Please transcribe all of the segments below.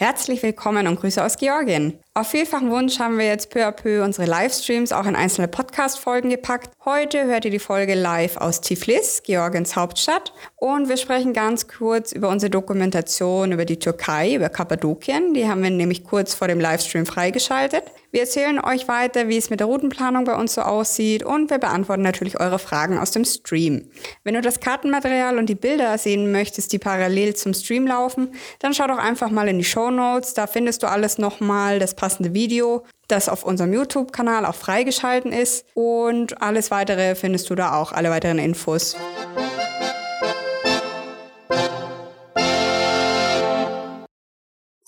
Herzlich willkommen und Grüße aus Georgien. Auf vielfachen Wunsch haben wir jetzt peu à peu unsere Livestreams auch in einzelne Podcast-Folgen gepackt. Heute hört ihr die Folge live aus Tiflis, Georgiens Hauptstadt. Und wir sprechen ganz kurz über unsere Dokumentation über die Türkei, über Kappadokien. Die haben wir nämlich kurz vor dem Livestream freigeschaltet. Wir erzählen euch weiter, wie es mit der Routenplanung bei uns so aussieht und wir beantworten natürlich eure Fragen aus dem Stream. Wenn du das Kartenmaterial und die Bilder sehen möchtest, die parallel zum Stream laufen, dann schau doch einfach mal in die Show Notes. Da findest du alles nochmal, das passende Video, das auf unserem YouTube-Kanal auch freigeschalten ist und alles weitere findest du da auch, alle weiteren Infos.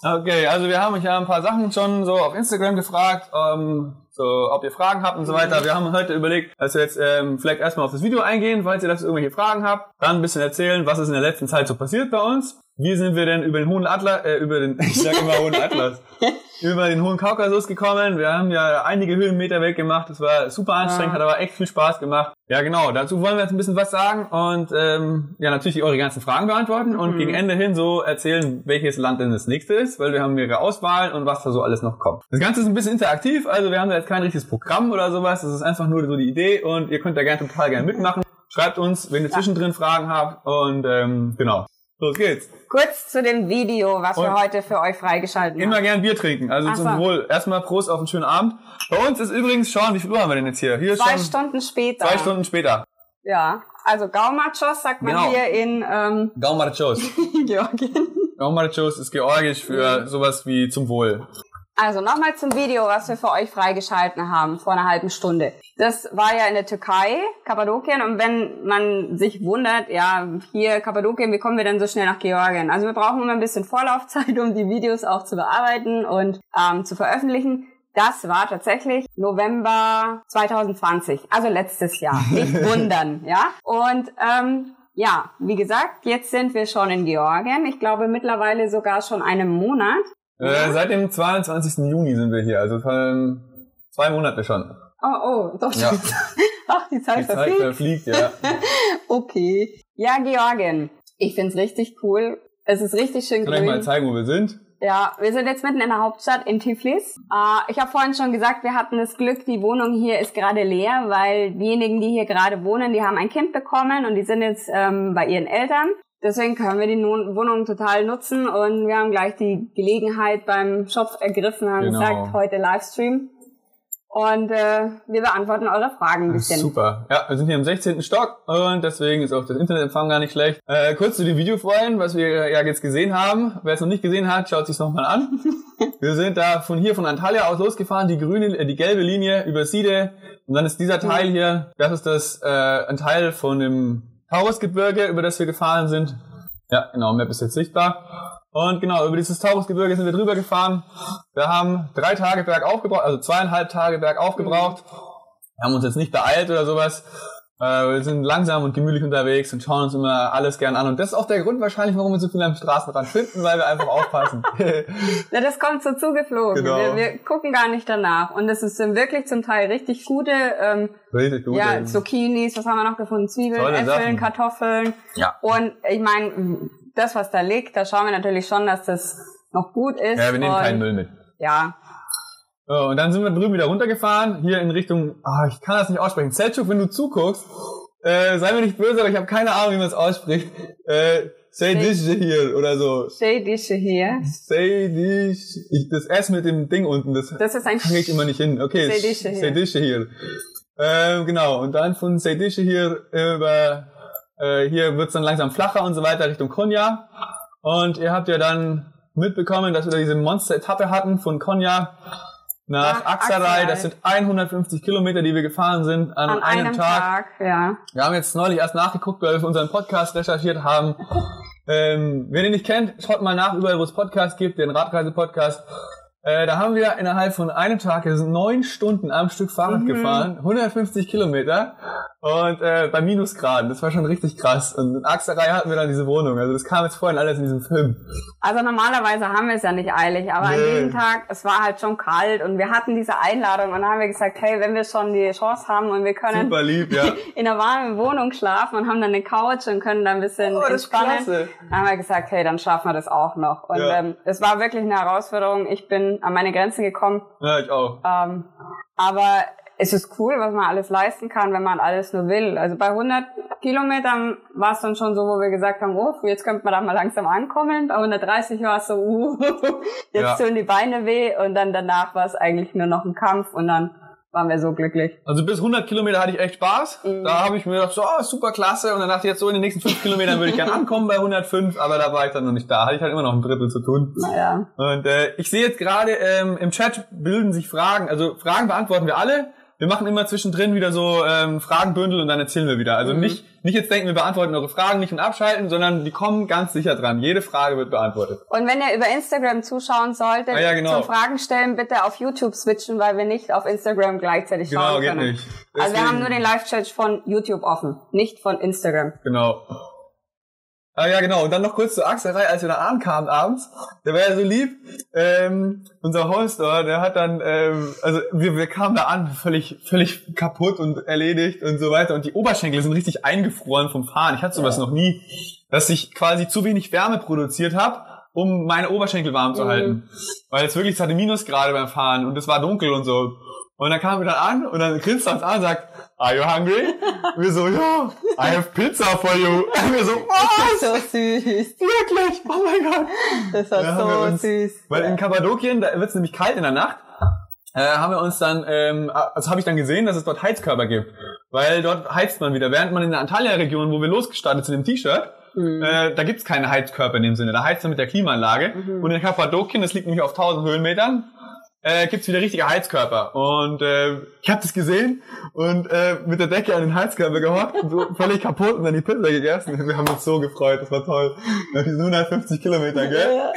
Okay, also wir haben euch ja ein paar Sachen schon so auf Instagram gefragt, ähm, so ob ihr Fragen habt und so weiter. Wir haben heute überlegt, dass wir jetzt ähm, vielleicht erstmal auf das Video eingehen, falls ihr dazu irgendwelche Fragen habt. Dann ein bisschen erzählen, was ist in der letzten Zeit so passiert bei uns. Wie sind wir denn über den hohen Atlas, äh, über den, ich sag immer hohen Atlas, über den hohen Kaukasus gekommen. Wir haben ja einige Höhenmeter weggemacht. Das war super anstrengend, ja. hat aber echt viel Spaß gemacht. Ja, genau. Dazu wollen wir jetzt ein bisschen was sagen und ähm, ja natürlich eure ganzen Fragen beantworten und mhm. gegen Ende hin so erzählen, welches Land denn das nächste ist, weil wir haben mehrere Auswahlen und was da so alles noch kommt. Das Ganze ist ein bisschen interaktiv, also wir haben da jetzt kein richtiges Programm oder sowas. Das ist einfach nur so die Idee und ihr könnt da gerne total gerne mitmachen. Schreibt uns, wenn ihr zwischendrin Fragen habt und ähm, genau. Los geht's. Kurz zu dem Video, was Und wir heute für euch freigeschalten haben. Immer gern Bier trinken. Also Ach zum so. Wohl. Erstmal Prost auf einen schönen Abend. Bei uns ist übrigens, schauen, wie viel Uhr haben wir denn jetzt hier? hier zwei Stunden später. Zwei Stunden später. Ja, also Gaumachos sagt man genau. hier in ähm, Gaumachos. Georgien. Gaumachos ist georgisch für mhm. sowas wie zum Wohl. Also nochmal zum Video, was wir für euch freigeschalten haben vor einer halben Stunde. Das war ja in der Türkei, Kappadokien. Und wenn man sich wundert, ja, hier Kappadokien, wie kommen wir denn so schnell nach Georgien? Also wir brauchen immer ein bisschen Vorlaufzeit, um die Videos auch zu bearbeiten und ähm, zu veröffentlichen. Das war tatsächlich November 2020, also letztes Jahr. Nicht wundern, ja. Und ähm, ja, wie gesagt, jetzt sind wir schon in Georgien. Ich glaube mittlerweile sogar schon einen Monat. Äh, seit dem 22. Juni sind wir hier, also zwei Monate schon. Oh, oh, doch. Ja. Ach, die Zeit die verfliegt. Zeit verfliegt, ja. okay. Ja, Georgien. Ich find's richtig cool. Es ist richtig schön Kann grün. Kann ich mal zeigen, wo wir sind? Ja, wir sind jetzt mitten in der Hauptstadt in Tiflis. Äh, ich habe vorhin schon gesagt, wir hatten das Glück, die Wohnung hier ist gerade leer, weil diejenigen, die hier gerade wohnen, die haben ein Kind bekommen und die sind jetzt ähm, bei ihren Eltern. Deswegen können wir die Wohnung total nutzen und wir haben gleich die Gelegenheit beim Shop ergriffen, haben genau. gesagt, heute Livestream. Und äh, wir beantworten eure Fragen ein bisschen. Super. Ja, wir sind hier im 16. Stock und deswegen ist auch das Internetempfang gar nicht schlecht. Äh, kurz zu dem Video vorhin, was wir ja jetzt gesehen haben. Wer es noch nicht gesehen hat, schaut sich nochmal an. wir sind da von hier von Antalya aus losgefahren, die grüne, äh, die gelbe Linie über Siede. Und dann ist dieser Teil hier, das ist das äh, ein Teil von dem Taurusgebirge, über das wir gefahren sind. Ja, genau, Map ist jetzt sichtbar. Und genau, über dieses Taurusgebirge sind wir drüber gefahren. Wir haben drei Tage bergauf gebraucht, also zweieinhalb Tage bergauf gebraucht. Wir haben uns jetzt nicht beeilt oder sowas. Äh, wir sind langsam und gemütlich unterwegs und schauen uns immer alles gern an. Und das ist auch der Grund wahrscheinlich, warum wir so viel am Straßenrand finden, weil wir einfach aufpassen. ja, das kommt so zugeflogen. Genau. Wir, wir, gucken gar nicht danach. Und es ist wirklich zum Teil richtig gute, ähm, richtig gute ja, Zucchinis, was haben wir noch gefunden? Zwiebeln, Äpfeln, Sachen. Kartoffeln. Ja. Und ich meine, das, was da liegt, da schauen wir natürlich schon, dass das noch gut ist. Ja, wir nehmen keinen Müll mit. Ja, und dann sind wir drüben wieder runtergefahren, hier in Richtung, ah, ich kann das nicht aussprechen. Selchuk, wenn du zuguckst, äh, sei mir nicht böse, aber ich habe keine Ahnung, wie man es ausspricht. Äh, Seydische hier oder so. Seydische hier. Seydish, ich, das S mit dem Ding unten, das, das ist ein kriege ich immer nicht hin. Okay, Seydische hier. Seydische hier. Äh, genau, und dann von Seydische hier über, äh, hier wird's dann langsam flacher und so weiter Richtung Konya. Und ihr habt ja dann mitbekommen, dass wir diese Monster-Etappe hatten von Konya nach Aksaray. Das sind 150 Kilometer, die wir gefahren sind an, an einem, einem Tag. Tag. Ja. Wir haben jetzt neulich erst nachgeguckt, weil wir für unseren Podcast recherchiert haben. ähm, wer den nicht kennt, schaut mal nach, überall wo es Podcasts gibt, den Radreise-Podcast. Äh, da haben wir innerhalb von einem Tag, wir sind neun Stunden am Stück Fahrrad mhm. gefahren, 150 Kilometer. Und äh, bei Minusgraden, das war schon richtig krass. Und in Axerei hatten wir dann diese Wohnung. Also das kam jetzt vorhin alles in diesem Film. Also normalerweise haben wir es ja nicht eilig, aber an Nee. diesem Tag, es war halt schon kalt und wir hatten diese Einladung und dann haben wir gesagt, hey, wenn wir schon die Chance haben und wir können lieb, ja. in einer warmen Wohnung schlafen und haben dann eine Couch und können dann ein bisschen Oh, das ist entspannen. Dann haben wir gesagt, hey, dann schaffen wir das auch noch. Und Ja. ähm, es war wirklich eine Herausforderung. Ich bin an meine Grenzen gekommen. Ja, ich auch. Ähm, aber es ist cool, was man alles leisten kann, wenn man alles nur will. Also bei 100 Kilometern war es dann schon so, wo wir gesagt haben, oh, jetzt könnte man da mal langsam ankommen. Bei 130 war es so, uh, jetzt Ja. tun die Beine weh. Und dann danach war es eigentlich nur noch ein Kampf und dann waren wir so glücklich. Also bis 100 Kilometer hatte ich echt Spaß. Mhm. Da habe ich mir gedacht, so, oh, super klasse. Und dann dachte ich jetzt so, in den nächsten 5 Kilometern würde ich gerne ankommen bei 105. Aber da war ich dann noch nicht da. Hatte ich halt immer noch ein Drittel zu tun. Naja. Und äh, ich sehe jetzt gerade ähm, im Chat bilden sich Fragen. Also Fragen beantworten wir alle. Wir machen immer zwischendrin wieder so ähm, Fragenbündel und dann erzählen wir wieder. Mhm. Also nicht, nicht jetzt denken, wir beantworten eure Fragen nicht und abschalten, sondern die kommen ganz sicher dran. Jede Frage wird beantwortet. Und wenn ihr über Instagram zuschauen solltet, Ah ja, genau. zum Fragen stellen, bitte auf YouTube switchen, weil wir nicht auf Instagram gleichzeitig Genau, schauen geht können. nicht. Also wir Deswegen- haben nur den Live-Chat von YouTube offen, nicht von Instagram. Genau. Ah ja, genau. Und dann noch kurz zur Achserei, als wir da ankamen abends. Der war ja so lieb. Ähm, unser Holster, der hat dann, ähm, also wir, wir kamen da an, völlig, völlig kaputt und erledigt und so weiter. Und die Oberschenkel sind richtig eingefroren vom Fahren. Ich hatte sowas noch nie, dass ich quasi zu wenig Wärme produziert habe, um meine Oberschenkel warm zu Mhm. halten. Weil es wirklich, es hatte Minusgrade beim Fahren und es war dunkel und so. Und dann kamen wir dann an und dann grinst er uns an und sagt, Are you hungry? Und wir so, ja, I have pizza for you. Und wir so, was? So süß. Wirklich? Oh mein Gott. Das war so uns- süß. Weil in Kappadokien, da wird es nämlich kalt in der Nacht, äh, haben wir uns dann, ähm, also habe ich dann gesehen, dass es dort Heizkörper gibt. Weil dort heizt man wieder. Während man in der Antalya-Region, wo wir losgestartet sind im T-Shirt, Mhm. äh, da gibt's keine Heizkörper in dem Sinne. Da heizt man mit der Klimaanlage. Mhm. Und in Kappadokien, das liegt nämlich auf 1000 Höhenmetern, äh, gibt's wieder richtige Heizkörper. Und äh, ich habe das gesehen und äh, mit der Decke an den Heizkörper gehockt und so völlig kaputt und dann die Pizza gegessen. Wir haben uns so gefreut, das war toll. Nach diesen 150 Kilometern, gell?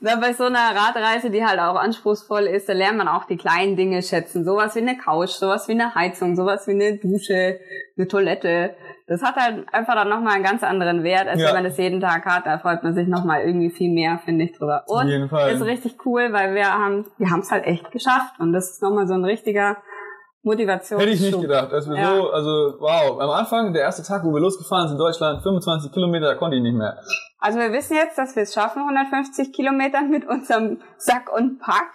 Na, bei so einer Radreise, die halt auch anspruchsvoll ist, da lernt man auch die kleinen Dinge schätzen. Sowas wie eine Couch, sowas wie eine Heizung, sowas wie eine Dusche, eine Toilette. Das hat halt einfach dann nochmal einen ganz anderen Wert, als Ja. wenn man das jeden Tag hat. Da freut man sich nochmal irgendwie viel mehr, finde ich, drüber. Und jeden Fall. ist richtig cool, weil wir haben, wir haben es halt echt geschafft. Und das ist nochmal so ein richtiger Motivation. Hätte ich nicht gedacht, dass wir Ja. so, also wow, am Anfang, der erste Tag, wo wir losgefahren sind in Deutschland, 25 Kilometer, da konnte ich nicht mehr. Also wir wissen jetzt, dass wir es schaffen, 150 Kilometer mit unserem Sack und Pack,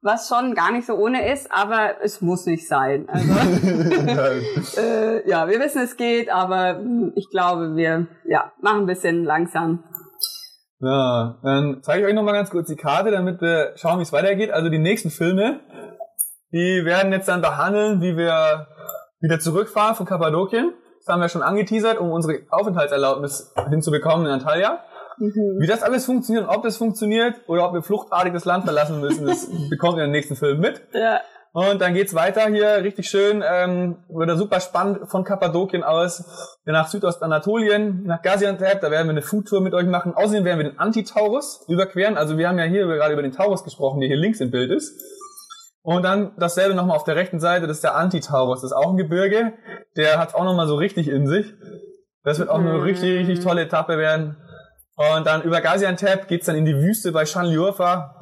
was schon gar nicht so ohne ist, aber es muss nicht sein. Also, äh, ja, wir wissen, es geht, aber hm, ich glaube, wir ja, machen ein bisschen langsam. Ja, dann zeige ich euch nochmal ganz kurz die Karte, damit wir schauen, wie es weitergeht. Also die nächsten Filme, die werden jetzt dann behandeln, wie wir wieder zurückfahren von Kappadokien. Das haben wir schon angeteasert, um unsere Aufenthaltserlaubnis hinzubekommen in Antalya. Wie das alles funktioniert und ob das funktioniert oder ob wir fluchtartig das Land verlassen müssen, das bekommt ihr in den nächsten Film mit. Ja. Und dann geht's weiter hier, richtig schön, ähm, wieder super spannend von Kappadokien aus nach Südostanatolien, nach Gaziantep, da werden wir eine Foodtour mit euch machen. Außerdem werden wir den Antitaurus überqueren, also wir haben ja hier gerade über den Taurus gesprochen, der hier links im Bild ist. Und dann dasselbe nochmal auf der rechten Seite, das ist der Antitaurus, das ist auch ein Gebirge, der hat's auch nochmal so richtig in sich. Das wird auch eine Mhm. richtig, richtig tolle Etappe werden. Und dann über Gaziantep geht's dann in die Wüste bei Shanliurfa,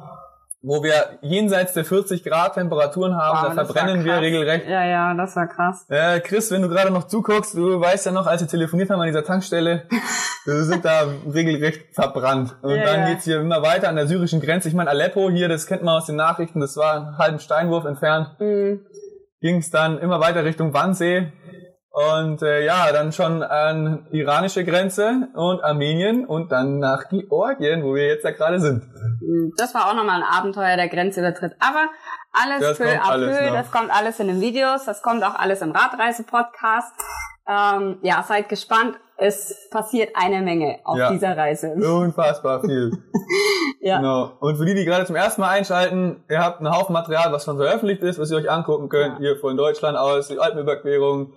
wo wir jenseits der 40 Grad Temperaturen haben, Wow, da das war verbrennen wir regelrecht. Ja, ja, das war krass. Äh, Chris, wenn du gerade noch zuguckst, du weißt ja noch, als wir telefoniert haben an dieser Tankstelle, wir sind da regelrecht verbrannt. Und Ja, dann ja. geht's hier immer weiter an der syrischen Grenze. Ich meine, Aleppo hier, das kennt man aus den Nachrichten, das war einen halben Steinwurf entfernt. Mhm. Ging's dann immer weiter Richtung Wannsee. Und äh, ja, dann schon an iranische Grenze und Armenien und dann nach Georgien, wo wir jetzt ja gerade sind. Das war auch nochmal ein Abenteuer, der Grenzübertritt. Aber alles peu kommt à alles peu, das kommt alles in den Videos, das kommt auch alles im Radreise-Podcast. Ähm, ja, seid gespannt. Es passiert eine Menge auf Ja. dieser Reise. Unfassbar viel. Ja. Genau. Und für die, die gerade zum ersten Mal einschalten, ihr habt einen Haufen Material, was schon veröffentlicht ist, was ihr euch angucken könnt. Ja. Hier von Deutschland aus, die Alpenüberquerung,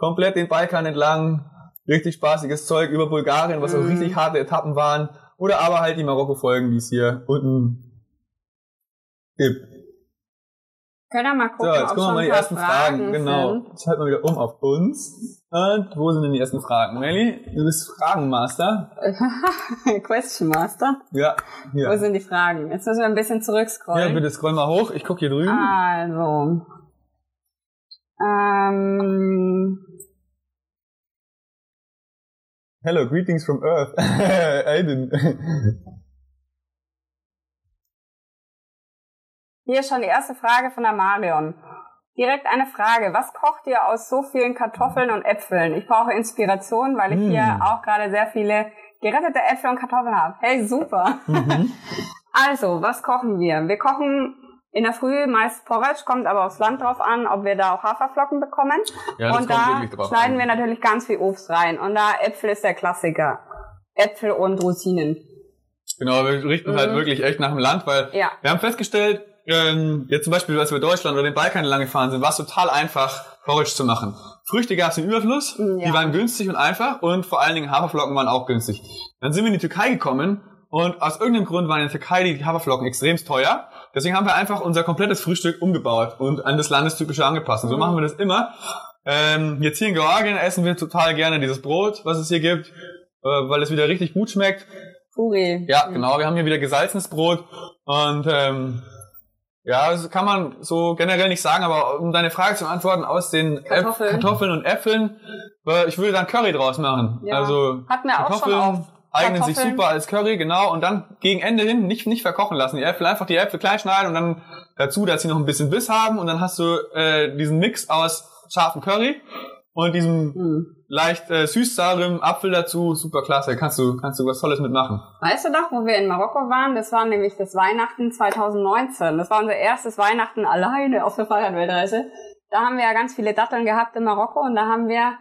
komplett den Balkan entlang, richtig spaßiges Zeug über Bulgarien, was auch Mhm. richtig harte Etappen waren. Oder aber halt die Marokko-Folgen, die es hier unten gibt. Können wir mal gucken, So, jetzt ob gucken wir schon mal die ein paar ersten Fragen. Fragen Genau. Jetzt halten wir wieder um auf uns. Und wo sind denn die ersten Fragen? Melly, du bist Fragenmaster. Question Master. Ja, Wo hier. sind die Fragen? Jetzt müssen wir ein bisschen Ja, zurückscrollen. bitte scroll mal hoch. Ich guck hier drüben. Also. Ähm, Hello, greetings from Earth. Aiden. hier ist schon die erste Frage von der Marion. Direkt eine Frage. Was kocht ihr aus so vielen Kartoffeln und Äpfeln? Ich brauche Inspiration, weil ich Hm. hier auch gerade sehr viele gerettete Äpfel und Kartoffeln habe. Hey, super. Mhm. Also, was kochen wir? Wir kochen in der Früh meist Porridge, kommt aber aufs Land drauf an, ob wir da auch Haferflocken bekommen. Ja, das und da schneiden an. wir natürlich ganz viel Obst rein. Und da Äpfel ist der Klassiker. Äpfel und Rosinen. Genau, wir richten halt Mhm. wirklich echt nach dem Land, weil Ja. wir haben festgestellt, ähm, jetzt zum Beispiel, als wir Deutschland oder den Balkan lang gefahren sind, war es total einfach, Porridge zu machen. Früchte gab es im Überfluss, Mhm, ja. die waren günstig und einfach und vor allen Dingen Haferflocken waren auch günstig. Dann sind wir in die Türkei gekommen und aus irgendeinem Grund waren in der Türkei die Haferflocken extremst teuer. Deswegen haben wir einfach unser komplettes Frühstück umgebaut und an das Landestypische angepasst. Und so Mhm. machen wir das immer. Ähm, jetzt hier in Georgien essen wir total gerne dieses Brot, was es hier gibt, äh, weil es wieder richtig gut schmeckt. Puri. Ja, genau. Wir haben hier wieder gesalzenes Brot und ähm, ja, das kann man so generell nicht sagen, aber um deine Frage zu beantworten, aus den Äpf- Kartoffeln. Kartoffeln und Äpfeln, äh, ich würde dann Curry draus machen. Ja. Also Hatten wir auch schon Kartoffeln auf. Eignen sich super als Curry, genau. Und dann gegen Ende hin nicht nicht verkochen lassen. Die Äpfel einfach die Äpfel klein schneiden und dann dazu, dass sie noch ein bisschen Biss haben und dann hast du äh, diesen Mix aus scharfem Curry und diesem Hm. leicht äh, süß-saurem Apfel dazu. Super klasse. Kannst du kannst du was Tolles mitmachen. Weißt du noch, wo wir in Marokko waren? Das war nämlich das Weihnachten 2019. Das war unser erstes Weihnachten alleine auf der Fahrradweltreise. Da haben wir ja ganz viele Datteln gehabt in Marokko und da haben wir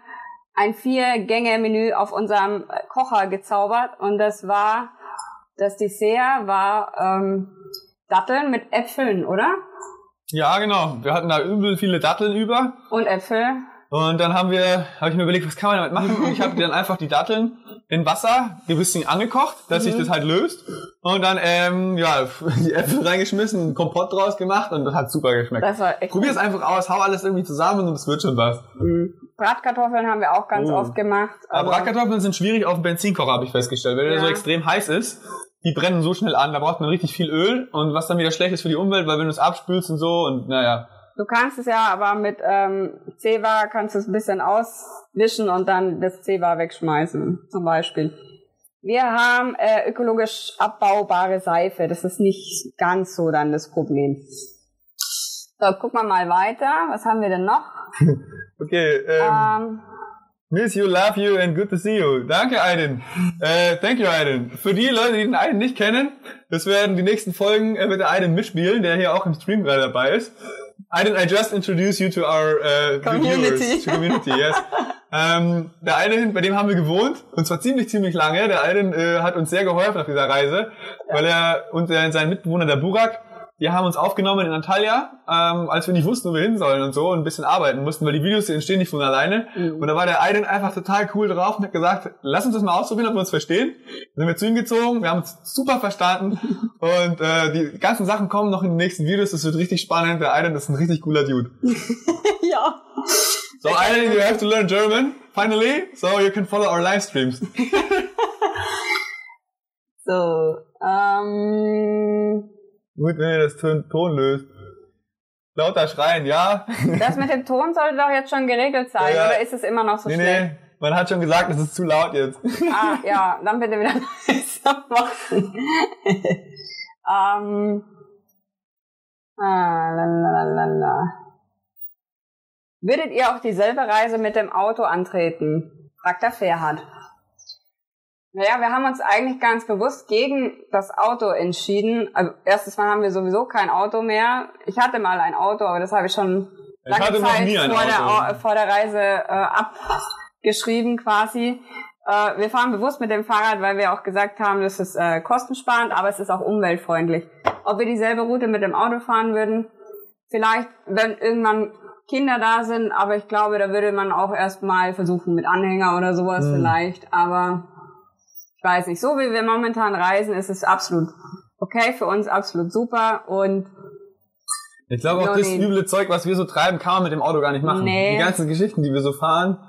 ein Vier-Gänge-Menü auf unserem Kocher gezaubert und das war, das Dessert war ähm, Datteln mit Äpfeln, oder? Ja, genau. Wir hatten da übel viele Datteln über. Und Äpfel. Und dann haben wir, habe ich mir überlegt, was kann man damit machen? Und ich habe dann einfach die Datteln in Wasser ein bisschen angekocht, dass sich Mhm. das halt löst. Und dann, ähm, ja, die Äpfel reingeschmissen, einen Kompott draus gemacht und das hat super geschmeckt. Das war echt Probier es einfach aus, hau alles irgendwie zusammen und es wird schon was. Mhm. Bratkartoffeln haben wir auch ganz Oh. oft gemacht. Aber Bratkartoffeln sind schwierig auf dem Benzinkocher, habe ich festgestellt. Wenn der Ja. so extrem heiß ist, die brennen so schnell an, da braucht man richtig viel Öl und was dann wieder schlecht ist für die Umwelt, weil wenn du es abspülst und so und naja. Du kannst es ja aber mit ähm, Zewa kannst du es ein bisschen auswischen und dann das Zewa wegschmeißen, zum Beispiel. Wir haben äh, ökologisch abbaubare Seife. Das ist nicht ganz so dann das Problem. So, gucken wir mal weiter. Was haben wir denn noch? Okay, ähm, Ähm, Miss you, love you and good to see you. Danke, Aiden. Äh, thank you, Aiden. Für die Leute, die den Aiden nicht kennen, das werden die nächsten Folgen äh, mit der Aiden mitspielen, der hier auch im Stream gerade dabei ist. Aiden, I just introduce you to our uh, Community. viewers. To community, yes. ähm, der Aiden, bei dem haben wir gewohnt, und zwar ziemlich, ziemlich lange. Der Aiden äh, hat uns sehr geholfen auf dieser Reise, weil er und äh, sein Mitbewohner, der Burak, die haben uns aufgenommen in Antalya, ähm, als wir nicht wussten, wo wir hin sollen und so und ein bisschen arbeiten mussten, weil die Videos die entstehen nicht von alleine. Mhm. Und da war der Aiden einfach total cool drauf und hat gesagt, lass uns das mal ausprobieren, ob wir uns verstehen. Dann sind wir zu ihm gezogen, wir haben uns super verstanden und äh, die ganzen Sachen kommen noch in den nächsten Videos, das wird richtig spannend. Der Aiden ist ein richtig cooler Dude. ja. So Aiden, you have to learn German, finally, so you can follow our live streams. So, ähm, Gut, wenn ihr das Ton, löst. Lauter schreien, ja. das mit dem Ton sollte doch jetzt schon geregelt sein, Ja, ja. oder ist es immer noch so nee, schlecht? nee, man hat schon gesagt, es ist zu laut jetzt. Ah, ja, dann bitte wieder leiser machen. ähm, ah, lalalala. Würdet ihr auch dieselbe Reise mit dem Auto antreten? Fragt der Ferhat. Naja, wir haben uns eigentlich ganz bewusst gegen das Auto entschieden. Also erstes Mal haben wir sowieso kein Auto mehr. Ich hatte mal ein Auto, aber das habe ich schon Ich lange noch Zeit vor, Der, vor der Reise äh, abgeschrieben quasi. Äh, wir fahren bewusst mit dem Fahrrad, weil wir auch gesagt haben, das ist äh, kostensparend, aber es ist auch umweltfreundlich. Ob wir dieselbe Route mit dem Auto fahren würden, vielleicht, wenn irgendwann Kinder da sind, aber ich glaube, da würde man auch erstmal versuchen mit Anhänger oder sowas Hm. vielleicht, aber ich weiß nicht, so wie wir momentan reisen, ist es absolut okay für uns, absolut super und Ich glaube auch das üble Zeug, was wir so treiben, kann man mit dem Auto gar nicht machen. Nee. Die ganzen Geschichten, die wir so fahren,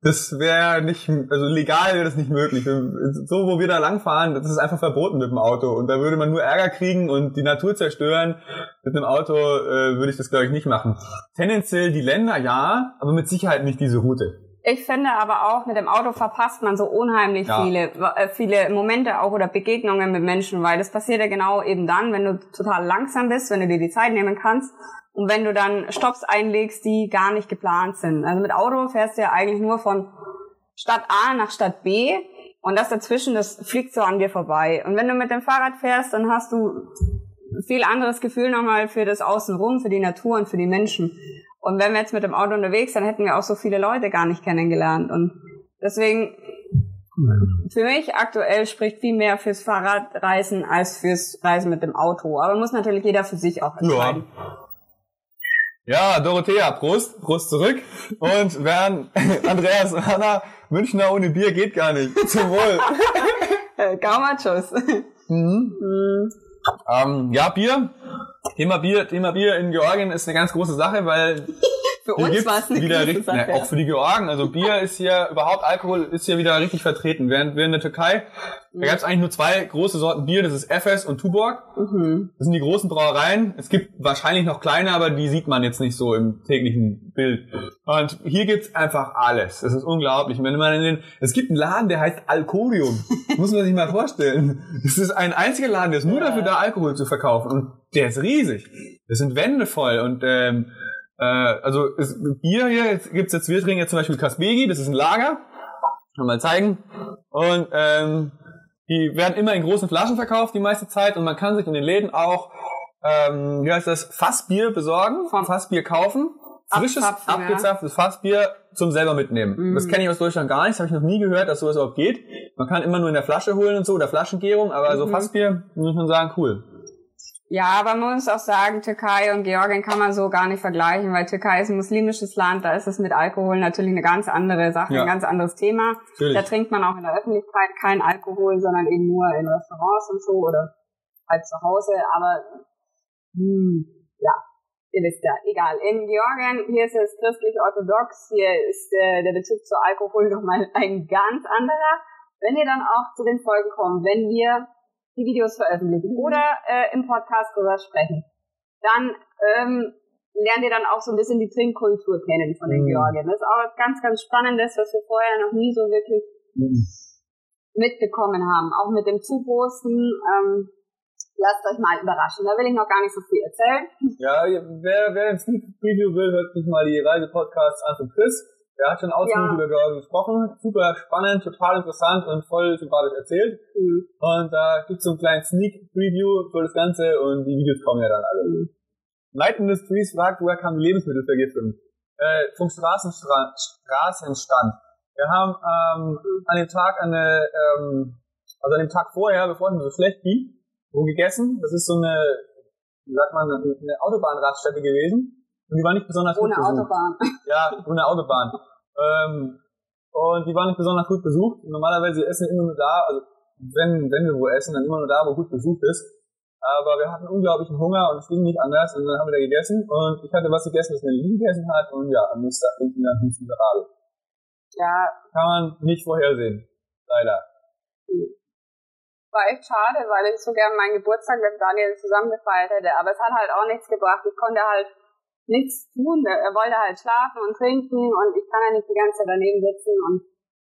das wäre nicht, also legal wäre das nicht möglich. So, wo wir da langfahren, das ist einfach verboten mit dem Auto. Und da würde man nur Ärger kriegen und die Natur zerstören. Mit einem Auto äh, würde ich das, glaube ich, nicht machen. Tendenziell die Länder, ja, aber mit Sicherheit nicht diese Route. Ich finde aber auch, mit dem Auto verpasst man so unheimlich Ja. viele, äh, viele Momente auch oder Begegnungen mit Menschen, weil das passiert ja genau eben dann, wenn du total langsam bist, wenn du dir die Zeit nehmen kannst und wenn du dann Stops einlegst, die gar nicht geplant sind. Also mit Auto fährst du ja eigentlich nur von Stadt A nach Stadt B und das dazwischen, das fliegt so an dir vorbei. Und wenn du mit dem Fahrrad fährst, dann hast du viel anderes Gefühl nochmal für das Außenrum, für die Natur und für die Menschen. Und wenn wir jetzt mit dem Auto unterwegs sind, hätten wir auch so viele Leute gar nicht kennengelernt. Und deswegen, für mich aktuell spricht viel mehr fürs Fahrradreisen als fürs Reisen mit dem Auto. Aber muss natürlich jeder für sich auch entscheiden. Ja, Dorothea, Prost, Prost zurück. Und während Andreas und Hanna, Münchner ohne Bier geht gar nicht. Zum Wohl. Gaumachos. Mhm. Ähm, ja, Bier. Thema Bier, Thema Bier in Georgien ist eine ganz große Sache, weil Für hier uns war es eine wieder richtig, Sache. ne, auch für die Georgen. Also Bier ist hier überhaupt Alkohol ist hier wieder richtig vertreten. Während wir in der Türkei, da gab es eigentlich nur zwei große Sorten Bier. Das ist Efes und Tuborg. Mhm. Das sind die großen Brauereien. Es gibt wahrscheinlich noch kleine, aber die sieht man jetzt nicht so im täglichen Bild. Und hier gibt's einfach alles. Das ist unglaublich. Wenn man in den, es gibt einen Laden, der heißt Alkorium. Muss man sich mal vorstellen. Das ist ein einziger Laden, der ist nur dafür da, Alkohol zu verkaufen. Und der ist riesig. Das sind Wände voll. Und ähm, äh, also es, Bier hier jetzt gibt's jetzt, wir trinken jetzt zum Beispiel Kasbegi. Das ist ein Lager. Kann mal zeigen. Und ähm, die werden immer in großen Flaschen verkauft die meiste Zeit und man kann sich in den Läden auch, ähm, wie heißt das, Fassbier besorgen, Fassbier kaufen, frisches, Abzapfen, ja. abgezapftes Fassbier zum selber mitnehmen. Mhm. Das kenne ich aus Deutschland gar nicht, das habe ich noch nie gehört, dass sowas überhaupt geht. Man kann immer nur in der Flasche holen und so, oder Flaschengärung, aber so Mhm. Fassbier, muss man sagen, cool. Ja, aber man muss auch sagen, Türkei und Georgien kann man so gar nicht vergleichen, weil Türkei ist ein muslimisches Land, da ist es mit Alkohol natürlich eine ganz andere Sache, Ja. ein ganz anderes Thema. Natürlich. Da trinkt man auch in der Öffentlichkeit keinen Alkohol, sondern eben nur in Restaurants und so oder halt zu Hause. Aber hm, ja, ihr wisst ja, egal. In Georgien, hier ist es christlich-orthodox, hier ist äh, der Bezug zu Alkohol nochmal ein ganz anderer. Wenn ihr dann auch zu den Folgen kommt, wenn wir die Videos veröffentlichen oder äh, im Podcast drüber sprechen, dann ähm, lernt ihr dann auch so ein bisschen die Trinkkultur kennen von den Mhm. Georgien. Das ist auch was ganz, ganz Spannendes, was wir vorher noch nie so wirklich mitbekommen haben. Auch mit dem Zuposten. Ähm, lasst euch mal überraschen. Da will ich noch gar nicht so viel erzählen. Ja, wer, wer ein Sneak Preview will, hört sich mal die Reisepodcasts an von Chris. Der hat schon ausführlich Ja. über Georgien gesprochen. Super spannend, total interessant und voll sympathisch erzählt. Mhm. Und da gibt's so einen kleinen Sneak Preview für das Ganze und die Videos kommen ja dann alle. Light Industries fragt, woher kam die Lebensmittelvergiftung? Äh, vom Straßenstra Straßenstand. Wir haben ähm, an dem Tag eine, ähm, also an dem Tag vorher, bevor es mir so schlecht ging, wo gegessen. Das ist so eine, wie sagt man, eine Autobahnraststätte gewesen. Und die war nicht besonders Ohne gut besucht. Autobahn. Ja, ohne Autobahn. ähm, und die war nicht besonders gut besucht. Normalerweise essen wir immer nur da, also wenn, wenn wir wo essen, dann immer nur da, wo gut besucht ist. Aber wir hatten unglaublichen Hunger und es ging nicht anders und dann haben wir da gegessen und ich hatte was gegessen, das Melanie gegessen hat und ja, am nächsten Tag ging mir dann nicht miserabel. Ja, Kann man nicht vorhersehen. Leider. war echt schade, weil ich so gern meinen Geburtstag mit Daniel zusammen gefeiert hätte. Aber es hat halt auch nichts gebracht. Ich konnte halt nichts tun. Er wollte halt schlafen und trinken und ich kann ja nicht die ganze Zeit daneben sitzen und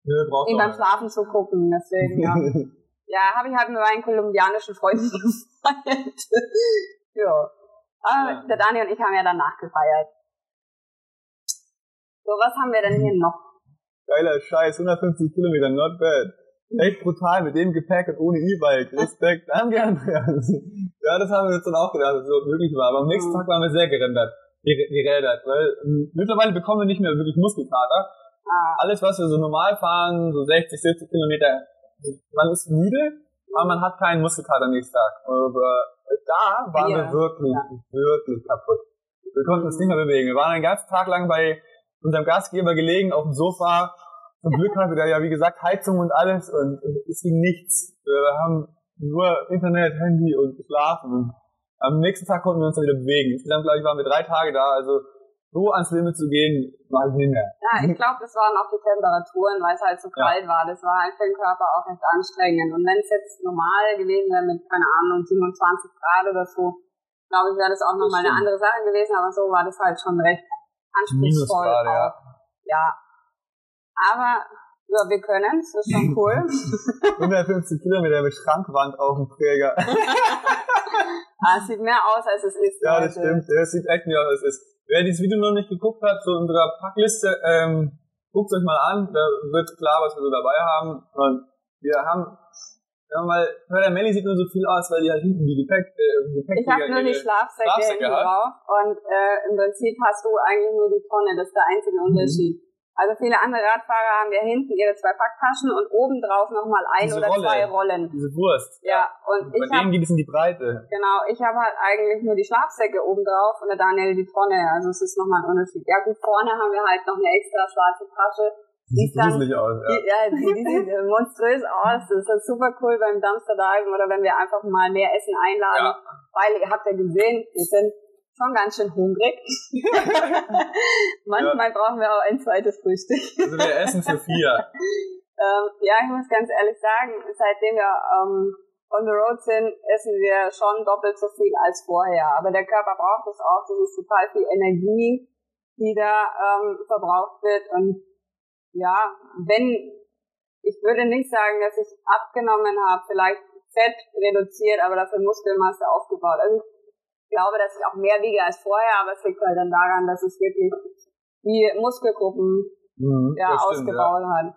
Nö, braucht ihm doch beim Schlafen zugucken. Deswegen, ja. ja, habe ich halt mit meinen kolumbianischen Freunden gefeiert. ja. Aber Ja. der Daniel und ich haben ja danach gefeiert. So, was haben wir denn hier noch? Geiler Scheiß, 150 Kilometer, not bad. Echt brutal mit dem Gepäck und ohne E-Bike. Respekt. Danke, Andreas. Ja, das haben wir uns dann auch gedacht, dass es so möglich war. Aber am nächsten Mhm. Tag waren wir sehr gerendert, ger- gerädert, weil ähm, mittlerweile bekommen wir nicht mehr wirklich Muskelkater. Ah, Alles, was wir so normal fahren, so 60, 70 Kilometer, man ist müde, aber man hat keinen Muskelkater am nächsten Tag. Aber da waren Wir, wir wirklich, wirklich kaputt. Wir konnten uns nicht mehr bewegen. Wir waren einen ganzen Tag lang bei unserem Gastgeber gelegen auf dem Sofa. Zum Glück hatte der ja, wie gesagt, Heizung und alles und es ging nichts. Wir haben nur Internet, Handy und geschlafen. Am nächsten Tag konnten wir uns dann wieder bewegen. Insgesamt, glaube ich, waren wir drei Tage da. Also so ans Limit zu gehen, mache ich nicht mehr. Ja, ich glaube, das waren auch die Temperaturen, weil es halt so kalt ja. war. Das war halt für den Körper auch echt anstrengend. Und wenn es jetzt normal gewesen wäre mit, keine Ahnung, 27 Grad oder so, glaube ich, wäre das auch nochmal eine andere Sache gewesen. Aber so war das halt schon recht anspruchsvoll. Minusgrade, ja. ja. Aber ja, wir können es, das ist schon cool. 150 Kilometer mit Schrankwand auf dem Träger. ah, es sieht mehr aus, als es ist. Ja, das stimmt. Es sieht echt mehr aus, als es ist. Wer dieses Video noch nicht geguckt hat, zu unserer Packliste, ähm, guckt euch mal an, da wird klar, was wir so dabei haben. Und wir haben, ja mal, der Melly sieht nur so viel aus, weil die halt hinten die Gepäck, äh, Gepäck Ich habe nur die Schlafsäcke, Schlafsäcke drauf und äh, im Prinzip hast du eigentlich nur die Tonne, das ist der einzige mhm. Also viele andere Radfahrer haben ja hinten ihre zwei Packtaschen und oben drauf nochmal ein Diese oder Rolle, zwei Rollen. Diese Wurst. Ja, und, und bei ich denen hab, geht es in die Breite. Genau, ich habe halt eigentlich nur die Schlafsäcke oben drauf und der Daniel die Tonne. Also es ist nochmal ein Unterschied. Ja gut, vorne haben wir halt noch eine extra schwarze Tasche. Die sieht gruselig aus, ja. Die, ja, die, die sieht monströs aus. Das ist halt super cool beim Dumpster Diven oder wenn wir einfach mal mehr Essen einladen. Ja. Weil ihr habt ja gesehen, wir sind schon ganz schön hungrig. Manchmal ja. brauchen wir auch ein zweites Frühstück. also wir essen für vier. ähm, ja, ich muss ganz ehrlich sagen, seitdem wir ähm, on the road sind, essen wir schon doppelt so viel als vorher. Aber der Körper braucht es auch. Das ist total viel Energie, die da ähm, verbraucht wird. Und ja, wenn ich würde nicht sagen, dass ich abgenommen habe, vielleicht Fett reduziert, aber dafür Muskelmasse aufgebaut. Also glaube, dass ich auch mehr wiege als vorher, aber es liegt halt dann daran, dass es wirklich die Muskelgruppen mhm, ja, ausgebaut ja. hat.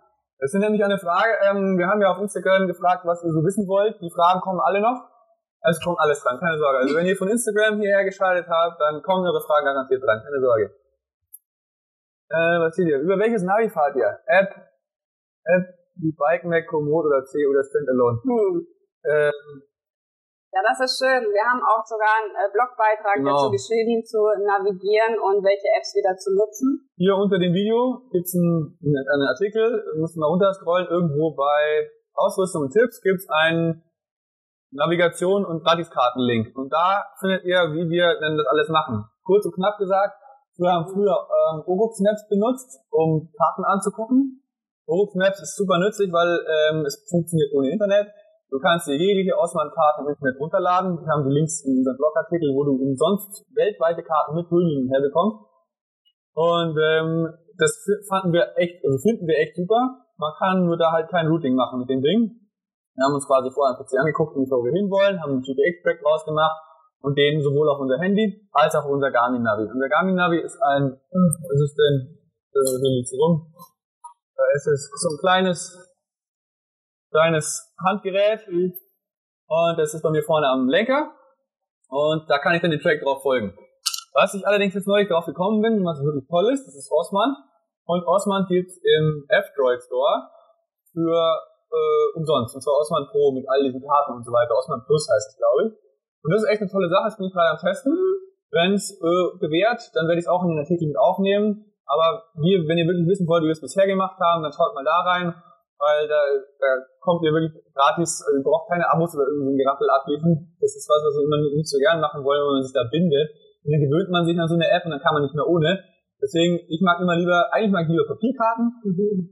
Das ist nämlich eine Frage, ähm, wir haben ja auf Instagram gefragt, was ihr so wissen wollt. Die Fragen kommen alle noch. Also es kommt alles dran, keine Sorge. Also wenn ihr von Instagram hierher geschaltet habt, dann kommen eure Fragen garantiert dran, keine Sorge. Äh, was seht ihr? Über welches Navi fahrt ihr? App, App, die Bike Mac, Komoot oder C oder Standalone? Hm. Ähm, ja, das ist schön. Wir haben auch sogar einen äh, Blogbeitrag genau. dazu geschrieben, zu navigieren und welche Apps wir dazu nutzen. Hier unter dem Video gibt's einen, einen Artikel, müssen wir runterscrollen, irgendwo bei Ausrüstung und Tipps gibt's einen Navigation- und Gratiskarten-Link. Und da findet ihr, wie wir denn das alles machen. Kurz und knapp gesagt, wir haben früher ähm, Orux Maps benutzt, um Karten anzugucken. Orux Maps ist super nützlich, weil ähm, es funktioniert ohne Internet. Du kannst dir jegliche Osman-Karte im Internet runterladen. Wir haben die Links in unserem Blogartikel, wo du umsonst weltweite Karten mit Höhenlinien herbekommst. Und ähm, das fanden wir echt, also finden wir echt super. Man kann nur da halt kein Routing machen mit dem Ding. Wir haben uns quasi vorher ein PC angeguckt, wo wir hinwollen, haben einen GPX-Track rausgemacht und den sowohl auf unser Handy als auch auf unser Garmin-Navi. Unser Garmin-Navi ist ein, was ist denn, äh, hier liegt's rum, da ist es so ein kleines kleines Handgerät und das ist bei mir vorne am Lenker und da kann ich dann den Track drauf folgen. Was ich allerdings jetzt neulich drauf gekommen bin, was wirklich toll ist, das ist Osman und Osman gibt's im F-Droid Store für äh, umsonst und zwar Osman Pro mit all diesen Karten und so weiter. Osman Plus heißt es, glaube ich. Und das ist echt eine tolle Sache, das bin ich gerade am Testen. Wenn es äh, bewährt, dann werde ich es auch in den Artikel mit aufnehmen. Aber wir, wenn ihr wirklich wissen wollt, wie wir es bisher gemacht haben, dann schaut mal da rein weil da, da kommt ihr wirklich gratis, also braucht keine Abos oder ein Gerappel abliefern. Das ist was, was wir immer nicht so gern machen wollen, wenn man sich da bindet. Und dann gewöhnt man sich an so eine App und dann kann man nicht mehr ohne. Deswegen, ich mag immer lieber, eigentlich mag ich lieber Papierkarten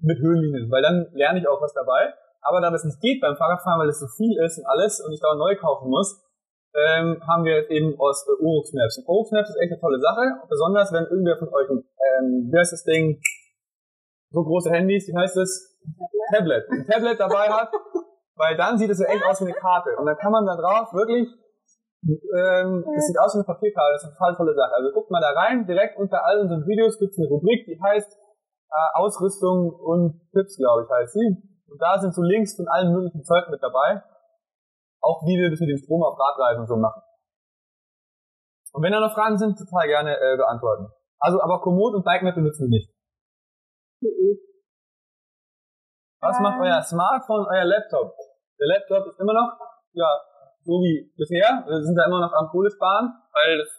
mit Höhenlinien, weil dann lerne ich auch was dabei. Aber da das nicht geht beim Fahrradfahren, weil es so viel ist und alles und ich da neu kaufen muss, ähm, haben wir jetzt eben aus äh, Urux Maps. Und Urux Maps ist echt eine tolle Sache, besonders wenn irgendwer von euch ähm, wie heißt das Ding, so große Handys, wie heißt es? Tablet. Ein Tablet dabei hat, weil dann sieht es ja echt aus wie eine Karte. Und dann kann man da drauf wirklich, ähm, das sieht aus wie eine Papierkarte, das ist eine total tolle Sache. Also guckt mal da rein, direkt unter all unseren Videos gibt es eine Rubrik, die heißt äh, Ausrüstung und Tipps, glaube ich, heißt sie. Und da sind so Links von allen möglichen Zeug mit dabei. Auch wie wir das mit dem Strom auf Radreifen so machen. Und wenn da noch Fragen sind, total gerne äh, beantworten. Also, aber Komoot und Bike benutzen wir nicht. Was macht euer Smartphone, euer Laptop? Der Laptop ist immer noch, ja, so wie bisher. Wir sind da immer noch am Kohle sparen, weil das,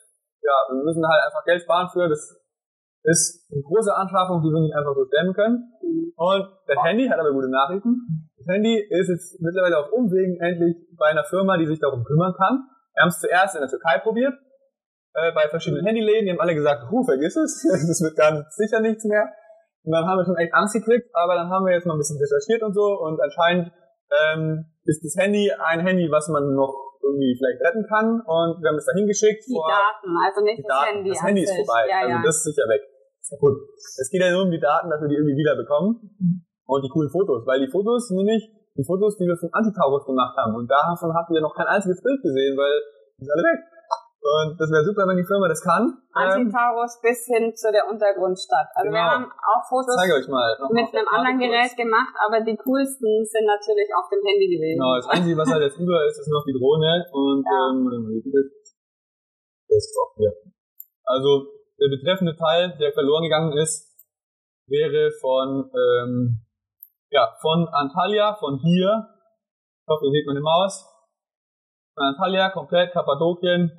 ja, wir müssen halt einfach Geld sparen für. Das ist eine große Anschaffung, die wir nicht einfach so stemmen können. Und das Handy hat aber gute Nachrichten. Das Handy ist jetzt mittlerweile auf Umwegen endlich bei einer Firma, die sich darum kümmern kann. Wir haben es zuerst in der Türkei probiert, äh, bei verschiedenen Handyläden. Die haben alle gesagt, huh, vergiss es, das wird ganz sicher nichts mehr. Und dann haben wir schon echt Angst gekriegt, aber dann haben wir jetzt mal ein bisschen recherchiert und so und anscheinend ähm, ist das Handy ein Handy, was man noch irgendwie vielleicht retten kann und wir haben es dahin geschickt. Die Daten, also nicht das Daten. Handy. Das Handy ist sich. vorbei, Ja, also ja. das ist sicher weg. Ist kaputt. Es geht ja nur um die Daten, dass wir die irgendwie wieder bekommen und die coolen Fotos, weil die Fotos sind nämlich die Fotos, die wir von Antitaurus gemacht haben und davon habt ihr noch kein einziges Bild gesehen, weil die sind alle weg. Und das wäre super, wenn die Firma das kann. Ähm, Antitaurus bis hin zu der Untergrundstadt. Also wir Genau. haben auch Fotos mit einem anderen Gerät gemacht, aber die coolsten sind natürlich auf dem Handy gewesen. Genau, das Einzige, was halt jetzt über ist, ist noch die Drohne und Ja. ähm, das? Desktop hier. Also der betreffende Teil, der verloren gegangen ist, wäre von ähm, ja von Antalya, von hier. Ich hoffe, ihr seht meine Maus. Von Antalya komplett Kappadokien.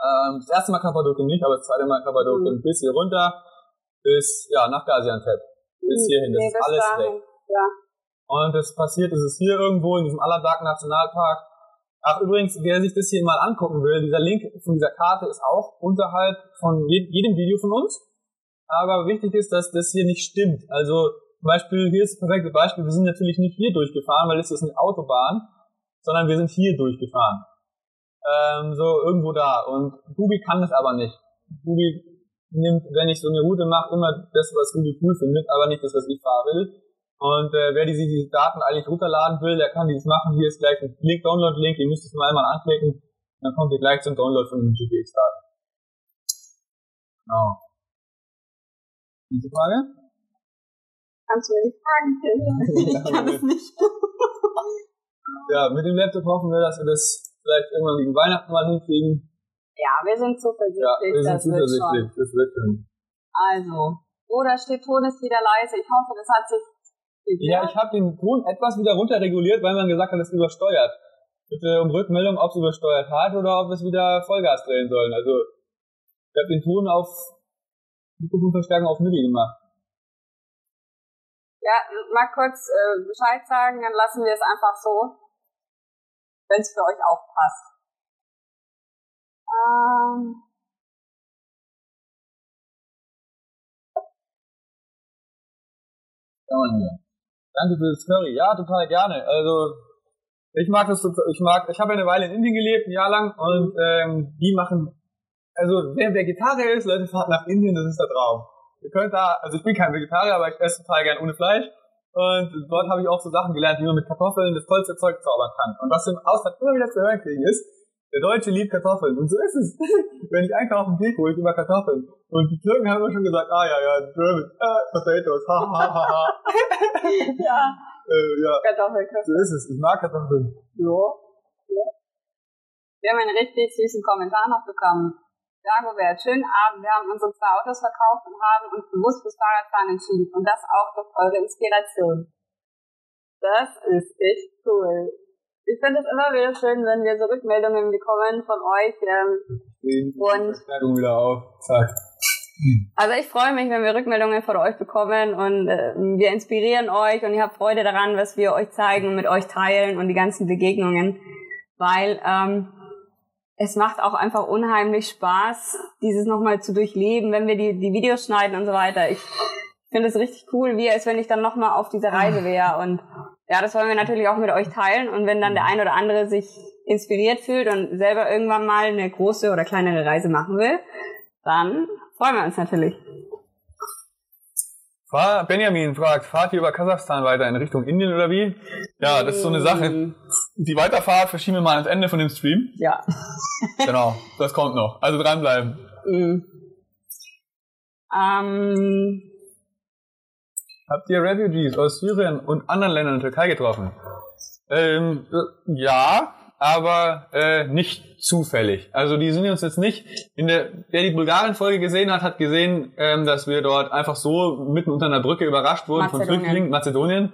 Ähm, das erste Mal Kappadokien nicht, aber das zweite Mal Kappadokien bis hier runter, bis ja nach Gaziantep, bis hierhin. Das Nee, ist alles dahin. weg. Ja. Und das passiert, ist es hier irgendwo in diesem Aladak Nationalpark. Ach, übrigens, wer sich das hier mal angucken will, dieser Link von dieser Karte ist auch unterhalb von je- jedem Video von uns. Aber wichtig ist, dass das hier nicht stimmt. Also, zum Beispiel, hier ist das perfekte Beispiel, wir sind natürlich nicht hier durchgefahren, weil es ist eine Autobahn, sondern wir sind hier durchgefahren. Ähm, so irgendwo da. Und Google kann das aber nicht. Google nimmt, wenn ich so eine Route mache, immer das, was Google cool findet, aber nicht das, was ich fahren will. Und äh, wer diese, diese Daten eigentlich runterladen will, der kann dieses machen. Hier ist gleich ein Link, Download-Link, ihr müsst es nur einmal anklicken. Dann kommt ihr gleich zum Download von den GPX-Daten. Genau. Diese Frage? Kannst du mir die Fragen stellen? Ich kann es nicht. Ja, mit dem Laptop hoffen wir, dass wir das vielleicht irgendwann gegen Weihnachten mal hinkriegen. Ja, wir sind zuversichtlich, Ja, wir sind das wird zuversichtlich. schon. Das wird schon. Also, oder steht Ton ist wieder leise. Ich hoffe, das hat sich Ja, ich habe den Ton etwas wieder runterreguliert, weil man gesagt hat, es übersteuert. Bitte um Rückmeldung, ob es übersteuert hat oder ob wir es wieder Vollgas drehen sollen. Also, ich habe den Ton auf Mikrofonverstärkung auf Mittel gemacht. Ja, mal kurz äh, Bescheid sagen, dann lassen wir es einfach so, wenn es für euch auch passt. Ähm, Schau mal hier. Danke für das Curry. Ja, total gerne. Also, ich mag das total, ich mag, ich habe ja eine Weile in Indien gelebt, ein Jahr lang, und ähm, die machen, also wer Vegetarier ist, Leute, fahrt nach Indien, das ist der Traum. Ihr könnt da, also ich bin kein Vegetarier, aber ich esse total gern ohne Fleisch. Und dort habe ich auch so Sachen gelernt, wie man mit Kartoffeln das tollste Zeug zaubern kann. Und was wir im Ausland immer wieder zu hören kriegen ist, der Deutsche liebt Kartoffeln. Und so ist es. Wenn ich einkaufen gehe, hole ich immer Kartoffeln. Und die Türken haben immer schon gesagt, ah ja, ja, German, ah, Potatoes, ha, ha, ha, ha. ja, äh, ja, Kartoffelköpfe. so ist es. Ich mag Kartoffeln. Ja. ja. Wir haben einen richtig süßen Kommentar noch bekommen. Dagobert, schönen Abend. Wir haben unsere zwei Autos verkauft und haben uns bewusst fürs Fahrradfahren entschieden. Und das auch durch eure Inspiration. Das ist echt cool. Ich finde es immer wieder schön, wenn wir so Rückmeldungen bekommen von euch. Ähm, Und- wieder auf. Zack. Also ich freue mich, wenn wir Rückmeldungen von euch bekommen und äh, wir inspirieren euch und ihr habt Freude daran, was wir euch zeigen und mit euch teilen und die ganzen Begegnungen, weil ähm, es macht auch einfach unheimlich Spaß, dieses nochmal zu durchleben, wenn wir die, die Videos schneiden und so weiter. Ich finde es richtig cool, wie als wenn ich dann nochmal auf dieser Reise wäre und ja, das wollen wir natürlich auch mit euch teilen und wenn dann der ein oder andere sich inspiriert fühlt und selber irgendwann mal eine große oder kleinere Reise machen will, dann freuen wir uns natürlich. Benjamin fragt, fahrt ihr über Kasachstan weiter in Richtung Indien oder wie? Ja, das ist so eine Sache. Die Weiterfahrt verschieben wir mal ans Ende von dem Stream. Ja. Genau, das kommt noch. Also dranbleiben. Mhm. Ähm, Habt ihr Refugees aus Syrien und anderen Ländern der Türkei getroffen? Ähm, äh, ja, aber äh, nicht zufällig. Also die sind uns jetzt nicht. In der, wer die Bulgarien-Folge gesehen hat, hat gesehen, ähm, dass wir dort einfach so mitten unter einer Brücke überrascht wurden von Mazedonien. Flüchtlingen, Mazedonien.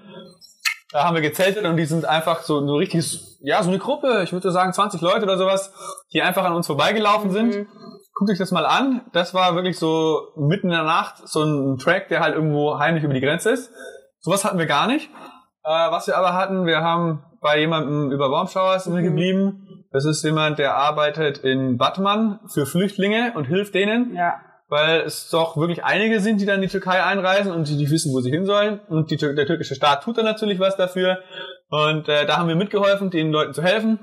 Da haben wir gezeltet und die sind einfach so, so richtig, ja, so eine Gruppe, ich würde sagen 20 Leute oder sowas, die einfach an uns vorbeigelaufen sind. Guckt euch das mal an. Das war wirklich so mitten in der Nacht so ein Track, der halt irgendwo heimlich über die Grenze ist. Sowas hatten wir gar nicht. Äh, was wir aber hatten, wir haben bei jemandem über Showers Mhm. geblieben. Das ist jemand, der arbeitet in Batman für Flüchtlinge und hilft denen. Ja. Weil es doch wirklich einige sind, die dann in die Türkei einreisen und die, die wissen, wo sie hin sollen. Und die, der türkische Staat tut dann natürlich was dafür. Und äh, da haben wir mitgeholfen, den Leuten zu helfen.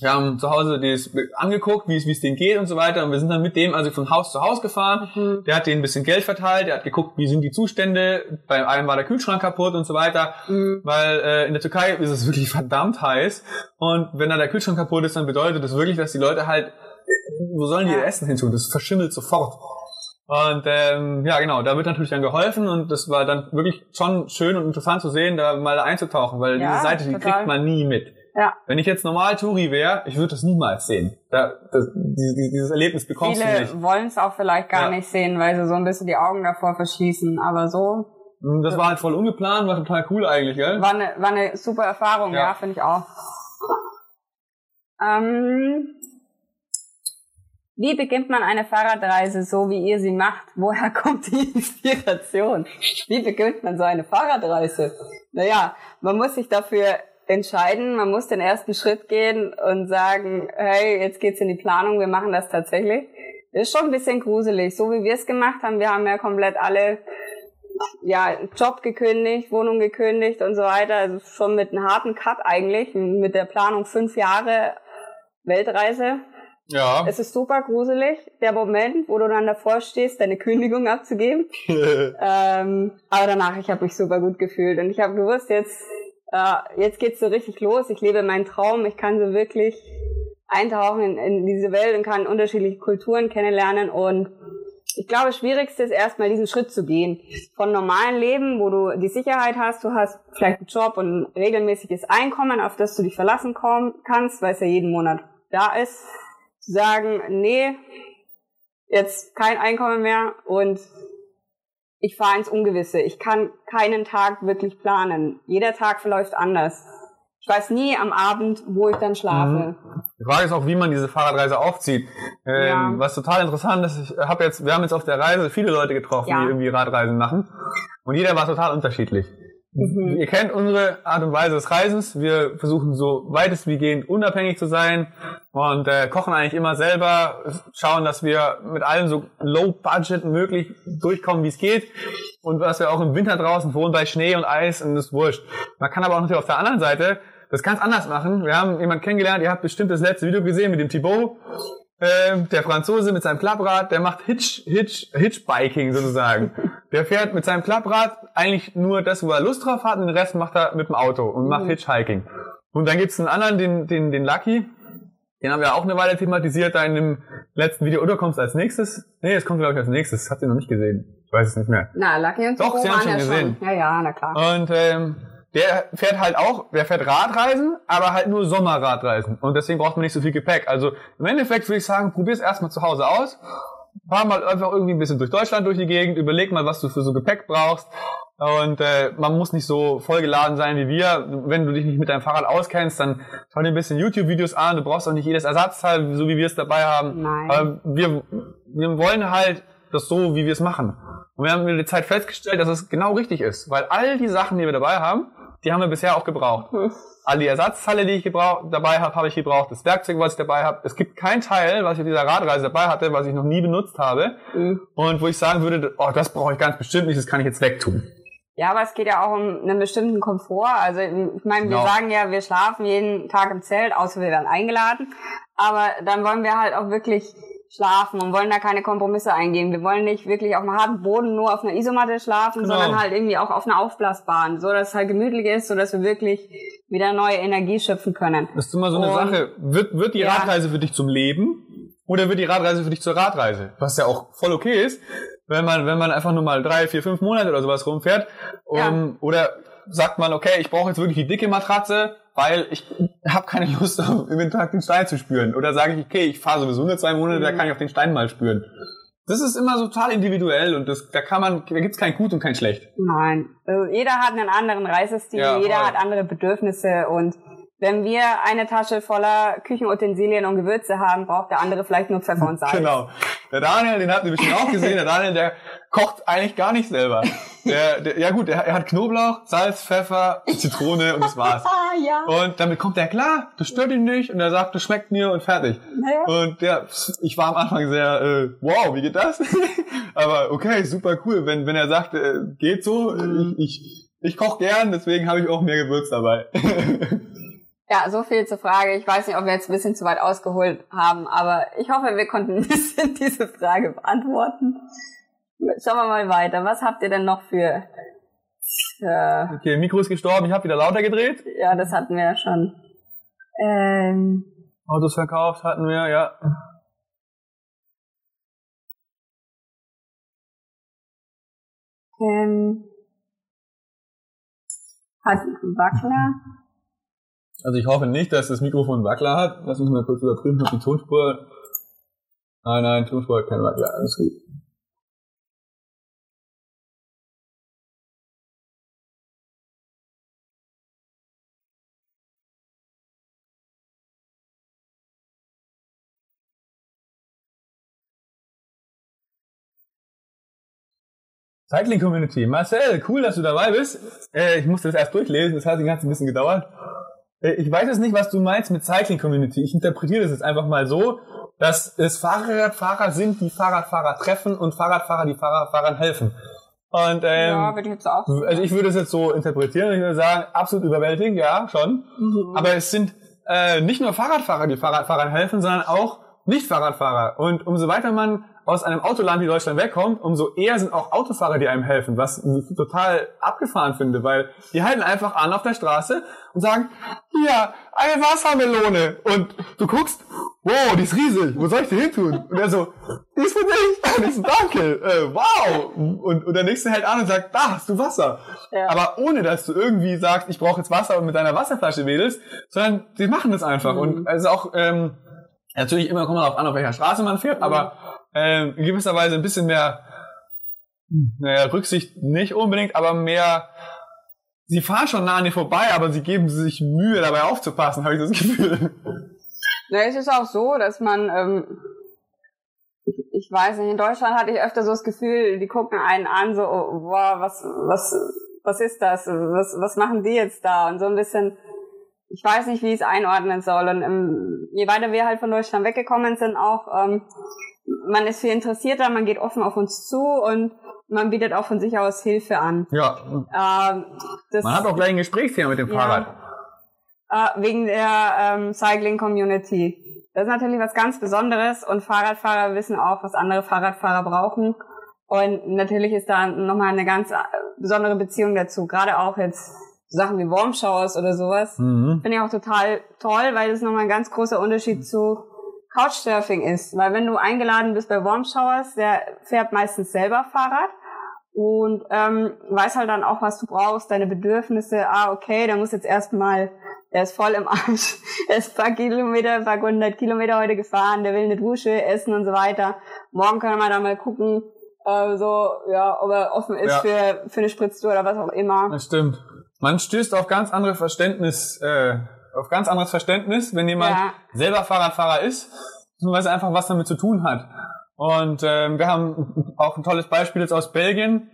Wir haben zu Hause das angeguckt, wie es, wie es denen geht und so weiter. Und wir sind dann mit dem also von Haus zu Haus gefahren. Mhm. Der hat denen ein bisschen Geld verteilt, der hat geguckt, wie sind die Zustände. Bei einem war der Kühlschrank kaputt und so weiter. Mhm. Weil äh, in der Türkei ist es wirklich verdammt heiß. Und wenn da der Kühlschrank kaputt ist, dann bedeutet das wirklich, dass die Leute halt, äh, wo sollen die ihr Essen hin tun? Das verschimmelt sofort. Und ähm, ja, genau, da wird natürlich dann geholfen und das war dann wirklich schon schön und interessant zu sehen, da mal einzutauchen, weil Ja, diese Seite, die total. kriegt man nie mit. Ja. Wenn ich jetzt normal Touri wäre, ich würde das niemals sehen. Da, das, dieses, dieses Erlebnis bekommst du nicht. Viele wollen es auch vielleicht gar Ja. nicht sehen, weil sie so ein bisschen die Augen davor verschließen. Aber so Und Das war halt voll ungeplant, war total cool eigentlich, gell? war eine, war eine super Erfahrung, ja, Ja. finde ich auch. Ähm, wie beginnt man eine Fahrradreise so, wie ihr sie macht? Woher kommt die Inspiration? Wie beginnt man so eine Fahrradreise? Naja, man muss sich dafür entscheiden, man muss den ersten Schritt gehen und sagen, hey, jetzt geht's in die Planung, wir machen das tatsächlich. Ist schon ein bisschen gruselig, so wie wir es gemacht haben. Wir haben ja komplett alle ja, Job gekündigt, Wohnung gekündigt und so weiter. Also schon mit einem harten Cut eigentlich, mit der Planung fünf Jahre Weltreise. Ja. Es ist super gruselig, der Moment, wo du dann davor stehst, deine Kündigung abzugeben. ähm, aber danach, ich habe mich super gut gefühlt und ich habe gewusst, jetzt, äh, jetzt geht's so richtig los. Ich lebe meinen Traum. Ich kann so wirklich eintauchen in, in diese Welt und kann unterschiedliche Kulturen kennenlernen und ich glaube, das Schwierigste ist erstmal diesen Schritt zu gehen. Von normalen Leben, wo du die Sicherheit hast, du hast vielleicht einen Job und ein regelmäßiges Einkommen, auf das du dich verlassen kommen kannst, weil es ja jeden Monat da ist, sagen, nee, jetzt kein Einkommen mehr und ich fahre ins Ungewisse. Ich kann keinen Tag wirklich planen. Jeder Tag verläuft anders. Ich weiß nie am Abend, wo ich dann schlafe. Die Frage ist auch, wie man diese Fahrradreise aufzieht. Ähm, Ja. Was total interessant ist, ich habe jetzt, wir haben jetzt auf der Reise viele Leute getroffen, Ja. die irgendwie Radreisen machen. Und jeder war total unterschiedlich. Mhm. Ihr kennt unsere Art und Weise des Reisens. Wir versuchen so weit wie gehen unabhängig zu sein und äh, kochen eigentlich immer selber, schauen, dass wir mit allem so low budget möglich durchkommen, wie es geht. Und was wir auch im Winter draußen wohnen bei Schnee und Eis und ist wurscht. Man kann aber auch natürlich auf der anderen Seite das ganz anders machen. Wir haben jemanden kennengelernt, ihr habt bestimmt das letzte Video gesehen mit dem Thibaut. Ähm, der Franzose mit seinem Klapprad, der macht Hitch, Hitch, Hitchbiking sozusagen. Der fährt mit seinem Klapprad eigentlich nur das, wo er Lust drauf hat, und den Rest macht er mit dem Auto und macht Hitchhiking. Und dann gibt's einen anderen, den, den, den Lucky, den haben wir auch eine Weile thematisiert, da in dem letzten Video. Oder kommst als nächstes? Nee, es kommt glaube ich als nächstes. Habt ihr noch nicht gesehen? Ich weiß es nicht mehr. Na, Lucky und Doch, sie haben schon ja gesehen. schon. Ja, ja, na klar. Und ähm, der fährt halt auch, der fährt Radreisen, aber halt nur Sommerradreisen. Und deswegen braucht man nicht so viel Gepäck. Also im Endeffekt würde ich sagen, probier's erstmal zu Hause aus. Fahr mal einfach irgendwie ein bisschen durch Deutschland durch die Gegend, überleg mal, was du für so Gepäck brauchst. Und äh, man muss nicht so vollgeladen sein wie wir. Wenn du dich nicht mit deinem Fahrrad auskennst, dann schau dir ein bisschen YouTube-Videos an. Du brauchst auch nicht jedes Ersatzteil, so wie wir es dabei haben. Nein. Aber wir, wir wollen halt das so, wie wir es machen. Und wir haben mit der Zeit festgestellt, dass es genau richtig ist. Weil all die Sachen, die wir dabei haben, die haben wir bisher auch gebraucht. Hm. All die Ersatzteile, die ich gebraucht, dabei habe, habe ich gebraucht. Das Werkzeug, was ich dabei habe. Es gibt kein Teil, was ich auf dieser Radreise dabei hatte, was ich noch nie benutzt habe. Mhm. Und wo ich sagen würde, oh, das brauche ich ganz bestimmt nicht, das kann ich jetzt wegtun. Ja, aber es geht ja auch um einen bestimmten Komfort. Also ich meine, wir Genau. sagen ja, wir schlafen jeden Tag im Zelt, außer wir werden eingeladen. Aber dann wollen wir halt auch wirklich schlafen und wollen da keine Kompromisse eingehen. Wir wollen nicht wirklich auf einem harten Boden nur auf einer Isomatte schlafen, Genau. sondern halt irgendwie auch auf einer Aufblasbahn, so dass es halt gemütlich ist, so dass wir wirklich wieder neue Energie schöpfen können. Das ist immer so eine Und- Sache. Wird, wird die Ja. Radreise für dich zum Leben oder wird die Radreise für dich zur Radreise? Was ja auch voll okay ist, wenn man, wenn man einfach nur mal drei, vier, fünf Monate oder sowas rumfährt. Um, Oder sagt man, okay, ich brauche jetzt wirklich die dicke Matratze, weil ich habe keine Lust, jeden Tag den Stein zu spüren. Oder sage ich, okay, ich fahre sowieso nur zwei Monate, da Mhm. kann ich auch den Stein mal spüren. Das ist immer so total individuell und das, da kann man, da gibt's kein gut und kein schlecht. Nein. Also jeder hat einen anderen Reisestil, Ja, jeder voll. hat andere Bedürfnisse und Wenn wir eine Tasche voller Küchenutensilien und Gewürze haben, braucht der andere vielleicht nur Pfeffer und Salz. Genau. Der Daniel, den habt ihr bestimmt auch gesehen, der Daniel, der kocht eigentlich gar nicht selber. Der, der, ja gut, er, hat Knoblauch, Salz, Pfeffer, Zitrone und das war's. Ah, ja. Und damit kommt er klar, das stört ihn nicht und er sagt, das schmeckt mir und fertig. Naja. Und ja, ich war am Anfang sehr, äh, wow, wie geht das? Aber okay, super cool, wenn, wenn er sagt, äh, geht so, ich, ich, ich koche gern, deswegen habe ich auch mehr Gewürz dabei. Ja, so viel zur Frage. Ich weiß nicht, ob wir jetzt ein bisschen zu weit ausgeholt haben, aber ich hoffe, wir konnten ein bisschen diese Frage beantworten. Schauen wir mal weiter. Was habt ihr denn noch für... für okay, Mikro ist gestorben, ich habe wieder lauter gedreht. ja, das hatten wir ja schon. Ähm, Autos verkauft hatten wir, ja. ähm, hat Wackler... Also ich hoffe nicht, dass das Mikrofon Wackler hat. Lass uns mal kurz überprüfen, ob die Tonspur... Nein, nein, Tonspur hat keinen Wackler, alles gut. Cycling Community. Marcel, cool, dass du dabei bist. Äh, ich musste das erst durchlesen, das hat ein ganz bisschen gedauert. Äh, ich weiß jetzt nicht, was du meinst mit Cycling Community. Ich interpretiere das jetzt einfach mal so, dass es Fahrradfahrer sind, die Fahrradfahrer treffen und Fahrradfahrer, die Fahrradfahrern helfen. Und ähm, ja, würde ich jetzt auch. also ich würde es jetzt so interpretieren, ich würde sagen, absolut überwältigend, ja, schon. Mhm. Aber es sind äh, nicht nur Fahrradfahrer, die Fahrradfahrern helfen, sondern auch Nicht-Fahrradfahrer. Und umso weiter man aus einem Autoland wie Deutschland wegkommt, umso eher sind auch Autofahrer, die einem helfen, was ich total abgefahren finde, weil die halten einfach an auf der Straße und sagen, hier, eine Wassermelone. Und du guckst, wow, die ist riesig, wo soll ich die hin tun? Und er so, die ist für dich. Und ich so, danke, äh, wow. Und, und der nächste hält an und sagt, da hast du Wasser. Ja. Aber ohne, dass du irgendwie sagst, ich brauche jetzt Wasser und mit deiner Wasserflasche wedelst, sondern sie machen das einfach. Mhm. Und es ist auch, ähm, natürlich immer kommt darauf an, auf welcher Straße man fährt, aber ähm, in gewisser Weise ein bisschen mehr, naja, Rücksicht nicht unbedingt, aber mehr, sie fahren schon nah an dir vorbei, aber sie geben sich Mühe, dabei aufzupassen, habe ich das Gefühl. Na, es ist auch so, dass man, ähm, ich, ich weiß nicht, in Deutschland hatte ich öfter so das Gefühl, die gucken einen an, so, oh, boah, was, was, was ist das? Was, was machen die jetzt da? Und so ein bisschen, ich weiß nicht, wie ich es einordnen soll. Und ähm, je weiter wir halt von Deutschland weggekommen sind, auch, ähm, man ist viel interessierter, man geht offen auf uns zu und man bietet auch von sich aus Hilfe an. Ja, Ähm, man hat auch gleich ein Gesprächsthema mit dem Ja. Fahrrad. äh, wegen der ähm, Cycling Community. Das ist natürlich was ganz Besonderes und Fahrradfahrer wissen auch, was andere Fahrradfahrer brauchen. Und natürlich ist da nochmal eine ganz äh, besondere Beziehung dazu. Gerade auch jetzt Sachen wie Warm Showers oder sowas. Mhm. Finde ich auch total toll, weil das nochmal ein ganz großer Unterschied zu Couchsurfing ist. Weil wenn du eingeladen bist bei Warm Showers, der fährt meistens selber Fahrrad und ähm, weiß halt dann auch, was du brauchst, deine Bedürfnisse. Ah, okay, der muss jetzt erstmal, der ist voll im Arsch, er ist ein paar Kilometer, ein paar hundert Kilometer heute gefahren, der will eine Dusche, essen und so weiter. Morgen können wir dann mal gucken, äh, so, ja, ob er offen ist Ja. für, für eine Spritztour oder was auch immer. Das stimmt. Man stößt auf ganz andere Verständnis, äh, auf ganz anderes Verständnis, wenn jemand Ja. selber Fahrradfahrer ist, beziehungsweise einfach was damit zu tun hat. Und ähm, wir haben auch ein tolles Beispiel jetzt aus Belgien.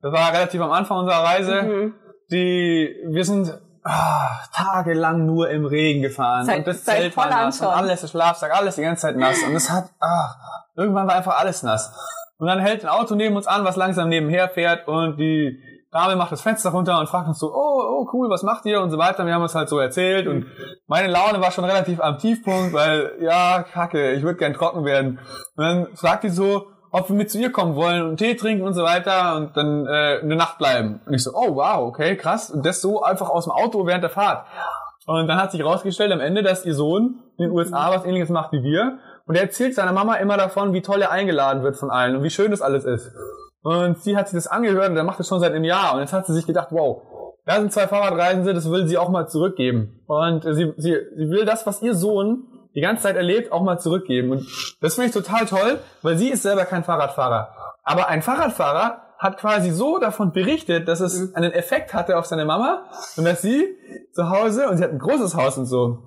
Das war relativ am Anfang unserer Reise. Mhm. Die, wir sind ah, tagelang nur im Regen gefahren Seit- und das seit Zelt war nass und alles, der Schlafsack, alles die ganze Zeit nass und es hat, ah, irgendwann war einfach alles nass. Und dann hält ein Auto neben uns an, was langsam nebenher fährt und die Dame macht das Fenster runter und fragt uns so, oh, oh, cool, was macht ihr und so weiter. Wir haben es halt so erzählt und meine Laune war schon relativ am Tiefpunkt, weil, ja, kacke, ich würde gern trocken werden. Und dann fragt die so, ob wir mit zu ihr kommen wollen und Tee trinken und so weiter und dann äh, eine Nacht bleiben. Und ich so, oh wow, okay, krass. Und das so einfach aus dem Auto während der Fahrt. Und dann hat sich herausgestellt am Ende, dass ihr Sohn in den USA was ähnliches macht wie wir. Und er erzählt seiner Mama immer davon, wie toll er eingeladen wird von allen und wie schön das alles ist. Und sie hat sich das angehört und er macht das schon seit einem Jahr. Und jetzt hat sie sich gedacht, wow, da sind zwei Fahrradreisende, das will sie auch mal zurückgeben. Und sie, sie, sie will das, was ihr Sohn die ganze Zeit erlebt, auch mal zurückgeben. Und das finde ich total toll, weil sie ist selber kein Fahrradfahrer. Aber ein Fahrradfahrer hat quasi so davon berichtet, dass es Mhm. einen Effekt hatte auf seine Mama und dass sie zu Hause, und sie hat ein großes Haus und so,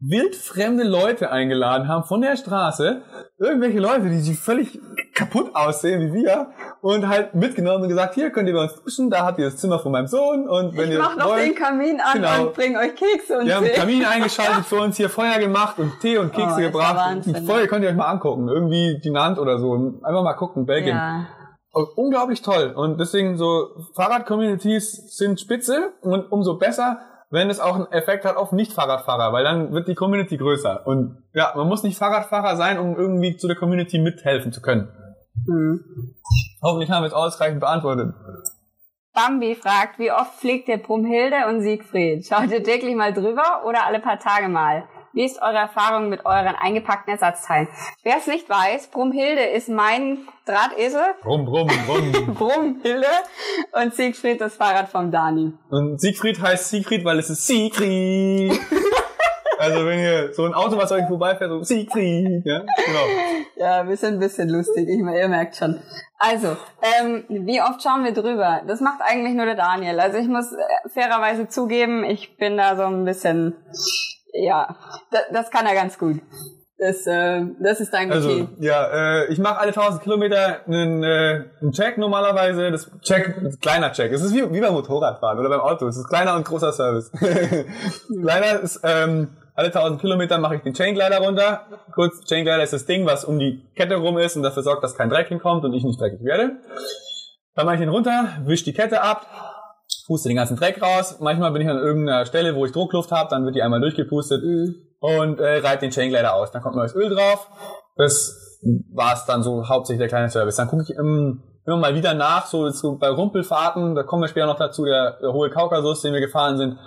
wildfremde Leute eingeladen haben von der Straße, irgendwelche Leute, die sich völlig kaputt aussehen wie wir und halt mitgenommen und gesagt, hier könnt ihr bei uns duschen, da habt ihr das Zimmer von meinem Sohn und wenn Ich ihr mach noch wollt, den Kamin an Genau. und bring euch Kekse und wir haben einen Kamin eingeschaltet für uns, hier Feuer gemacht und Tee und Oh, Kekse ja gebracht. Die Folge könnt ihr euch mal angucken. Irgendwie Dinant oder so. Einfach mal gucken, Belgien. Ja. Und Unglaublich toll. Und deswegen so Fahrrad-Communities sind spitze und umso besser, wenn es auch einen Effekt hat auf Nicht-Fahrradfahrer, weil dann wird die Community größer. Und ja, man muss nicht Fahrradfahrer sein, um irgendwie zu der Community mithelfen zu können. Mhm. Hoffentlich haben wir es ausreichend beantwortet. Bambi fragt, wie oft pflegt ihr Brumhilde und Siegfried? Schaut ihr täglich mal drüber oder alle paar Tage mal? Wie ist eure Erfahrung mit euren eingepackten Ersatzteilen? Wer es nicht weiß, Brumhilde ist mein Drahtesel, Brumm, brumm, brumm. Brumhilde und Siegfried das Fahrrad vom Dani. Und Siegfried heißt Siegfried, weil es ist Siegfried. also wenn ihr so ein Auto, was euch vorbeifährt, so Siegfried, ja, genau. Ja, wir sind ein bisschen lustig, ich, ihr merkt schon. Also, ähm, wie oft schauen wir drüber? Das macht eigentlich nur der Daniel. Also ich muss äh, fairerweise zugeben, ich bin da so ein bisschen, ja, das, das kann er ganz gut. Das, äh, das ist dein Also, ja, äh, ich mache alle 1000 Kilometer einen, äh, einen Check normalerweise. Das Check, ein kleiner Check. Es ist wie, wie beim Motorradfahren oder beim Auto. Es ist kleiner und großer Service. kleiner ist, ähm, alle 1000 Kilometer mache ich den Chainglider runter. Kurz, Chainglider ist das Ding, was um die Kette rum ist und dafür sorgt, dass kein Dreck hinkommt und ich nicht dreckig werde. Dann mache ich den runter, wisch die Kette ab, puste den ganzen Dreck raus. Manchmal bin ich an irgendeiner Stelle, wo ich Druckluft habe, dann wird die einmal durchgepustet und äh, reibt den Chainglider aus. Dann kommt neues Öl drauf. Das war's dann so hauptsächlich der kleine Service. Dann gucke ich im, immer mal wieder nach, so, so bei Rumpelfahrten, da kommen wir später noch dazu, der, der hohe Kaukasus, den wir gefahren sind.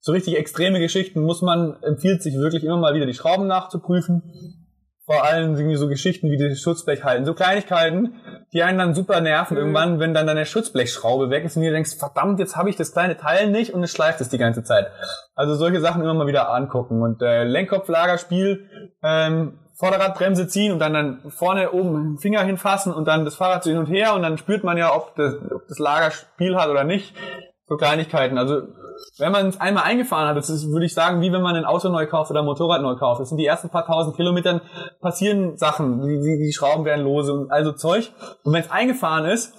So richtig extreme Geschichten muss man, empfiehlt sich wirklich immer mal wieder die Schrauben nachzuprüfen. Vor allem irgendwie so Geschichten wie die Schutzblech halten. So Kleinigkeiten, die einen dann super nerven irgendwann, wenn dann deine Schutzblechschraube weg ist und du denkst, verdammt, jetzt habe ich das kleine Teil nicht und es schleift es die ganze Zeit. Also solche Sachen immer mal wieder angucken. Und äh, Lenkkopflagerspiel, ähm, Vorderradbremse ziehen und dann, dann vorne oben den Finger hinfassen und dann das Fahrrad so hin und her und dann spürt man ja, ob das, ob das Lagerspiel hat oder nicht. So Kleinigkeiten. Also wenn man es einmal eingefahren hat, das ist, würde ich sagen, wie wenn man ein Auto neu kauft oder ein Motorrad neu kauft. Das sind die ersten paar tausend Kilometern passieren Sachen, die, die, die Schrauben werden lose und also Zeug. Und wenn es eingefahren ist,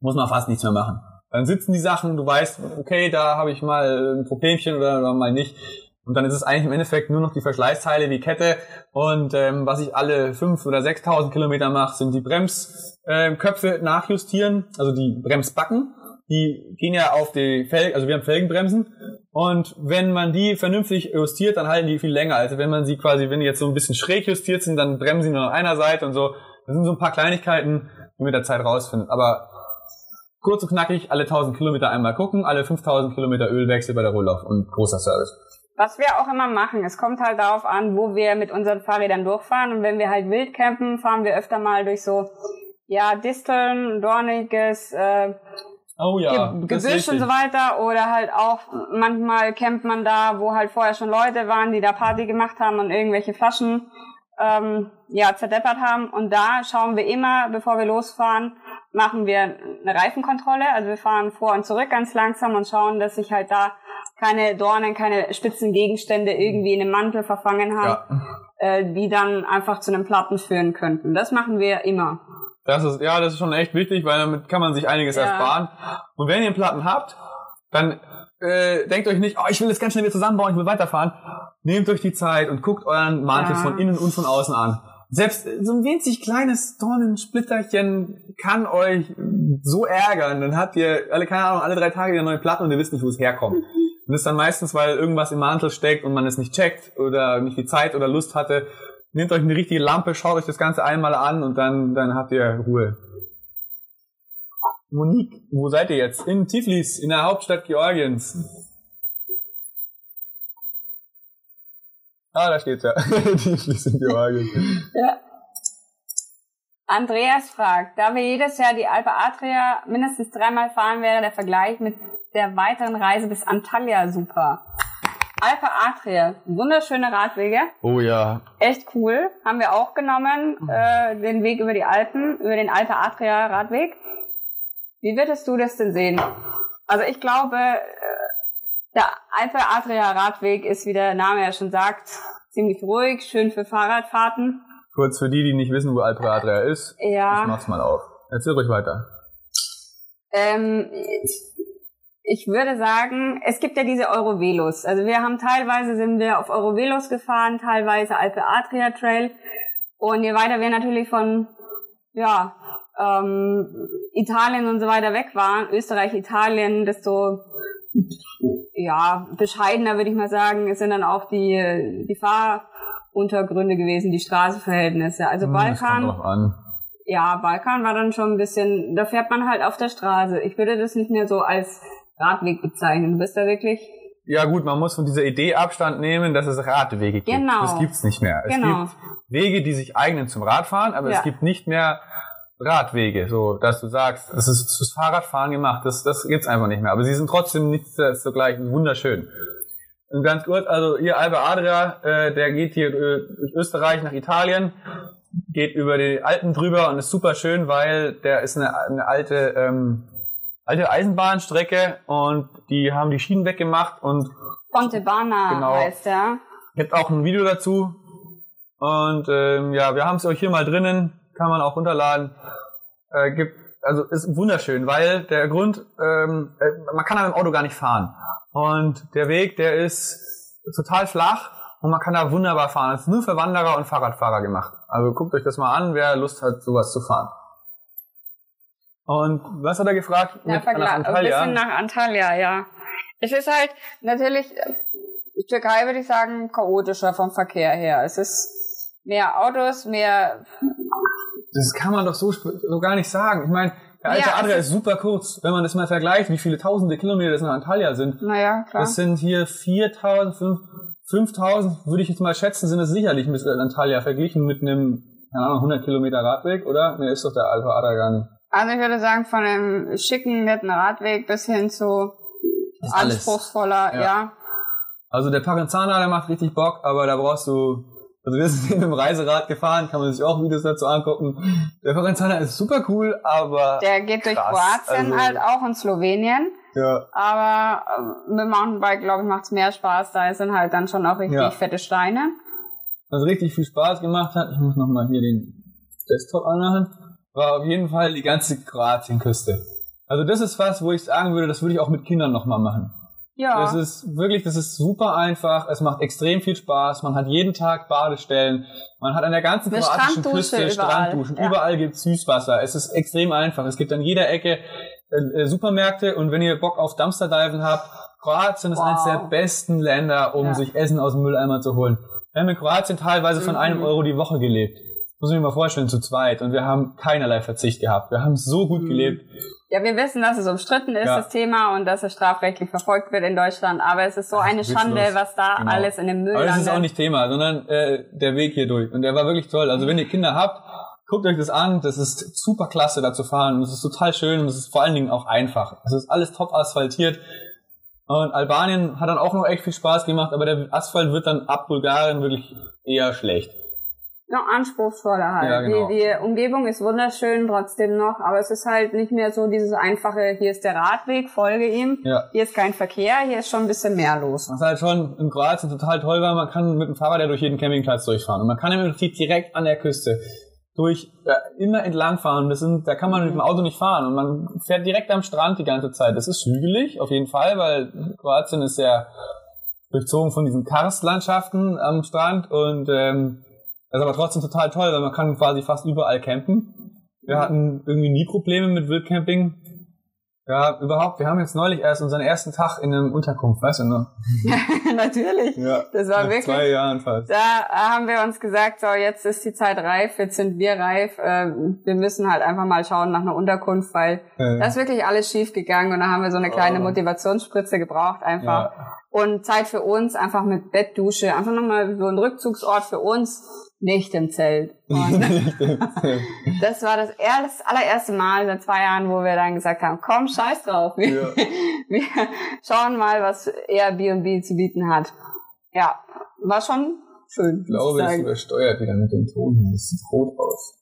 muss man fast nichts mehr machen. Dann sitzen die Sachen, du weißt, okay, da habe ich mal ein Problemchen oder, oder mal nicht. Und dann ist es eigentlich im Endeffekt nur noch die Verschleißteile wie Kette. Und ähm, was ich alle fünf oder 6.000 Kilometer mache, sind die Bremsköpfe nachjustieren, also die Bremsbacken. Die gehen ja auf die Felgen, also wir haben Felgenbremsen. Und wenn man die vernünftig justiert, dann halten die viel länger. Also wenn man sie quasi, wenn die jetzt so ein bisschen schräg justiert sind, dann bremsen sie nur an einer Seite und so. Das sind so ein paar Kleinigkeiten, die man mit der Zeit rausfindet. Aber kurz und knackig, alle 1000 Kilometer einmal gucken, alle 5000 Kilometer Ölwechsel bei der Rollauf und großer Service. Was wir auch immer machen, es kommt halt darauf an, wo wir mit unseren Fahrrädern durchfahren. Und wenn wir halt wild campen, fahren wir öfter mal durch so, ja, Disteln, dorniges, äh, Oh ja, Ge Gebüsch und so weiter. Oder halt auch, manchmal campt man da, wo halt vorher schon Leute waren, die da Party gemacht haben und irgendwelche Flaschen, ähm, ja, zerdeppert haben. Und da schauen wir immer, bevor wir losfahren, machen wir eine Reifenkontrolle. Also wir fahren vor und zurück ganz langsam und schauen, dass sich halt da keine Dornen, keine spitzen Gegenstände irgendwie in dem Mantel verfangen haben, Ja. äh, die dann einfach zu einem Platten führen könnten. Das machen wir immer. Das ist, ja, das ist schon echt wichtig, weil damit kann man sich einiges Ja. ersparen. Und wenn ihr einen Platten habt, dann äh, denkt euch nicht, oh, ich will das ganz schnell wieder zusammenbauen, ich will weiterfahren. Nehmt euch die Zeit und guckt euren Mantel Ja. von innen und von außen an. Selbst so ein winzig kleines Dornensplitterchen kann euch so ärgern. Dann habt ihr alle, keine Ahnung, alle drei Tage wieder neue Platten und ihr wisst nicht, wo es herkommt. Und das ist dann meistens, weil irgendwas im Mantel steckt und man es nicht checkt oder nicht die Zeit oder Lust hatte. Nehmt euch eine richtige Lampe, schaut euch das Ganze einmal an und dann, dann habt ihr Ruhe. Monique, wo seid ihr jetzt? In Tiflis, in der Hauptstadt Georgiens. Ah, da steht's ja. Tiflis in Georgien. Ja. Andreas fragt, da wir jedes Jahr die Alpe Adria mindestens dreimal fahren, wäre der Vergleich mit der weiteren Reise bis Antalya super. Alpe Adria, wunderschöne Radwege, Oh ja. echt cool, haben wir auch genommen, äh, den Weg über die Alpen, über den Alpe Adria Radweg. Wie würdest du das denn sehen? Also ich glaube, äh, der Alpe Adria Radweg ist, wie der Name ja schon sagt, ziemlich ruhig, schön für Fahrradfahrten. Kurz für die, die nicht wissen, wo Alpe Adria ist. Ja. Ich mach's mal auf. Erzähl ruhig weiter. Ähm, ich würde sagen, es gibt ja diese Eurovelos. Also wir haben teilweise sind wir auf Eurovelos gefahren, teilweise Alpe Adria Trail. Und je weiter wir natürlich von ja, ähm, Italien und so weiter weg waren, Österreich, Italien, desto ja, bescheidener würde ich mal sagen, es sind dann auch die, die Fahruntergründe gewesen, die Straßenverhältnisse. Also Hm, das Balkan, drauf an. ja, Balkan war dann schon ein bisschen, da fährt man halt auf der Straße. Ich würde das nicht mehr so als Radweg bezeichnen. Du bist da wirklich, Ja gut, man muss von dieser Idee Abstand nehmen, dass es Radwege gibt. Genau. Das gibt's nicht mehr. Es Genau. gibt Wege, die sich eignen zum Radfahren, aber Ja. es gibt nicht mehr Radwege, so dass du sagst, das ist fürs Fahrradfahren gemacht. Das, das gibt's einfach nicht mehr. Aber sie sind trotzdem nicht zugleich wunderschön. Und ganz kurz, also hier Alba Adria, äh, der geht hier äh, durch Österreich nach Italien, geht über die Alpen drüber und ist super schön, weil der ist eine, eine alte ähm, alte Eisenbahnstrecke und die haben die Schienen weggemacht und Ponte Bana Genau. heißt der. gibt auch ein Video dazu. Und ähm, ja, wir haben es euch hier mal drinnen, kann man auch runterladen. Äh, gibt, also ist wunderschön, weil der Grund, ähm, äh, man kann da mit dem Auto gar nicht fahren. Und der Weg, der ist total flach und man kann da wunderbar fahren. Es ist nur für Wanderer und Fahrradfahrer gemacht. Also guckt euch das mal an, wer Lust hat, sowas zu fahren. Und was hat er gefragt? Ja, Mit ein Antalya? bisschen nach Antalya, ja. Es ist halt natürlich, äh, Türkei würde ich sagen, chaotischer vom Verkehr her. Es ist mehr Autos, mehr, Das kann man doch so, so gar nicht sagen. Ich meine, der alte Ja, Adria ist- super kurz. Wenn man das mal vergleicht, wie viele tausende Kilometer das nach Antalya sind. naja, klar. Das sind hier 4000, 5 5000, würde ich jetzt mal schätzen, sind es sicherlich mit Antalya verglichen mit einem, keine Ahnung, 100 Kilometer Radweg, oder? Ne, ist doch der Alpha Adria gar nicht. Also ich würde sagen, von einem schicken, netten Radweg bis hin zu anspruchsvoller, Ja. ja. Also der Parenzana, der macht richtig Bock, aber da brauchst du, also wir sind mit dem Reiserad gefahren, kann man sich auch Videos dazu angucken. Der Parenzana ist super cool, aber, Der geht durch Krass, Kroatien also- halt auch und Slowenien. ja, Aber äh, mit dem Mountainbike, glaube ich, macht's mehr Spaß. Da sind halt dann schon auch richtig Ja. fette Steine. was richtig viel Spaß gemacht hat, ich muss nochmal hier den Desktop anmachen, war auf jeden Fall die ganze Kroatienküste. Also das ist was, wo ich sagen würde, das würde ich auch mit Kindern nochmal machen. Ja. Das ist wirklich, das ist super einfach, es macht extrem viel Spaß, man hat jeden Tag Badestellen, man hat an der ganzen Eine kroatischen Küste überall, Strandduschen, ja. überall gibt's Süßwasser, es ist extrem einfach, es gibt an jeder Ecke äh, äh, Supermärkte und wenn ihr Bock auf Dumpsterdiven habt, Kroatien ist Wow. eines der besten Länder, um Ja. sich Essen aus dem Mülleimer zu holen. Wir haben in Kroatien teilweise von Mhm. einem Euro die Woche gelebt. Muss ich mir mal vorstellen, zu zweit. Und wir haben keinerlei Verzicht gehabt. Wir haben so gut Mhm. gelebt. Ja, wir wissen, dass es umstritten ist, Ja. das Thema, und dass es strafrechtlich verfolgt wird in Deutschland. Aber es ist so eine witzlos. Schande, was da Genau. alles in dem Müll Aber das ist auch nicht Thema, sondern äh, der Weg hier durch. Und der war wirklich toll. Also wenn ihr Kinder habt, guckt euch das an. Das ist super klasse, da zu fahren. Und es ist total schön und es ist vor allen Dingen auch einfach. Es ist alles top asphaltiert. Und Albanien hat dann auch noch echt viel Spaß gemacht, aber der Asphalt wird dann ab Bulgarien wirklich eher schlecht. Ja, anspruchsvoller halt. Ja, genau. die, die Umgebung ist wunderschön trotzdem noch, aber es ist halt nicht mehr so dieses einfache, hier ist der Radweg, folge ihm. Ja. Hier ist kein Verkehr, hier ist schon ein bisschen mehr los. Was halt schon in Kroatien total toll war, man kann mit dem Fahrrad ja durch jeden Campingplatz durchfahren. Und man kann im Prinzip direkt an der Küste durch ja, immer entlang fahren. Sind, da kann man mit dem Auto nicht fahren. Und man fährt direkt am Strand die ganze Zeit. Das ist hügelig, auf jeden Fall, weil Kroatien ist ja durchzogen von diesen Karstlandschaften am Strand. Und ähm, das ist aber trotzdem total toll, weil man kann quasi fast überall campen. Wir hatten irgendwie nie Probleme mit Wildcamping. Ja, überhaupt. Wir haben jetzt neulich erst unseren ersten Tag in einem Unterkunft, weißt du noch? Natürlich. Ja. Das war wirklich- Zwei Jahren fast. Da haben wir uns gesagt, so jetzt ist die Zeit reif, jetzt sind wir reif. Äh, wir müssen halt einfach mal schauen nach einer Unterkunft, weil Äh, da ist wirklich alles schief gegangen und da haben wir so eine kleine Oh. Motivationsspritze gebraucht einfach. ja. Und Zeit für uns, einfach mit Bett, Dusche, einfach nochmal so ein Rückzugsort für uns, nicht im Zelt. Und das war das, er- das allererste Mal seit zwei Jahren, wo wir dann gesagt haben, komm, scheiß drauf. Wir, Ja. wir schauen mal, was Airbnb zu bieten hat. Ja, war schon schön. ich glaube, sagen. übersteuert wieder mit dem Ton hier. Das sieht rot aus.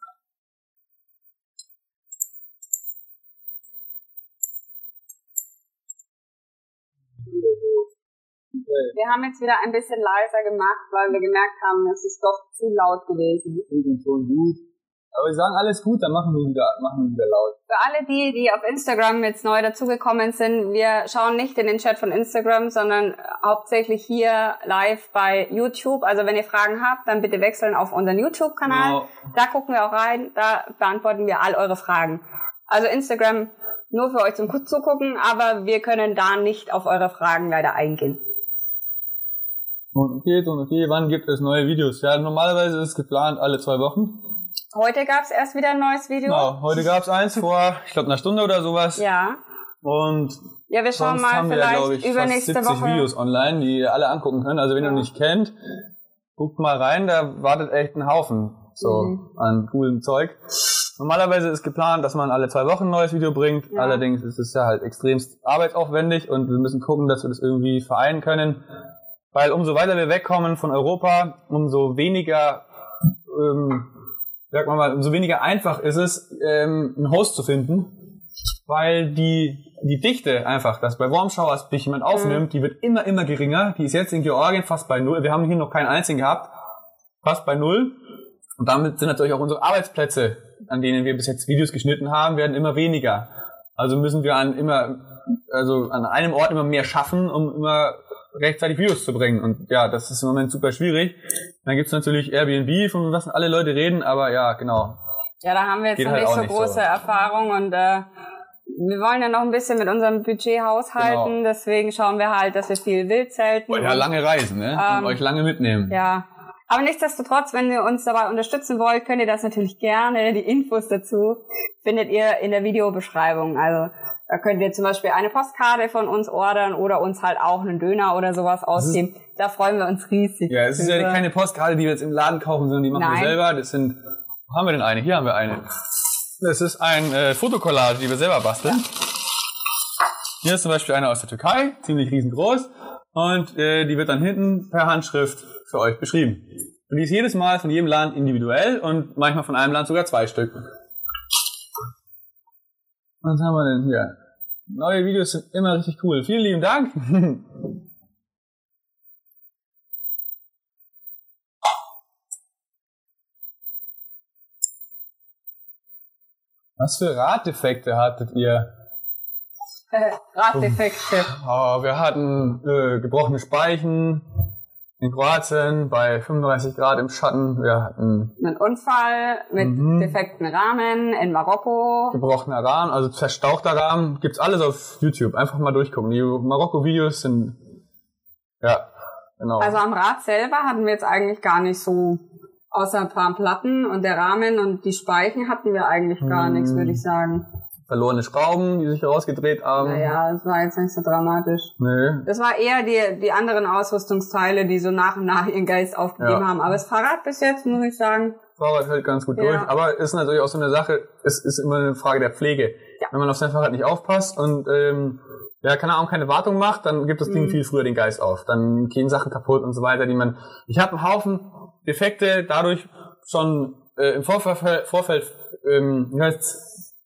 Wir haben jetzt wieder ein bisschen leiser gemacht, weil wir gemerkt haben, es ist doch zu laut gewesen. Klingt Ton gut. Aber wir sagen alles gut, dann machen wir wieder, machen wir wieder laut. Für alle die, die auf Instagram jetzt neu dazugekommen sind, wir schauen nicht in den Chat von Instagram, sondern hauptsächlich hier live bei YouTube. Also wenn ihr Fragen habt, dann bitte wechseln auf unseren YouTube-Kanal. Genau. Da gucken wir auch rein, da beantworten wir all eure Fragen. Also Instagram nur für euch zum Zugucken, aber wir können da nicht auf eure Fragen leider eingehen. Und okay, und okay, wann gibt es neue Videos? Ja, normalerweise ist es geplant alle zwei Wochen. Heute gab's erst wieder ein neues Video. Genau, heute gab's eins vor, ich glaube, einer Stunde oder sowas. Ja. Und Ja, wir schauen sonst mal haben wir, vielleicht glaube ich, fast übernächste 70 Woche. Videos online, die ihr alle angucken könnt. Also wenn Ja. ihr nicht kennt, guckt mal rein, da wartet echt ein Haufen so Mhm. an coolem Zeug. Normalerweise ist geplant, dass man alle zwei Wochen ein neues Video bringt. Ja. Allerdings ist es ja halt extremst arbeitsaufwendig und wir müssen gucken, dass wir das irgendwie vereinen können. Weil umso weiter wir wegkommen von Europa, umso weniger, ähm, sag mal mal, umso weniger einfach ist es, ähm, einen Host zu finden. Weil die, die Dichte einfach, dass bei Warm Showers dich jemand aufnimmt, die wird immer, immer geringer. Die ist jetzt in Georgien fast bei null. Wir haben hier noch keinen einzigen gehabt. Fast bei null. Und damit sind natürlich auch unsere Arbeitsplätze, an denen wir bis jetzt Videos geschnitten haben, werden immer weniger. Also müssen wir an immer, also an einem Ort immer mehr schaffen, um immer rechtzeitig Videos zu bringen. Und ja, das ist im Moment super schwierig. Dann gibt's natürlich Airbnb, von was alle Leute reden, aber ja, genau. Ja, da haben wir jetzt Geht noch halt nicht so nicht große so. Erfahrung und äh, wir wollen ja noch ein bisschen mit unserem Budget haushalten, Genau. deswegen schauen wir halt, dass wir viel wild zelten. Wollt ja und- lange reisen, ne? Ähm, Und euch lange mitnehmen. Ja. Aber nichtsdestotrotz, wenn ihr uns dabei unterstützen wollt, könnt ihr das natürlich gerne. Die Infos dazu findet ihr in der Videobeschreibung. Also da könnt ihr zum Beispiel eine Postkarte von uns ordern oder uns halt auch einen Döner oder sowas ausgeben. Da freuen wir uns riesig. Ja, es ist ja keine Postkarte, die wir jetzt im Laden kaufen, sondern die machen Nein. wir selber. Das sind, wo haben wir denn eine? Hier haben wir eine. Das ist ein äh, Fotokollage, die wir selber basteln. Hier ist zum Beispiel eine aus der Türkei, ziemlich riesengroß. Und äh, die wird dann hinten per Handschrift für euch beschrieben. Und die ist jedes Mal von jedem Land individuell und manchmal von einem Land sogar zwei Stück. Was haben wir denn hier? Neue Videos sind immer richtig cool. Vielen lieben Dank. Was für Raddefekte hattet ihr? Äh, Raddefekte. Oh, wir hatten äh, gebrochene Speichen in Kroatien bei 35 Grad im Schatten. Wir hatten Ein Unfall mit Mhm. defekten Rahmen in Marokko. gebrochener Rahmen, also verstauchter Rahmen. Gibt's alles auf YouTube. Einfach mal durchgucken. Die Marokko-Videos sind ja genau. Also am Rad selber hatten wir jetzt eigentlich gar nicht so, außer ein paar Platten und der Rahmen und die Speichen hatten wir eigentlich gar Hm. nichts, würde ich sagen. Verlorene Schrauben, die sich rausgedreht haben. Naja, es war jetzt nicht so dramatisch. Nee. Das war eher die, die anderen Ausrüstungsteile, die so nach und nach ihren Geist aufgegeben Ja. haben. Aber das Fahrrad bis jetzt, muss ich sagen, Fahrrad hält ganz gut Ja. durch. Aber ist natürlich auch so eine Sache, es ist immer eine Frage der Pflege. Ja. Wenn man auf sein Fahrrad nicht aufpasst und ähm, ja, keine Ahnung, keine Wartung macht, dann gibt das Ding Mhm. viel früher den Geist auf. Dann gehen Sachen kaputt und so weiter, die man. Ich habe einen Haufen Defekte dadurch schon äh, im Vorfeld, Vorfeld ähm,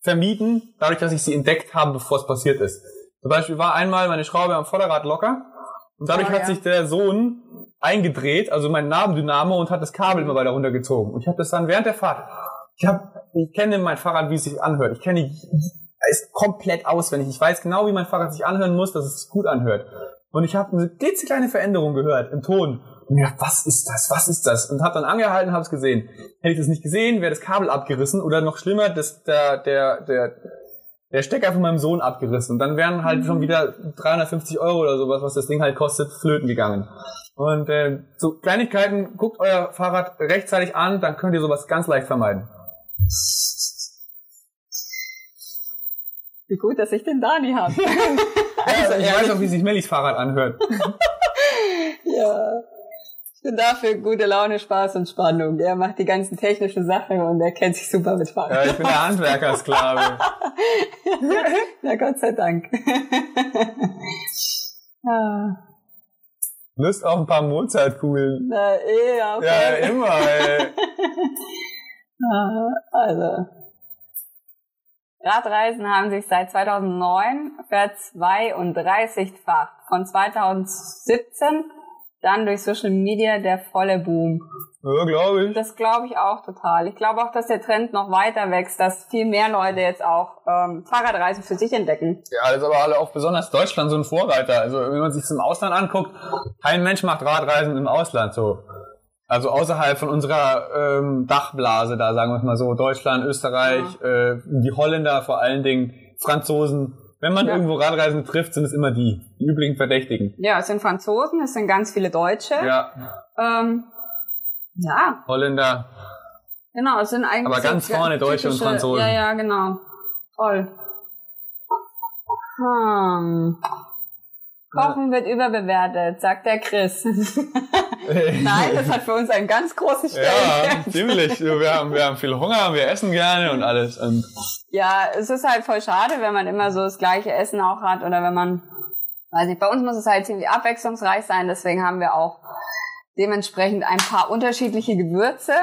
vermieden, dadurch, dass ich sie entdeckt habe, bevor es passiert ist. Zum Beispiel war einmal meine Schraube am Vorderrad locker und dadurch Oh, hat ja. sich der Sohn eingedreht, also mein Nabendynamo und hat das Kabel immer weiter runtergezogen. Und ich habe das dann während der Fahrt. Ich habe, ich kenne mein Fahrrad, wie es sich anhört. Ich kenne es komplett auswendig. Ich weiß genau, wie mein Fahrrad sich anhören muss, dass es sich gut anhört. Und ich habe eine klitzekleine Veränderung gehört im Ton. Und gedacht, was ist das? Was ist das? Und habe dann angehalten, habe es gesehen. Hätte ich das nicht gesehen, wäre das Kabel abgerissen oder noch schlimmer, das, der, der, der, der Stecker von meinem Sohn abgerissen. Und dann wären halt schon wieder 350 Euro oder sowas, was das Ding halt kostet, flöten gegangen. Und äh, so Kleinigkeiten, guckt euer Fahrrad rechtzeitig an, dann könnt ihr sowas ganz leicht vermeiden. wie gut, dass ich den Dani habe. Also, ich weiß auch, wie sich Mellis Fahrrad anhört. ja. Dafür gute Laune, Spaß und Spannung. Er macht die ganzen technischen Sachen und er kennt sich super mit Fahrrad. Ja, ich bin der Handwerkersklave. Na Gott sei Dank. ah, Lust auf ein paar Mozartkugeln. na, eh, ja, okay. Ja, immer, ey. Ah, Also. Radreisen haben sich seit 2009 verzweiunddreißigfacht. Von 2017 dann durch Social Media der volle Boom. Ja, glaube ich. Das glaube ich auch total. Ich glaube auch, dass der Trend noch weiter wächst, dass viel mehr Leute jetzt auch ähm, Fahrradreisen für sich entdecken. Ja, das ist aber alle auch besonders Deutschland so ein Vorreiter. Also wenn man sich das im Ausland anguckt, kein Mensch macht Radreisen im Ausland so. Also außerhalb von unserer ähm, Dachblase da, sagen wir es mal so, Deutschland, Österreich, äh, die Holländer vor allen Dingen, Franzosen. Wenn man Ja. irgendwo Radreisen trifft, sind es immer die, die üblichen Verdächtigen. Ja, es sind Franzosen, es sind ganz viele Deutsche. Ja, Ähm, ja, Holländer. genau, es sind eigentlich Aber ganz vorne Deutsche und Franzosen. Ja, ja, genau. Toll. Hm. Kochen wird überbewertet, sagt der Chris. Nein, das hat für uns einen ganz großen Ja, Stellenwert. ziemlich. Wir haben, wir haben viel Hunger, wir essen gerne und alles. Ja, es ist halt voll schade, wenn man immer so das gleiche Essen auch hat oder wenn man, weiß nicht, bei uns muss es halt ziemlich abwechslungsreich sein, deswegen haben wir auch dementsprechend ein paar unterschiedliche Gewürze.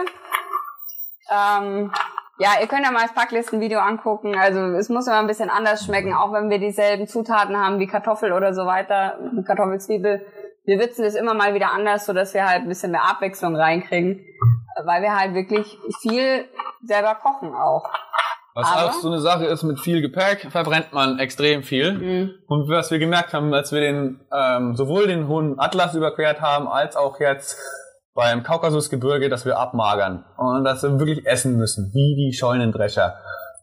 Ähm, ja, ihr könnt ja mal das Packlistenvideo angucken. Also es muss immer ein bisschen anders schmecken, auch wenn wir dieselben Zutaten haben wie Kartoffel oder so weiter, Kartoffelzwiebel. Wir würzen es immer mal wieder anders, so dass wir halt ein bisschen mehr Abwechslung reinkriegen, weil wir halt wirklich viel selber kochen auch. was Aber- auch so eine Sache ist, mit viel Gepäck verbrennt man extrem viel. Mhm. Und was wir gemerkt haben, als wir den ähm, sowohl den hohen Atlas überquert haben, als auch jetzt beim Kaukasusgebirge, dass wir abmagern und dass wir wirklich essen müssen, wie die Scheunendrescher.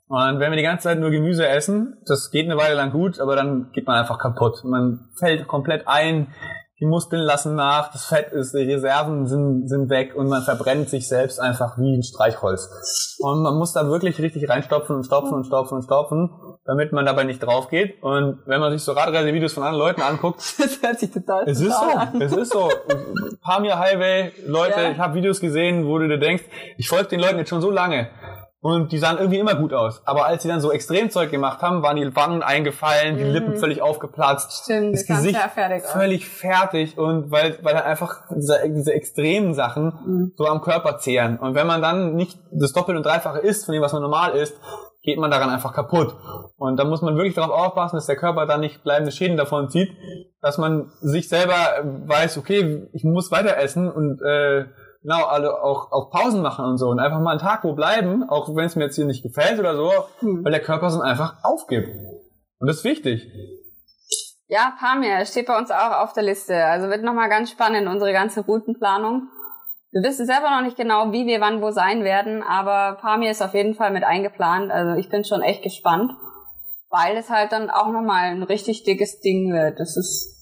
Und wenn wir die ganze Zeit nur Gemüse essen, das geht eine Weile lang gut, aber dann geht man einfach kaputt. Man fällt komplett ein, die Muskeln lassen nach, das Fett ist, die Reserven sind, sind weg und man verbrennt sich selbst einfach wie ein Streichholz. Und man muss da wirklich richtig reinstopfen und stopfen und stopfen und stopfen, damit man dabei nicht drauf geht. Und wenn man sich so Radreisevideos von anderen Leuten anguckt, Das hört sich total es ist so, an. es ist so. Pamir Highway, Leute, Ja. ich habe Videos gesehen, wo du dir denkst, ich folge den Leuten jetzt schon so lange. Und die sahen irgendwie immer gut aus. Aber als sie dann so Extremzeug gemacht haben, waren die Wangen eingefallen, die Lippen völlig aufgeplatzt. Mhm. Stimmt, das das Gesicht fertig völlig fertig und weil, weil halt einfach diese, diese extremen Sachen Mhm. so am Körper zehren. Und wenn man dann nicht das Doppel- und Dreifache isst von dem, was man normal isst, geht man daran einfach kaputt. Und da muss man wirklich darauf aufpassen, dass der Körper da nicht bleibende Schäden davon zieht, dass man sich selber weiß, okay, ich muss weiter essen und äh, genau, alle auch, auch Pausen machen und so und einfach mal einen Tag wo bleiben, auch wenn es mir jetzt hier nicht gefällt oder so, Hm. weil der Körper es einfach aufgibt. Und das ist wichtig. Ja, Pamir steht bei uns auch auf der Liste. Also wird nochmal ganz spannend, unsere ganze Routenplanung. Wir wissen selber noch nicht genau, wie wir wann wo sein werden, aber Pamir ist auf jeden Fall mit eingeplant. Also ich bin schon echt gespannt, weil es halt dann auch nochmal ein richtig dickes Ding wird. Das ist,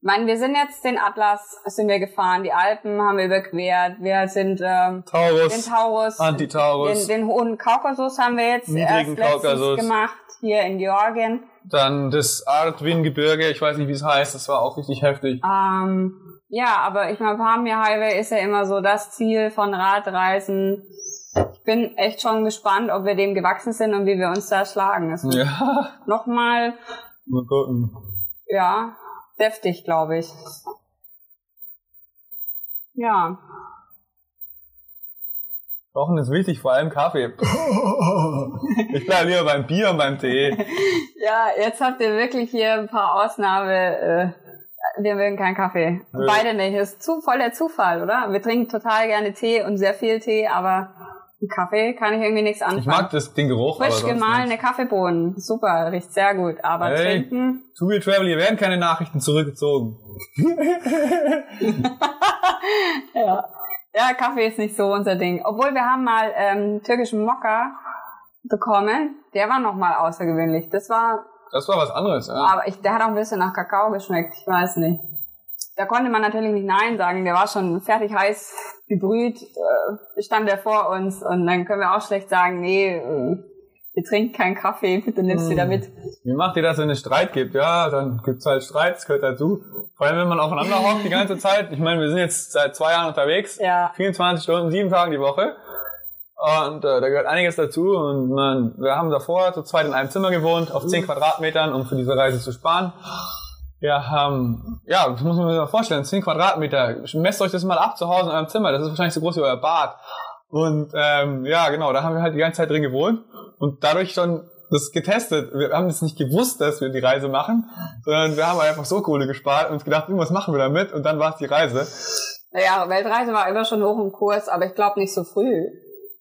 ich meine, wir sind jetzt den Atlas, sind wir gefahren, die Alpen haben wir überquert, wir sind ähm, den Taurus, Taurus, Antitaurus. den, den hohen Kaukasus haben wir jetzt erst Kaukasus. gemacht, hier in Georgien. Dann das Artvin-Gebirge, ich weiß nicht, wie es heißt, das war auch richtig heftig. Ähm, ja, aber ich meine, Pamir Highway ist ja immer so das Ziel von Radreisen. Ich bin echt schon gespannt, ob wir dem gewachsen sind und wie wir uns da schlagen. Ja, nochmal, mal gucken. ja, deftig, glaube ich. Ja. Kochen ist wichtig, vor allem Kaffee. Ich bleibe lieber beim Bier und beim Tee. Ja, jetzt habt ihr wirklich hier ein paar Ausnahme. Äh, wir mögen keinen Kaffee. Nö. Beide nicht. Das ist zu, voll der Zufall, oder? Wir trinken total gerne Tee und sehr viel Tee, aber Kaffee kann ich irgendwie nichts anfangen. Ich mag das, den Geruch, Frisch gemahlene nicht. Kaffeebohnen. Super, riecht sehr gut. Aber Hey. trinken, Too Real Travel, hier werden keine Nachrichten zurückgezogen. ja. Ja, Kaffee ist nicht so unser Ding. Obwohl wir haben mal ähm, türkischen Mokka bekommen. Der war nochmal außergewöhnlich. Das war, Das war was anderes, ja. aber ich, der hat auch ein bisschen nach Kakao geschmeckt. Ich weiß nicht. Da konnte man natürlich nicht Nein sagen. Der war schon fertig heiß gebrüht, äh, stand der vor uns und dann können wir auch schlecht sagen, nee, äh, wir trinken keinen Kaffee, bitte nimm's Hm. wieder mit. Wie macht ihr das, wenn es Streit gibt? Ja, dann gibt's halt Streit, das gehört dazu. Vor allem, wenn man aufeinander hockt die ganze Zeit. Ich meine, wir sind jetzt seit zwei Jahren unterwegs. Ja. 24 Stunden, sieben Tage die Woche. Und äh, da gehört einiges dazu. Und man, wir haben davor zu zweit in einem Zimmer gewohnt, auf 10 Quadratmetern, um für diese Reise zu sparen. Wir haben, ja, das muss man sich mal vorstellen, 10 Quadratmeter. Messt euch das mal ab zu Hause in eurem Zimmer. Das ist wahrscheinlich so groß wie euer Bad. Und ähm, ja, genau, da haben wir halt die ganze Zeit drin gewohnt. Und dadurch schon das getestet. Wir haben es nicht gewusst, dass wir die Reise machen, sondern wir haben einfach so Kohle gespart und gedacht, irgendwas machen wir damit und dann war es die Reise. Naja, Weltreise war immer schon hoch im Kurs, aber ich glaube nicht so früh.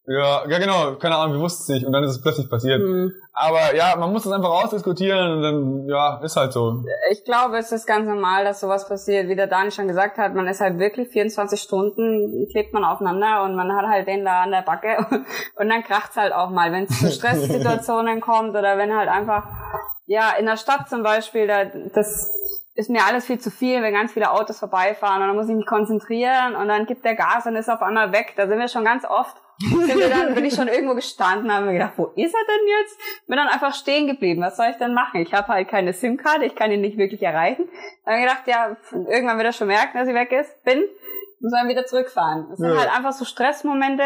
Ja, ja genau, keine Ahnung, wir wussten es nicht und dann ist es plötzlich passiert. Hm. Aber ja, man muss das einfach ausdiskutieren und dann, ja, ist halt so. Ich glaube, es ist ganz normal, dass sowas passiert. Wie der Dani schon gesagt hat, man ist halt wirklich 24 Stunden, klebt man aufeinander und man hat halt den da an der Backe und dann kracht's halt auch mal, wenn es zu Stresssituationen kommt oder wenn halt einfach, ja, in der Stadt zum Beispiel, da, das ist mir alles viel zu viel, wenn ganz viele Autos vorbeifahren und dann muss ich mich konzentrieren und dann gibt der Gas und ist auf einmal weg. Da sind wir schon ganz oft sind wir dann, bin ich schon irgendwo gestanden, haben mir gedacht, wo ist er denn jetzt? Bin dann einfach stehen geblieben. Was soll ich denn machen? Ich habe halt keine SIM-Karte, ich kann ihn nicht wirklich erreichen. Dann habe ich gedacht, ja, irgendwann wird er schon merken, dass sie weg ist. Bin, muss dann wieder zurückfahren. Das sind Ja. halt einfach so Stressmomente,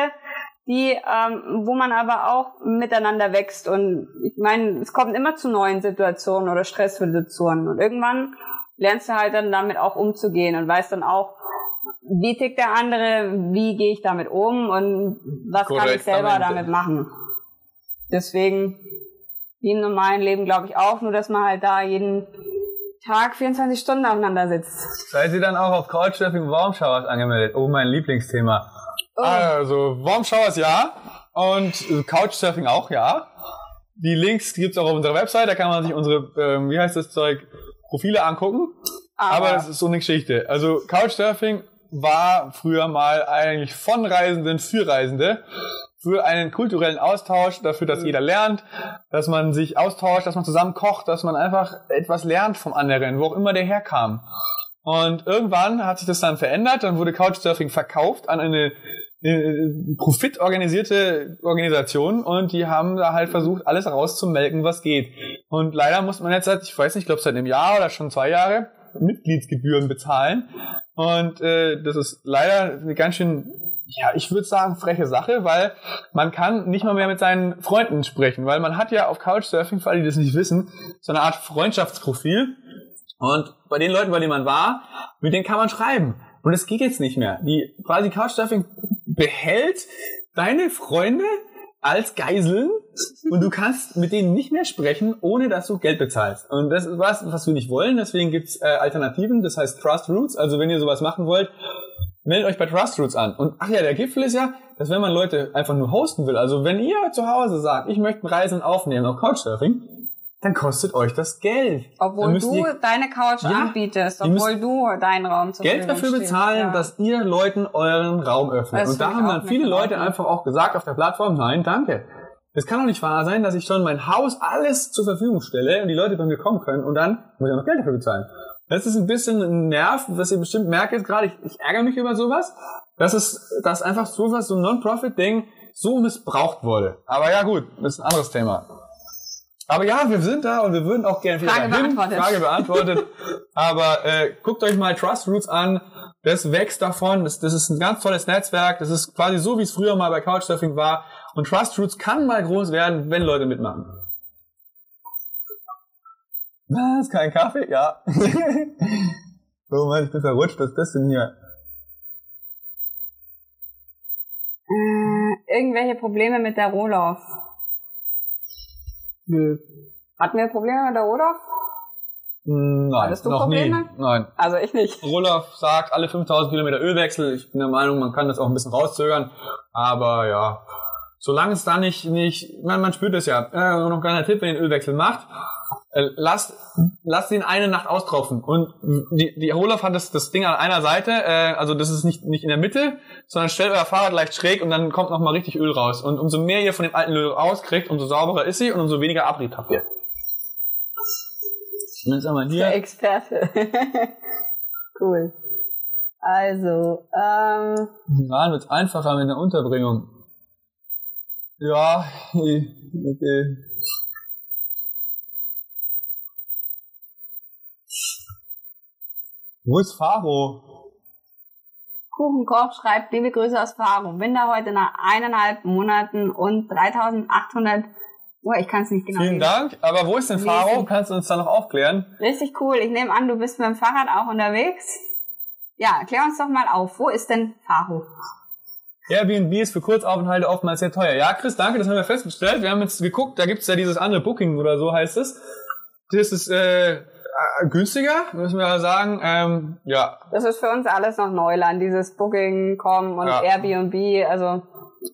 die, ähm, wo man aber auch miteinander wächst. Und ich meine, es kommt immer zu neuen Situationen oder Stresssituationen. Und irgendwann lernst du halt dann damit auch umzugehen und weißt dann auch, wie tickt der andere, wie gehe ich damit um und was kann ich Korrekt, selber damit machen. Deswegen, wie im normalen Leben glaube ich auch, nur dass man halt da jeden Tag 24 Stunden aufeinander sitzt. Seid ihr dann auch auf Couchsurfing Warm Showers angemeldet? Oh, mein Lieblingsthema. Oh. Also, Warm Showers ja und äh, Couchsurfing auch ja. Die Links gibt's auch auf unserer Website, da kann man sich unsere, ähm, wie heißt das Zeug, Profile angucken. Aber das ist so eine Geschichte. Also Couchsurfing war früher mal eigentlich von Reisenden für Reisende, für einen kulturellen Austausch, dafür, dass jeder lernt, dass man sich austauscht, dass man zusammen kocht, dass man einfach etwas lernt vom anderen, wo auch immer der herkam. Und irgendwann hat sich das dann verändert, dann wurde Couchsurfing verkauft an eine äh, profitorganisierte Organisation und die haben da halt versucht, alles rauszumelken, was geht. Und leider muss man jetzt seit, ich weiß nicht, ich glaube seit einem Jahr oder schon zwei Jahre Mitgliedsgebühren bezahlen. Und äh, das ist leider eine ganz schön, ja, ich würde sagen, freche Sache, weil man kann nicht mal mehr mit seinen Freunden sprechen, weil man hat ja auf Couchsurfing, für alle, die das nicht wissen, so eine Art Freundschaftsprofil. Und bei den Leuten, bei denen man war, mit denen kann man schreiben. Und es geht jetzt nicht mehr. Die quasi Couchsurfing behält deine Freunde als Geiseln und du kannst mit denen nicht mehr sprechen, ohne dass du Geld bezahlst. Und das ist was, was wir nicht wollen. Deswegen gibt's äh, Alternativen, das heißt Trust Roots. Also wenn ihr sowas machen wollt, meldet euch bei Trust Roots an. Und ach ja, der Gipfel ist ja, dass wenn man Leute einfach nur hosten will, also wenn ihr zu Hause sagt, ich möchte Reisen aufnehmen auf Couchsurfing, dann kostet euch das Geld. Obwohl du ihr deine Couch Ja, anbietest, obwohl du deinen Raum zur Geld dafür stehst. bezahlen, Ja. dass ihr Leuten euren Raum öffnet. Das Und da haben dann viele Leute ja. einfach auch gesagt auf der Plattform, nein, danke. Es kann doch nicht wahr sein, dass ich schon mein Haus alles zur Verfügung stelle und die Leute bei mir kommen können und dann muss ich auch noch Geld dafür bezahlen. Das ist ein bisschen ein Nerv, was ihr bestimmt merkt jetzt gerade. Ich, ich ärgere mich über sowas. Das ist, dass einfach sowas, so ein Non-Profit-Ding so missbraucht wurde. Aber ja gut, das ist ein anderes Thema. Aber ja, wir sind da und wir würden auch gerne Frage dahin. beantwortet. Frage beantwortet. Aber äh, guckt euch mal Trust Roots an. Das wächst davon. Das, das ist ein ganz tolles Netzwerk. Das ist quasi so, wie es früher mal bei Couchsurfing war. Und Trust Roots kann mal groß werden, wenn Leute mitmachen. Was? Kein Kaffee? Ja. oh Mann, ich bin verrutscht. Was ist das denn hier? Äh, irgendwelche Probleme mit der Rohloff? Nö. Hatten wir Probleme mit der Rohloff? Hm, Nein, Hattest du noch Probleme? nie. Nein. Also ich nicht. Roloff sagt, alle 5000 Kilometer Ölwechsel. Ich bin der Meinung, man kann das auch ein bisschen rauszögern. Aber ja, solange es da nicht, nicht, man, man spürt es ja. Äh, noch ein kleiner Tipp, wenn ihr den Ölwechsel macht, äh, lasst, lasst ihn eine Nacht austropfen. Und die, die Roloff hat das, das Ding an einer Seite, äh, also das ist nicht, nicht in der Mitte, sondern stellt euer Fahrrad leicht schräg und dann kommt noch mal richtig Öl raus. Und umso mehr ihr von dem alten Öl rauskriegt, umso sauberer ist sie und umso weniger Abrieb habt ihr. Und jetzt haben wir Der hier. Experte. cool. Also, ähm, Iran wird einfacher mit der Unterbringung. Ja, okay. Wo ist Faro? Kuchenkoch schreibt, liebe Grüße aus Faro. Bin da heute nach eineinhalb Monaten und 3800, oh, ich kann es nicht genau Vielen lesen. Dank. Aber wo ist denn Faro? Kannst du uns da noch aufklären? Richtig cool. Ich nehme an, du bist mit dem Fahrrad auch unterwegs. Ja, klär uns doch mal auf. Wo ist denn Faro? Airbnb ist für Kurzaufenthalte oftmals sehr teuer. Ja, Chris, danke, das haben wir festgestellt. Wir haben jetzt geguckt, da gibt's ja dieses andere Booking oder so heißt es. Das ist äh, äh, günstiger, müssen wir sagen. Ähm, ja, Das ist für uns alles noch Neuland, dieses Booking.com und Ja. Airbnb. Also,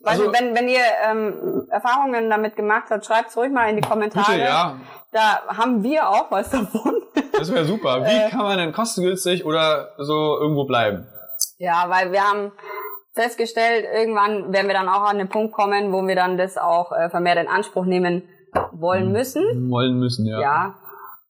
Also- du, wenn, wenn ihr ähm, Erfahrungen damit gemacht habt, schreibt ruhig mal in die Kommentare. bitte, ja. Da haben wir auch was davon. Das wäre super. Wie kann man denn kostengünstig oder so irgendwo bleiben? ja, weil wir haben festgestellt, irgendwann werden wir dann auch an den Punkt kommen, wo wir dann das auch äh, vermehrt in Anspruch nehmen wollen müssen. Wollen müssen, ja. Ja.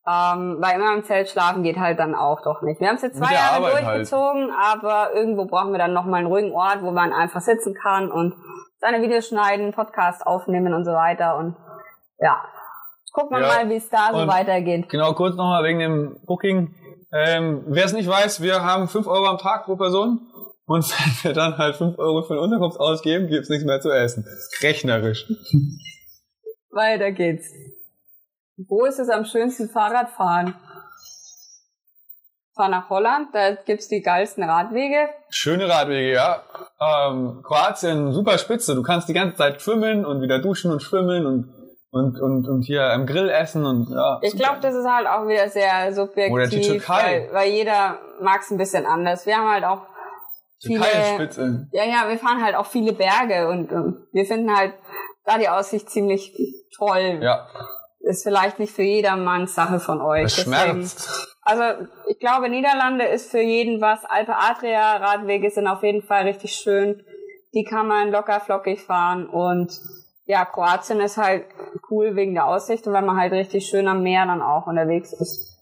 Ähm, weil immer im Zelt schlafen geht halt dann auch doch nicht. Wir haben es jetzt zwei Jahre Arbeit halt. durchgezogen, aber irgendwo brauchen wir dann nochmal einen ruhigen Ort, wo man einfach sitzen kann und seine Videos schneiden, Podcast aufnehmen und so weiter. Und ja, gucken wir Ja. mal, wie es da so Und- weitergeht. Genau, kurz nochmal wegen dem Booking. Ähm, Wer es nicht weiß, wir haben 5 Euro am Tag pro Person. Und wenn wir dann halt 5 Euro für eine Unterkunft ausgeben, gibt's nichts mehr zu essen. Rechnerisch. Weiter geht's. Wo ist es am schönsten Fahrradfahren? Fahr nach Holland, da gibt's die geilsten Radwege. Schöne Radwege, ja. Ähm, Kroatien, super spitze. Du kannst die ganze Zeit schwimmen und wieder duschen und schwimmen und, und, und, und hier am Grill essen und ja. Ich glaube, das ist halt auch wieder sehr subjektiv, Oder die Türkei. Weil, weil jeder mag es ein bisschen anders. Wir haben halt auch viele, spitze. ja, ja, wir fahren halt auch viele Berge und, und wir finden halt da die Aussicht ziemlich toll. Ja, Ist vielleicht nicht für jedermanns Sache von euch. es Deswegen- schmerzt. Also ich glaube, Niederlande ist für jeden was. Alpe Adria Radwege sind auf jeden Fall richtig schön. Die kann man locker flockig fahren und ja, Kroatien ist halt cool wegen der Aussicht und wenn man halt richtig schön am Meer dann auch unterwegs ist.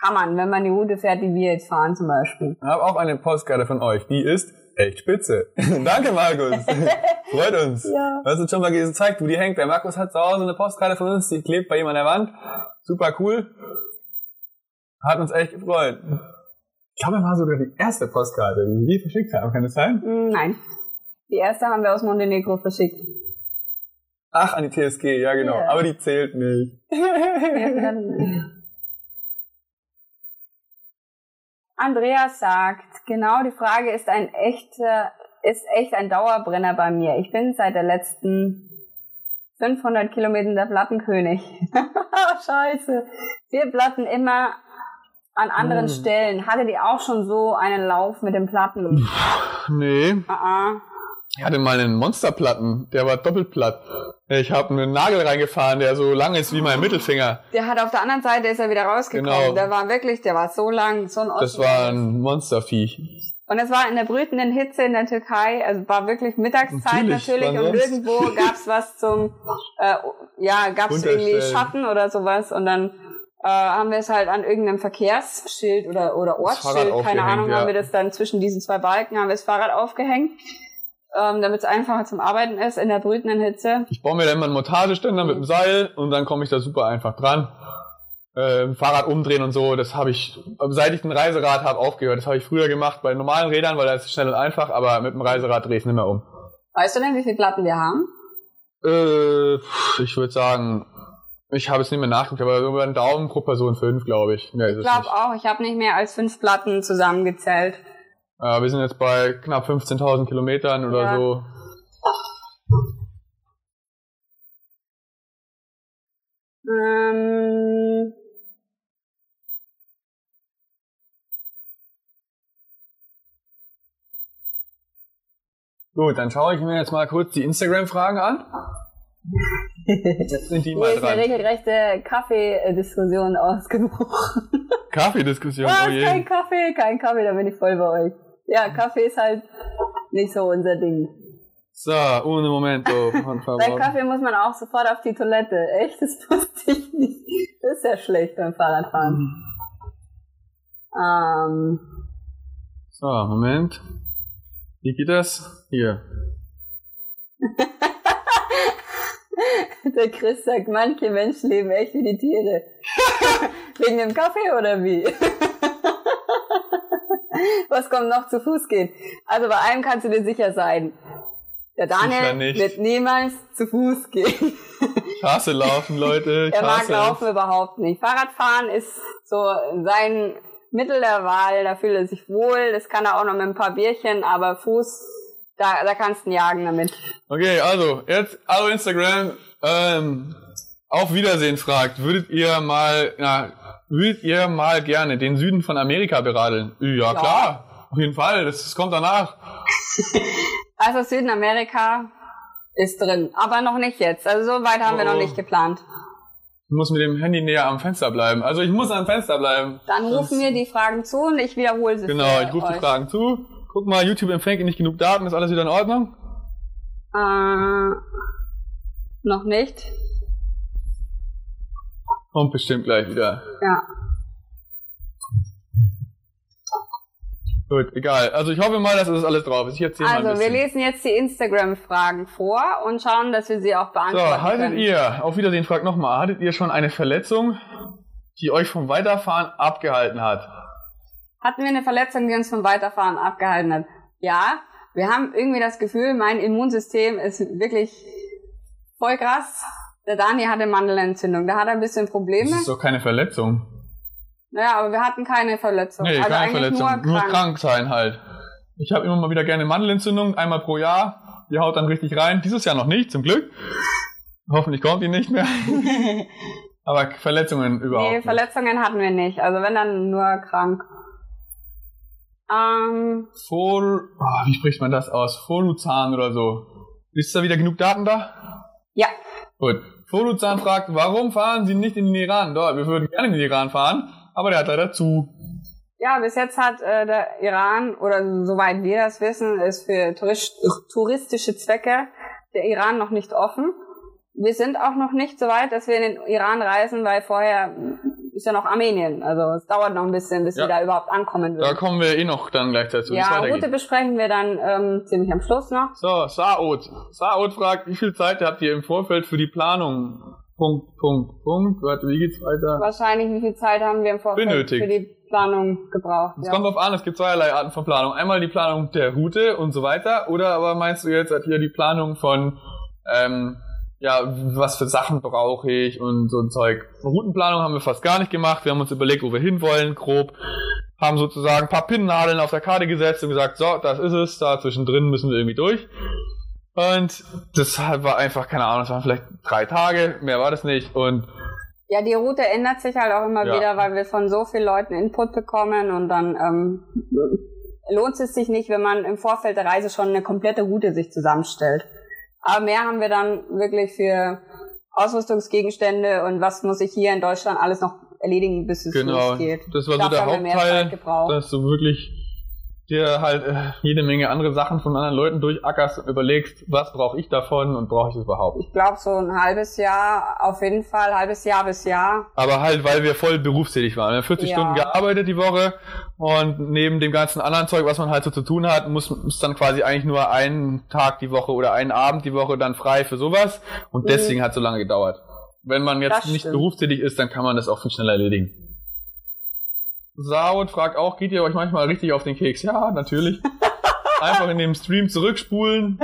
Kann man, wenn man die Route fährt, die wir jetzt fahren zum Beispiel. Ich habe auch eine Postkarte von euch. Die ist echt spitze. Danke, Markus. Freut uns. Ja. Du hast uns schon mal gezeigt, wo die hängt. Der Markus hat zu Hause eine Postkarte von uns, die klebt bei ihm an der Wand. Super cool. Hat uns echt gefreut. Ich glaube, das war sogar die erste Postkarte, die wir verschickt haben. Kann das sein? Hm, Nein. Die erste haben wir aus Montenegro verschickt. Ach, an die TSG, ja genau. Ja. Aber die zählt nicht. Ja, dann- Andreas sagt, genau, die Frage ist ein echter, ist echt ein Dauerbrenner bei mir. Ich bin seit der letzten 500 Kilometern der Plattenkönig. Scheiße. Wir platten immer an anderen Hm. Stellen. Hattet ihr auch schon so einen Lauf mit den Platten? Nee. Ah, ah. Ich hatte mal einen Monsterplatten, der war doppelt platt. Ich habe einen Nagel reingefahren, der so lang ist wie mein Mittelfinger. Der hat auf der anderen Seite ist er wieder rausgekommen. Genau. Der war wirklich, der war so lang, so ein Das Ossi. war ein Monsterviech. Und es war in der brütenden Hitze in der Türkei, also war wirklich Mittagszeit Natürlich, natürlich, und irgendwo gab's was zum, äh, ja, gab's irgendwie. Schatten oder sowas und dann äh, haben wir es halt an irgendeinem Verkehrsschild oder, oder Ortsschild, keine Ahnung, ja. haben wir das dann zwischen diesen zwei Balken, haben wir das Fahrrad aufgehängt, ähm, damit es einfacher zum Arbeiten ist in der brütenden Hitze. Ich baue mir da immer einen Montageständer mit dem Seil und dann komme ich da super einfach dran. Ähm, Fahrrad umdrehen und so, das habe ich, seit ich ein Reiserad habe, aufgehört. Das habe ich früher gemacht bei normalen Rädern, weil das ist schnell und einfach, aber mit dem Reiserad drehe ich nicht mehr um. Weißt du denn, wie viele Platten wir haben? Äh, ich würde sagen, ich habe es nicht mehr nachgeguckt, aber so über einen Daumen pro Person fünf, glaube ich. Ich es glaube auch, ich habe nicht mehr als fünf Platten zusammengezählt. Äh, wir sind jetzt bei knapp 15.000 Kilometern oder Ja. so. Ähm, Gut, dann schaue ich mir jetzt mal kurz die Instagram-Fragen an. Jetzt sind die Hier mal ist eine regelrechte Kaffeediskussion ausgebrochen. Kaffeediskussion, Was? oh je. Kein Kaffee? Kein Kaffee, da bin ich voll bei euch. Ja, Kaffee ist halt nicht so unser Ding. So, ohne Momento. von Beim Favre. Kaffee muss man auch sofort auf die Toilette. Echt? Das wusste ich nicht. Das ist ja schlecht beim Fahrradfahren. Ähm, So, Moment. Wie geht das? Hier. der Chris sagt, manche Menschen leben echt wie die Tiere. Wegen dem Kaffee oder wie? Was kommt noch zu Fuß gehen? Also bei einem kannst du dir sicher sein. Der Daniel wird niemals zu Fuß gehen. Hasse Laufen, Leute. Er mag Laufen überhaupt nicht. Fahrradfahren ist so sein Mittel der Wahl, da fühlt er sich wohl. Das kann er auch noch mit ein paar Bierchen, aber Fuß, Da, da kannst du ihn jagen damit. Okay, also, jetzt, also Instagram, ähm, auf Wiedersehen fragt, würdet ihr mal, na, würdet ihr mal gerne den Süden von Amerika beradeln? Ja, Ja. klar. Auf jeden Fall, das, das kommt danach. Also Südamerika ist drin, aber noch nicht jetzt. Also so weit haben wir Oh. noch nicht geplant. Ich muss mit dem Handy näher am Fenster bleiben. Also ich muss am Fenster bleiben. Dann rufen wir die Fragen zu und ich wiederhole sie Genau, ich rufe die. Fragen zu. Guck mal, YouTube empfängt nicht genug Daten, ist alles wieder in Ordnung? Äh, noch nicht. Kommt bestimmt gleich wieder. Ja. Gut, egal. Also ich hoffe mal, dass das alles drauf ist. Ich erzähle mal ein Also wir lesen jetzt die Instagram-Fragen vor und schauen, dass wir sie auch So, beantworten hattet können. ihr, auf Wiedersehen fragt nochmal, hattet ihr schon eine Verletzung, die euch vom Weiterfahren abgehalten hat? Hatten wir eine Verletzung, die uns vom Weiterfahren abgehalten hat? Ja, wir haben irgendwie das Gefühl, mein Immunsystem ist wirklich voll krass. Der Dani hatte Mandelentzündung, da hat er ein bisschen Probleme. Das ist doch keine Verletzung. Naja, aber wir hatten keine Verletzung. Nee, also keine Verletzung. nur Nur krank. krank sein halt. Ich habe immer mal wieder gerne Mandelentzündung, einmal pro Jahr. Die haut dann richtig rein. Dieses Jahr noch nicht, zum Glück. Hoffentlich kommt die nicht mehr. Aber Verletzungen überhaupt Nee, nicht. Verletzungen hatten wir nicht. Also wenn dann nur krank. Ähm, Vol, oh, wie spricht man das aus? Voluzan oder so. Ist da wieder genug Daten da? ja, Gut. Voluzan fragt, warum fahren Sie nicht in den Iran? Dort, wir würden gerne in den Iran fahren, aber der hat leider zu. Ja, bis jetzt hat äh, der Iran, oder soweit wir das wissen, ist für tourist touristische Zwecke der Iran noch nicht offen. Wir sind auch noch nicht so weit, dass wir in den Iran reisen, weil vorher ist ja noch Armenien. Also es dauert noch ein bisschen, bis Ja. wir da überhaupt ankommen Da würden. kommen wir eh noch dann gleich dazu. Ja. Route besprechen wir dann ähm, ziemlich am Schluss noch. So, Saud. Saud fragt, wie viel Zeit habt ihr im Vorfeld für die Planung? Punkt, Punkt, Punkt. Warte, wie geht's weiter? Wahrscheinlich, wie viel Zeit haben wir im Vorfeld Benötigt. für die Planung gebraucht? Es Ja. kommt drauf an, es gibt zweierlei Arten von Planung. Einmal die Planung der Route und so weiter. Oder aber meinst du jetzt hier die Planung von, ähm, ja, was für Sachen brauche ich und so ein Zeug. Routenplanung haben wir fast gar nicht gemacht. Wir haben uns überlegt, wo wir hinwollen, grob. Haben sozusagen ein paar Pinnnadeln auf der Karte gesetzt und gesagt, so, das ist es, da zwischendrin müssen wir irgendwie durch. Und das war einfach, keine Ahnung, das waren vielleicht drei Tage, mehr war das nicht. Und Ja, die Route ändert sich halt auch immer Ja. wieder, weil wir von so vielen Leuten Input bekommen und dann ähm, lohnt es sich nicht, wenn man im Vorfeld der Reise schon eine komplette Route sich zusammenstellt. Aber mehr haben wir dann wirklich für Ausrüstungsgegenstände und was muss ich hier in Deutschland alles noch erledigen, bis es genau, losgeht. das war so Dafür der wir mehr Hauptteil, dass du wirklich dir halt äh, jede Menge andere Sachen von anderen Leuten durchackerst und überlegst, was brauche ich davon und brauche ich das überhaupt. Ich glaube so ein halbes Jahr, auf jeden Fall, halbes Jahr bis Jahr. Aber halt, weil wir voll berufstätig waren. Wir haben 40 Ja. Stunden gearbeitet die Woche und neben dem ganzen anderen Zeug, was man halt so zu tun hat, muss, muss dann quasi eigentlich nur einen Tag die Woche oder einen Abend die Woche dann frei für sowas und Mhm. deswegen hat es so lange gedauert. Wenn man jetzt nicht berufstätig ist, dann kann man das auch viel schneller erledigen. Saud fragt auch, geht ihr euch manchmal richtig auf den Keks? Ja, natürlich. Einfach in dem Stream zurückspulen.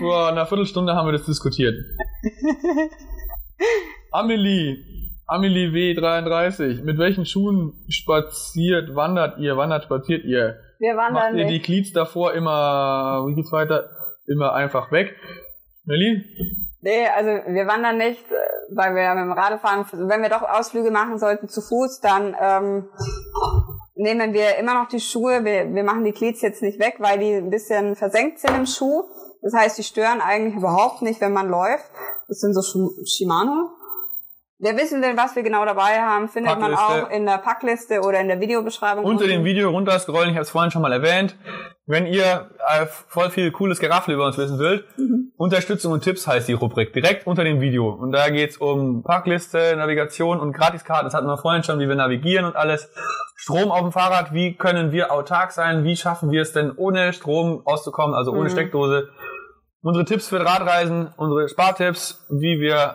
Vor einer Viertelstunde haben wir das diskutiert. Amelie, Amelie W33, mit welchen Schuhen spaziert, wandert ihr, wandert, spaziert ihr? Wir Macht wandern ihr die nicht. Cleats davor immer, wie geht's weiter, immer einfach weg? Melli? Nee, also wir wandern nicht, äh, weil wir mit dem Radfahren, wenn wir doch Ausflüge machen sollten zu Fuß, dann ähm, nehmen wir immer noch die Schuhe. Wir, wir machen die Cleats jetzt nicht weg, weil die ein bisschen versenkt sind im Schuh. Das heißt, die stören eigentlich überhaupt nicht, wenn man läuft. Das sind so Shimano. Wer wissen will, was wir genau dabei haben, findet man Packliste. auch in der Packliste oder in der Videobeschreibung. Unter dem Video runterscrollen, ich habe es vorhin schon mal erwähnt. Wenn ihr äh, voll viel cooles Geraffel über uns wissen wollt, Mhm. Unterstützung und Tipps heißt die Rubrik, direkt unter dem Video. Und da geht's um Parkliste, Navigation und Gratiskarten. Das hatten wir vorhin schon, wie wir navigieren und alles. Strom auf dem Fahrrad, wie können wir autark sein? Wie schaffen wir es denn ohne Strom auszukommen, also ohne Mhm. Steckdose? Unsere Tipps für Radreisen, unsere Spartipps, wie wir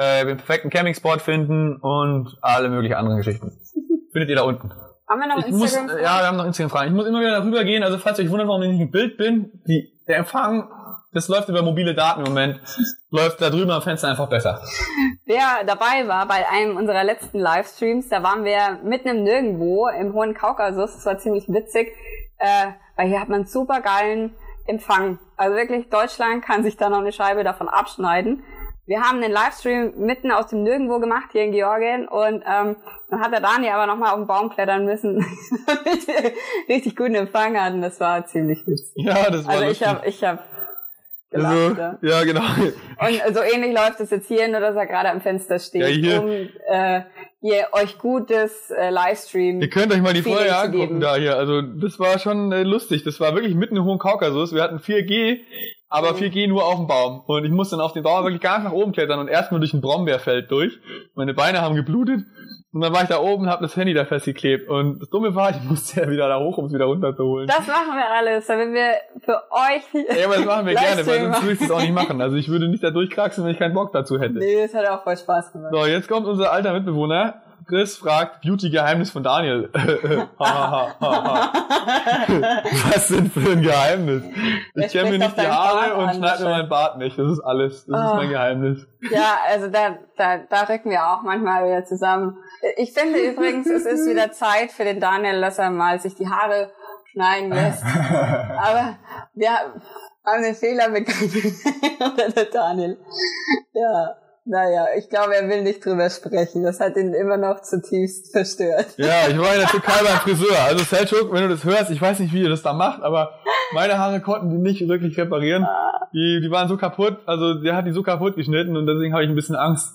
äh, den perfekten Campingspot finden und alle möglichen anderen Geschichten. Findet ihr da unten. Haben wir noch Ich muss, Instagram? ja, wir haben noch Instagram-Fragen. Ich muss immer wieder darüber gehen. Also falls ihr euch wundert, warum ich nicht im Bild bin, die, der Empfang, das läuft über mobile Daten im Moment, läuft da drüben am Fenster einfach besser. Wer dabei war bei einem unserer letzten Livestreams, da waren wir mitten im Nirgendwo im hohen Kaukasus. Das war ziemlich witzig, äh, weil hier hat man super geilen Empfang. Also wirklich, Deutschland kann sich da noch eine Scheibe davon abschneiden. Wir haben einen Livestream mitten aus dem Nirgendwo gemacht hier in Georgien und ähm, dann hat der Daniel aber nochmal auf den Baum klettern müssen, damit wir richtig guten Empfang hatten. Das war ziemlich witzig. Ja, das war Also ich habe ich hab gelacht. also, ja. ja, genau. Und so ähnlich läuft es jetzt hier, nur dass er gerade am Fenster steht, Ja, hier. um äh, hier euch gutes äh, Livestream. Ihr könnt euch mal die Folge angucken da hier. Also das war schon äh, lustig. Das war wirklich mitten im hohen Kaukasus. Wir hatten 4G, aber Mhm. 4G nur auf dem Baum. Und ich musste dann auf den Baum wirklich gar nicht nach oben klettern und erstmal durch ein Brombeerfeld durch. Meine Beine haben geblutet. Und dann war ich da oben und habe das Handy da festgeklebt. Und das Dumme war, ich musste ja wieder da hoch, um es wieder runterzuholen. Das machen wir alles, damit wir für euch. Ja, aber das machen wir gerne, weil sonst würde ich das auch nicht machen. Also ich würde nicht da durchkraxeln, wenn ich keinen Bock dazu hätte. Nee, das hat auch voll Spaß gemacht. So, jetzt kommt unser alter Mitbewohner. Chris fragt Beauty-Geheimnis von Daniel. Was denn für ein Geheimnis? Ich kämme mir nicht die Haare Bart und schneide mir meinen Bart nicht. Das ist alles. Das ist Ah. mein Geheimnis. Ja, also da, da, da rücken wir auch manchmal wieder zusammen. Ich finde übrigens, es ist wieder Zeit für den Daniel, dass er mal sich die Haare schneiden lässt. Aber wir haben den Fehler begangen. Oder der Daniel. Ja, naja, ich glaube, er will nicht drüber sprechen. Das hat ihn immer noch zutiefst verstört. Ja, ich war in der Türkei beim Friseur. Also Selçuk, wenn du das hörst, ich weiß nicht, wie ihr das da macht, aber meine Haare konnten die nicht wirklich reparieren. Die, die waren so kaputt, also der hat die so kaputt geschnitten und deswegen habe ich ein bisschen Angst,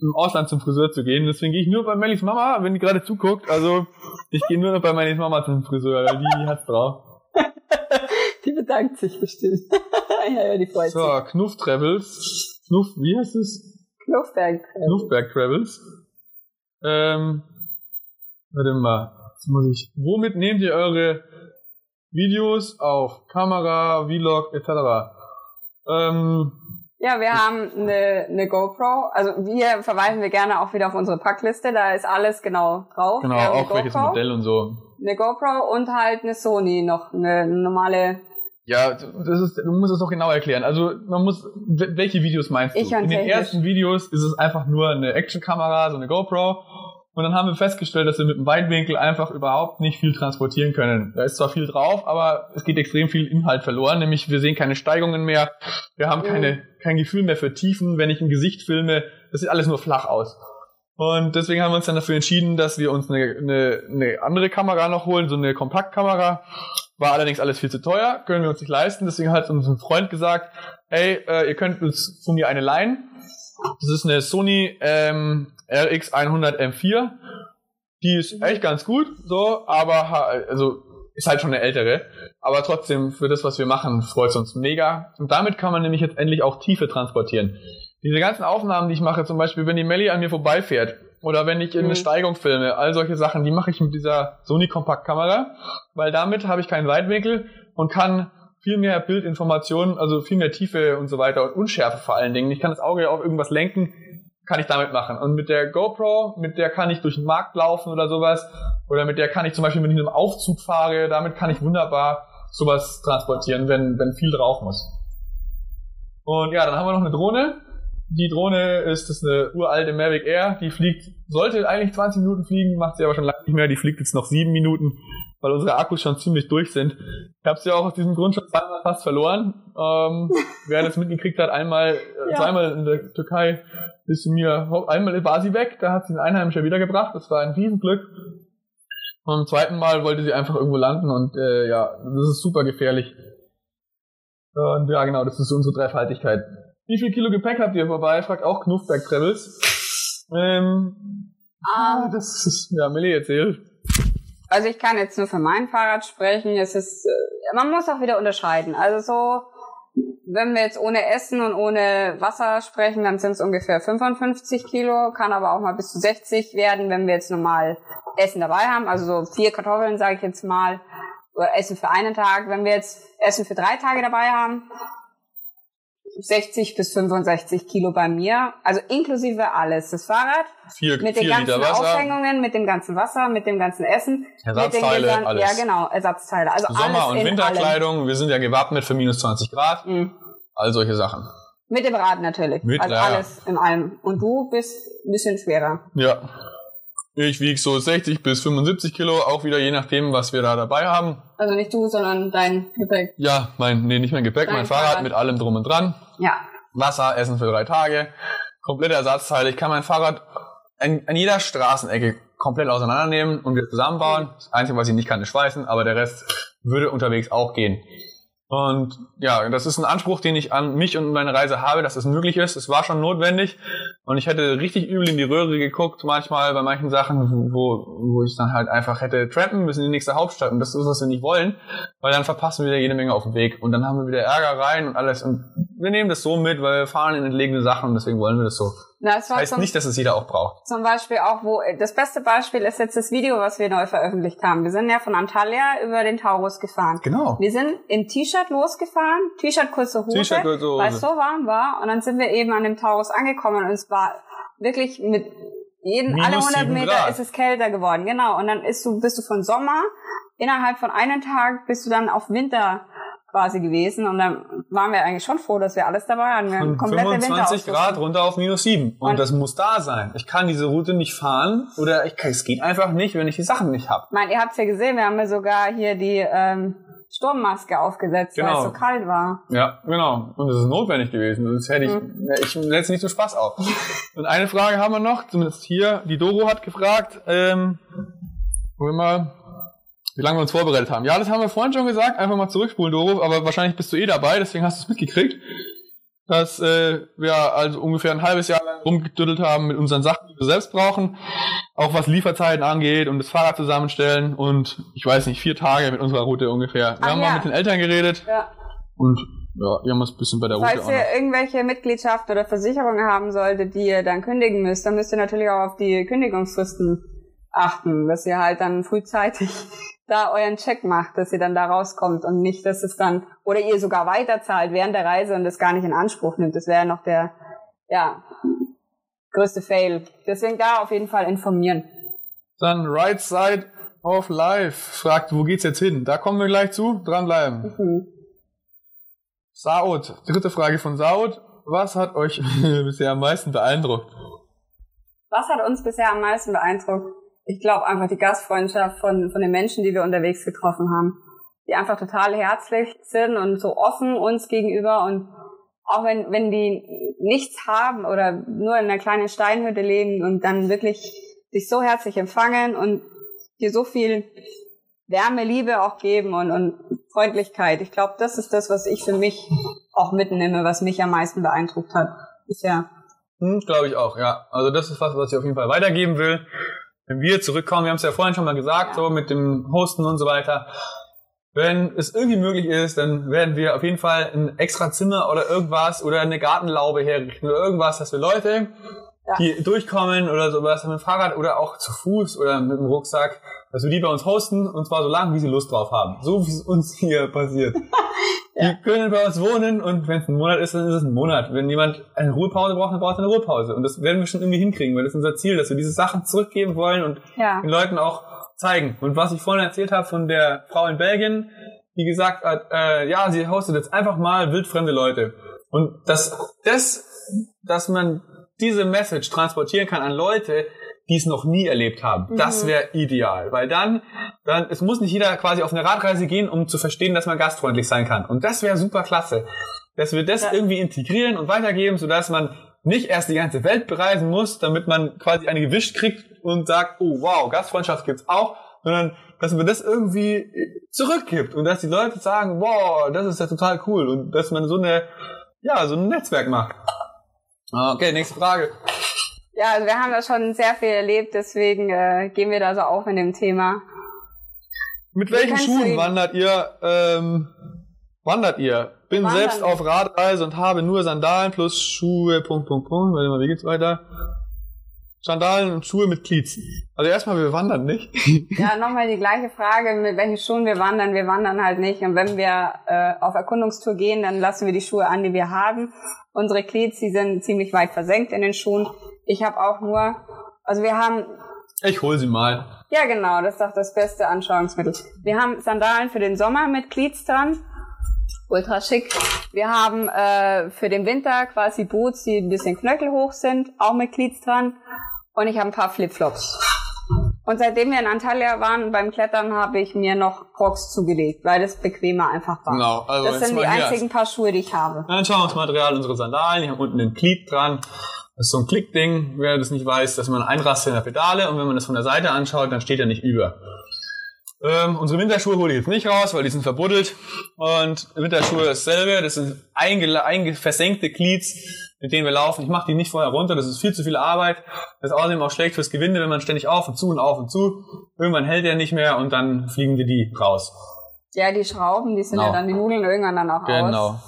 im Ausland zum Friseur zu gehen. Deswegen gehe ich nur bei Mellies Mama, wenn die gerade zuguckt. Also ich gehe nur noch bei Mellies Mama zum Friseur, weil die, die hat's drauf. Die bedankt sich bestimmt. ja, ja, die freut sich. So, Knuff Travels. Knuff, wie heißt es? Knuffberg. Knuffberg Travels. Ähm, warte mal, jetzt muss ich. Womit nehmt ihr eure Videos auf? Kamera, Vlog, etc. Ähm, Ja, wir haben eine, eine GoPro. Also wir verweisen wir gerne auch wieder auf unsere Packliste. Da ist alles genau drauf. genau, auch eine welches GoPro, Modell und so. Eine GoPro und halt eine Sony noch, eine normale. Ja, das ist, du musst es doch genau erklären. Also man muss, welche Videos meinst du? Ich In den ersten Videos ist es einfach nur eine Actionkamera, so eine GoPro. Und dann haben wir festgestellt, dass wir mit dem Weitwinkel einfach überhaupt nicht viel transportieren können. Da ist zwar viel drauf, aber es geht extrem viel Inhalt verloren. Nämlich wir sehen keine Steigungen mehr. Wir haben keine, kein Gefühl mehr für Tiefen. Wenn ich ein Gesicht filme, das sieht alles nur flach aus. Und deswegen haben wir uns dann dafür entschieden, dass wir uns eine, eine, eine andere Kamera noch holen, so eine Kompaktkamera. War allerdings alles viel zu teuer, können wir uns nicht leisten. Deswegen hat uns ein Freund gesagt, hey, äh, ihr könnt uns von mir eine leihen. Das ist eine Sony ähm, RX100 M4. Die ist echt ganz gut, so, aber also ist halt schon eine ältere. Aber trotzdem, für das, was wir machen, freut es uns mega. Und damit kann man nämlich jetzt endlich auch Tiefe transportieren. Diese ganzen Aufnahmen, die ich mache, zum Beispiel, wenn die Melli an mir vorbeifährt oder wenn ich in eine Mhm. Steigung filme, all solche Sachen, die mache ich mit dieser Sony Kompaktkamera, weil damit habe ich keinen Weitwinkel und kann viel mehr Bildinformationen, also viel mehr Tiefe und so weiter und Unschärfe vor allen Dingen. Ich kann das Auge auf irgendwas lenken, kann ich damit machen. Und mit der GoPro, mit der kann ich durch den Markt laufen oder sowas. Oder mit der kann ich zum Beispiel, wenn ich in einem Aufzug fahre, damit kann ich wunderbar sowas transportieren, wenn, wenn viel drauf muss. Und ja, dann haben wir noch eine Drohne. Die Drohne ist, ist eine uralte Mavic Air, die fliegt, sollte eigentlich 20 Minuten fliegen, macht sie aber schon lange nicht mehr, die fliegt jetzt noch 7 Minuten, weil unsere Akkus schon ziemlich durch sind. Ich habe sie auch aus diesem Grund schon zweimal fast verloren. Ähm, wer das mitgekriegt hat, einmal, äh, Ja. zweimal in der Türkei ist sie mir, einmal war sie weg, da hat sie einen Einheimischer wiedergebracht, das war ein Riesenglück. Und beim zweiten Mal wollte sie einfach irgendwo landen und äh, ja, das ist super gefährlich. Und ja, genau, das ist unsere Dreifaltigkeit. Wie viel Kilo Gepäck habt ihr vorbei? Fragt auch Knuffberg Travels. Ähm, Ah, das ist, ja, Millie erzählt. Also ich kann jetzt nur für mein Fahrrad sprechen. Es ist, äh, man muss auch wieder unterscheiden. Also so, wenn wir jetzt ohne Essen und ohne Wasser sprechen, dann sind es ungefähr 55 Kilo, kann aber auch mal bis zu 60 werden, wenn wir jetzt normal Essen dabei haben. Also so vier Kartoffeln, sage ich jetzt mal, oder Essen für einen Tag. Wenn wir jetzt Essen für drei Tage dabei haben, 60 bis 65 Kilo bei mir, also inklusive alles. Das Fahrrad, Vier, mit den ganzen. Aufhängungen, mit dem ganzen Wasser, mit dem ganzen Essen. Ersatzteile, gesamten- alles. Ja, genau, Ersatzteile. Also Sommer- alles und in Winterkleidung. Wir sind ja gewappnet für minus 20 Grad. allem. Mhm. All solche Sachen. Mit dem Rad natürlich. Mit, also alles in allem. Und du bist ein bisschen schwerer. Ja. Ich wiege so 60 bis 75 Kilo, auch wieder je nachdem, was wir da dabei haben. Also nicht du, sondern dein Gepäck. Ja, mein, nee, nicht mein Gepäck, Dein mein Fahrrad, Fahrrad. mit allem drum und dran. Ja. Wasser, Essen für drei Tage, komplette Ersatzteile. Ich kann mein Fahrrad an, an jeder Straßenecke komplett auseinandernehmen und wieder zusammenbauen. Das Einzige, was ich nicht kann, ist schweißen, aber der Rest würde unterwegs auch gehen. Und ja, das ist ein Anspruch, den ich an mich und meine Reise habe, dass es möglich ist. Es war schon notwendig und ich hätte richtig übel in die Röhre geguckt, manchmal bei manchen Sachen, wo, wo ich dann halt einfach hätte trampen müssen in die nächste Hauptstadt und das ist, was wir nicht wollen, weil dann verpassen wir wieder jede Menge auf dem Weg und dann haben wir wieder Ärger rein und alles und wir nehmen das so mit, weil wir fahren in entlegene Sachen und deswegen wollen wir das so. Na, es war Heißt zum, nicht, dass es jeder auch braucht. zum Beispiel auch, wo das beste Beispiel ist jetzt das Video, was wir neu veröffentlicht haben. Wir sind ja von Antalya über den Taurus gefahren. Genau. Wir sind im T-Shirt losgefahren, T-Shirt kurze Hose, T-Shirt, kurze Hose. weil es so warm war. Und dann sind wir eben an dem Taurus angekommen und es war wirklich mit jeden, Minus alle 100 sieben Meter ist es kälter geworden. Genau. Und dann ist du, bist du von Sommer, innerhalb von einem Tag bist du dann auf Winter quasi gewesen. Und dann waren wir eigentlich schon froh, dass wir alles dabei hatten. Wir haben Von komplette 25 Grad runter auf minus 7. Und, Und- das muss da sein. Ich kann diese Route nicht fahren oder ich kann, es geht einfach nicht, wenn ich die Sachen nicht habe. Ich meine, ihr habt's ja gesehen, wir haben ja sogar hier die ähm, Sturmmaske aufgesetzt, weil Genau. es so kalt war. Ja, genau. Und das ist notwendig gewesen. Sonst hätte ich, Mhm. ich setze nicht so Spaß auf. Und eine Frage haben wir noch, zumindest hier. Die Doro hat gefragt, ähm, wollen wir mal, wie lange wir uns vorbereitet haben. Ja, das haben wir vorhin schon gesagt. Einfach mal zurückspulen, Doro. Aber wahrscheinlich bist du eh dabei, deswegen hast du es mitgekriegt. Dass äh, wir also ungefähr ein halbes Jahr lang rumgedüttelt haben mit unseren Sachen, die wir selbst brauchen. Auch was Lieferzeiten angeht und das Fahrrad zusammenstellen. Und ich weiß nicht, vier Tage mit unserer Route ungefähr. Wir Ach haben ja. mal mit den Eltern geredet. Ja. Und ja, wir haben uns ein bisschen bei der Route Falls ihr irgendwelche Mitgliedschaft oder Versicherungen haben solltet, die ihr dann kündigen müsst, dann müsst ihr natürlich auch auf die Kündigungsfristen achten, dass ihr halt dann frühzeitig da euren Check macht, dass ihr dann da rauskommt und nicht, dass es dann, oder ihr sogar weiterzahlt während der Reise und das gar nicht in Anspruch nimmt. Das wäre noch der, ja, größte Fail. Deswegen da auf jeden Fall informieren. Dann Right Side of Life fragt, wo geht's jetzt hin? Da kommen wir gleich zu. Dranbleiben. Mhm. Saud, dritte Frage von Saud. Was hat euch bisher am meisten beeindruckt? Was hat uns bisher am meisten beeindruckt? Ich glaube einfach die Gastfreundschaft von, von den Menschen, die wir unterwegs getroffen haben. Die einfach total herzlich sind und so offen uns gegenüber und auch wenn, wenn die nichts haben oder nur in einer kleinen Steinhütte leben und dann wirklich dich so herzlich empfangen und dir so viel Wärme, Liebe auch geben und, und Freundlichkeit. Ich glaube, das ist das, was ich für mich auch mitnehme, was mich am meisten beeindruckt hat bisher. Hm, Glaube ich auch, ja. Also das ist was, was ich auf jeden Fall weitergeben will. Wenn wir zurückkommen, wir haben es ja vorhin schon mal gesagt, so mit dem Hosten und so weiter. Wenn es irgendwie möglich ist, dann werden wir auf jeden Fall ein extra Zimmer oder irgendwas oder eine Gartenlaube herrichten oder irgendwas, dass wir Leute, die durchkommen oder sowas mit dem Fahrrad oder auch zu Fuß oder mit dem Rucksack, dass wir die bei uns hosten und zwar so lange, wie sie Lust drauf haben. So wie es uns hier passiert. Die können bei uns wohnen und wenn es ein Monat ist, dann ist es ein Monat. Wenn jemand eine Ruhepause braucht, dann braucht er eine Ruhepause. Und das werden wir schon irgendwie hinkriegen, weil das ist unser Ziel, dass wir diese Sachen zurückgeben wollen und Ja. den Leuten auch zeigen. Und was ich vorhin erzählt habe von der Frau in Belgien, die gesagt hat, äh, ja, sie hostet jetzt einfach mal wildfremde Leute. Und dass das, dass man diese Message transportieren kann an Leute, die es noch nie erlebt haben, das wäre ideal. Weil dann, dann, es muss nicht jeder quasi auf eine Radreise gehen, um zu verstehen, dass man gastfreundlich sein kann. Und das wäre super klasse. Dass wir das Ja. irgendwie integrieren und weitergeben, sodass man nicht erst die ganze Welt bereisen muss, damit man quasi eine gewischt kriegt und sagt, oh wow, Gastfreundschaft gibt's auch, sondern dass man das irgendwie zurückgibt und dass die Leute sagen, wow, das ist ja total cool und dass man so eine, ja, so ein Netzwerk macht. Okay, nächste Frage. Ja, also wir haben da schon sehr viel erlebt, deswegen äh, gehen wir da so auf in dem Thema. Mit welchen Schuhen wandert ihr, ähm, wandert ihr? Bin Wandern. selbst auf Radreise und habe nur Sandalen plus Schuhe, Punkt, Punkt, Punkt. Warte mal, wie geht's weiter? Sandalen und Schuhe mit Cleats. Also erstmal, wir wandern nicht. Ja, nochmal die gleiche Frage, mit welchen Schuhen wir wandern. Wir wandern halt nicht. Und wenn wir äh, auf Erkundungstour gehen, dann lassen wir die Schuhe an, die wir haben. Unsere Cleats, die sind ziemlich weit versenkt in den Schuhen. Ich habe auch nur, also wir haben Ich hol sie mal. Ja, genau, das ist doch das beste Anschauungsmittel. Wir haben Sandalen für den Sommer mit Cleats dran. Ultra schick. Wir haben äh, für den Winter quasi Boots, die ein bisschen knöchelhoch sind, auch mit Cleats dran. Und ich habe ein paar Flipflops. Und seitdem wir in Antalya waren beim Klettern, habe ich mir noch Crocs zugelegt, weil das bequemer einfach war. Genau, also das sind die einzigen paar Schuhe, die ich habe. Dann schauen wir uns das Material unserer Sandalen. Die haben unten den Glied dran. Das ist so ein Klickding. Wer das nicht weiß, dass man einrastet in der Pedale und wenn man das von der Seite anschaut, dann steht er nicht über. Ähm, unsere Winterschuhe hole ich jetzt nicht raus, weil die sind verbuddelt. Und Winterschuhe dasselbe. Das sind einge einge versenkte Glieds, mit denen wir laufen. Ich mache die nicht vorher runter. Das ist viel zu viel Arbeit. Das ist außerdem auch schlecht fürs Gewinde, wenn man ständig auf und zu und auf und zu. Irgendwann hält er nicht mehr und dann fliegen dir die raus. Ja, die Schrauben, die sind Genau. ja dann die Nudeln irgendwann dann auch aus. Genau.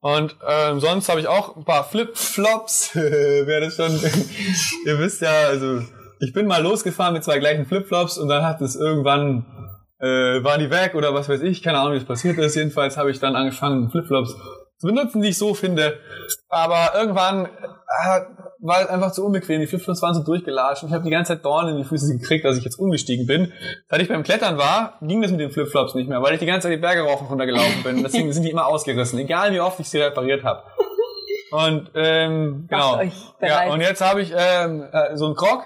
Und ähm, sonst habe ich auch ein paar Flip-Flops. Wer das schon, ihr wisst ja, also ich bin mal losgefahren mit zwei gleichen Flip-Flops und dann hat es irgendwann, äh, waren die weg oder was weiß ich, keine Ahnung, wie es passiert ist. Jedenfalls habe ich dann angefangen, Flip-Flops zu benutzen, die ich so finde. Aber irgendwann äh, war es einfach zu unbequem. Die Flip-Flops waren so durchgelatscht. und Ich habe die ganze Zeit Dornen in die Füße gekriegt, als ich jetzt umgestiegen bin. Seit ich beim Klettern war, ging das mit den Flip-Flops nicht mehr, weil ich die ganze Zeit die Berge rauf und runter gelaufen bin. Deswegen sind die immer ausgerissen, egal wie oft ich sie repariert habe. Und ähm, genau. Ja, und jetzt habe ich ähm, äh, so einen Krog.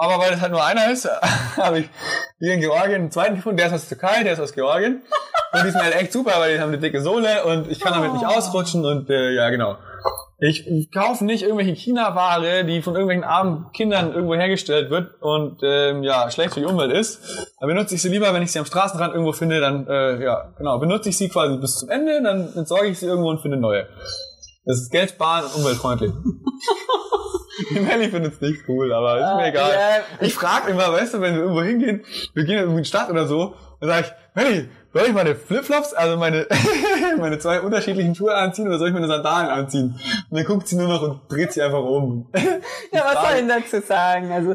Aber weil das halt nur einer ist, habe ich hier in Georgien einen zweiten gefunden. Der ist aus der Türkei, der ist aus Georgien. Und die sind halt echt super, weil die haben eine dicke Sohle und ich kann damit nicht ausrutschen und äh, ja, genau. Ich kaufe nicht irgendwelche China-Ware, die von irgendwelchen armen Kindern irgendwo hergestellt wird und ähm, ja schlecht für die Umwelt ist. Dann benutze ich sie lieber, wenn ich sie am Straßenrand irgendwo finde, dann äh, ja genau benutze ich sie quasi bis zum Ende, dann entsorge ich sie irgendwo und finde neue. Das ist Geld sparen und umweltfreundlich. Die Melly findet es nicht cool, aber ist mir Ah, egal. Ich frage immer, weißt du, wenn wir irgendwo hingehen, wir gehen in die Stadt oder so, dann sage ich, Melly, soll ich meine Flipflops, also meine, meine zwei unterschiedlichen Schuhe anziehen oder soll ich meine Sandalen anziehen? Und dann guckt sie nur noch und dreht sie einfach um. Ja, was soll ich dazu sagen? Also,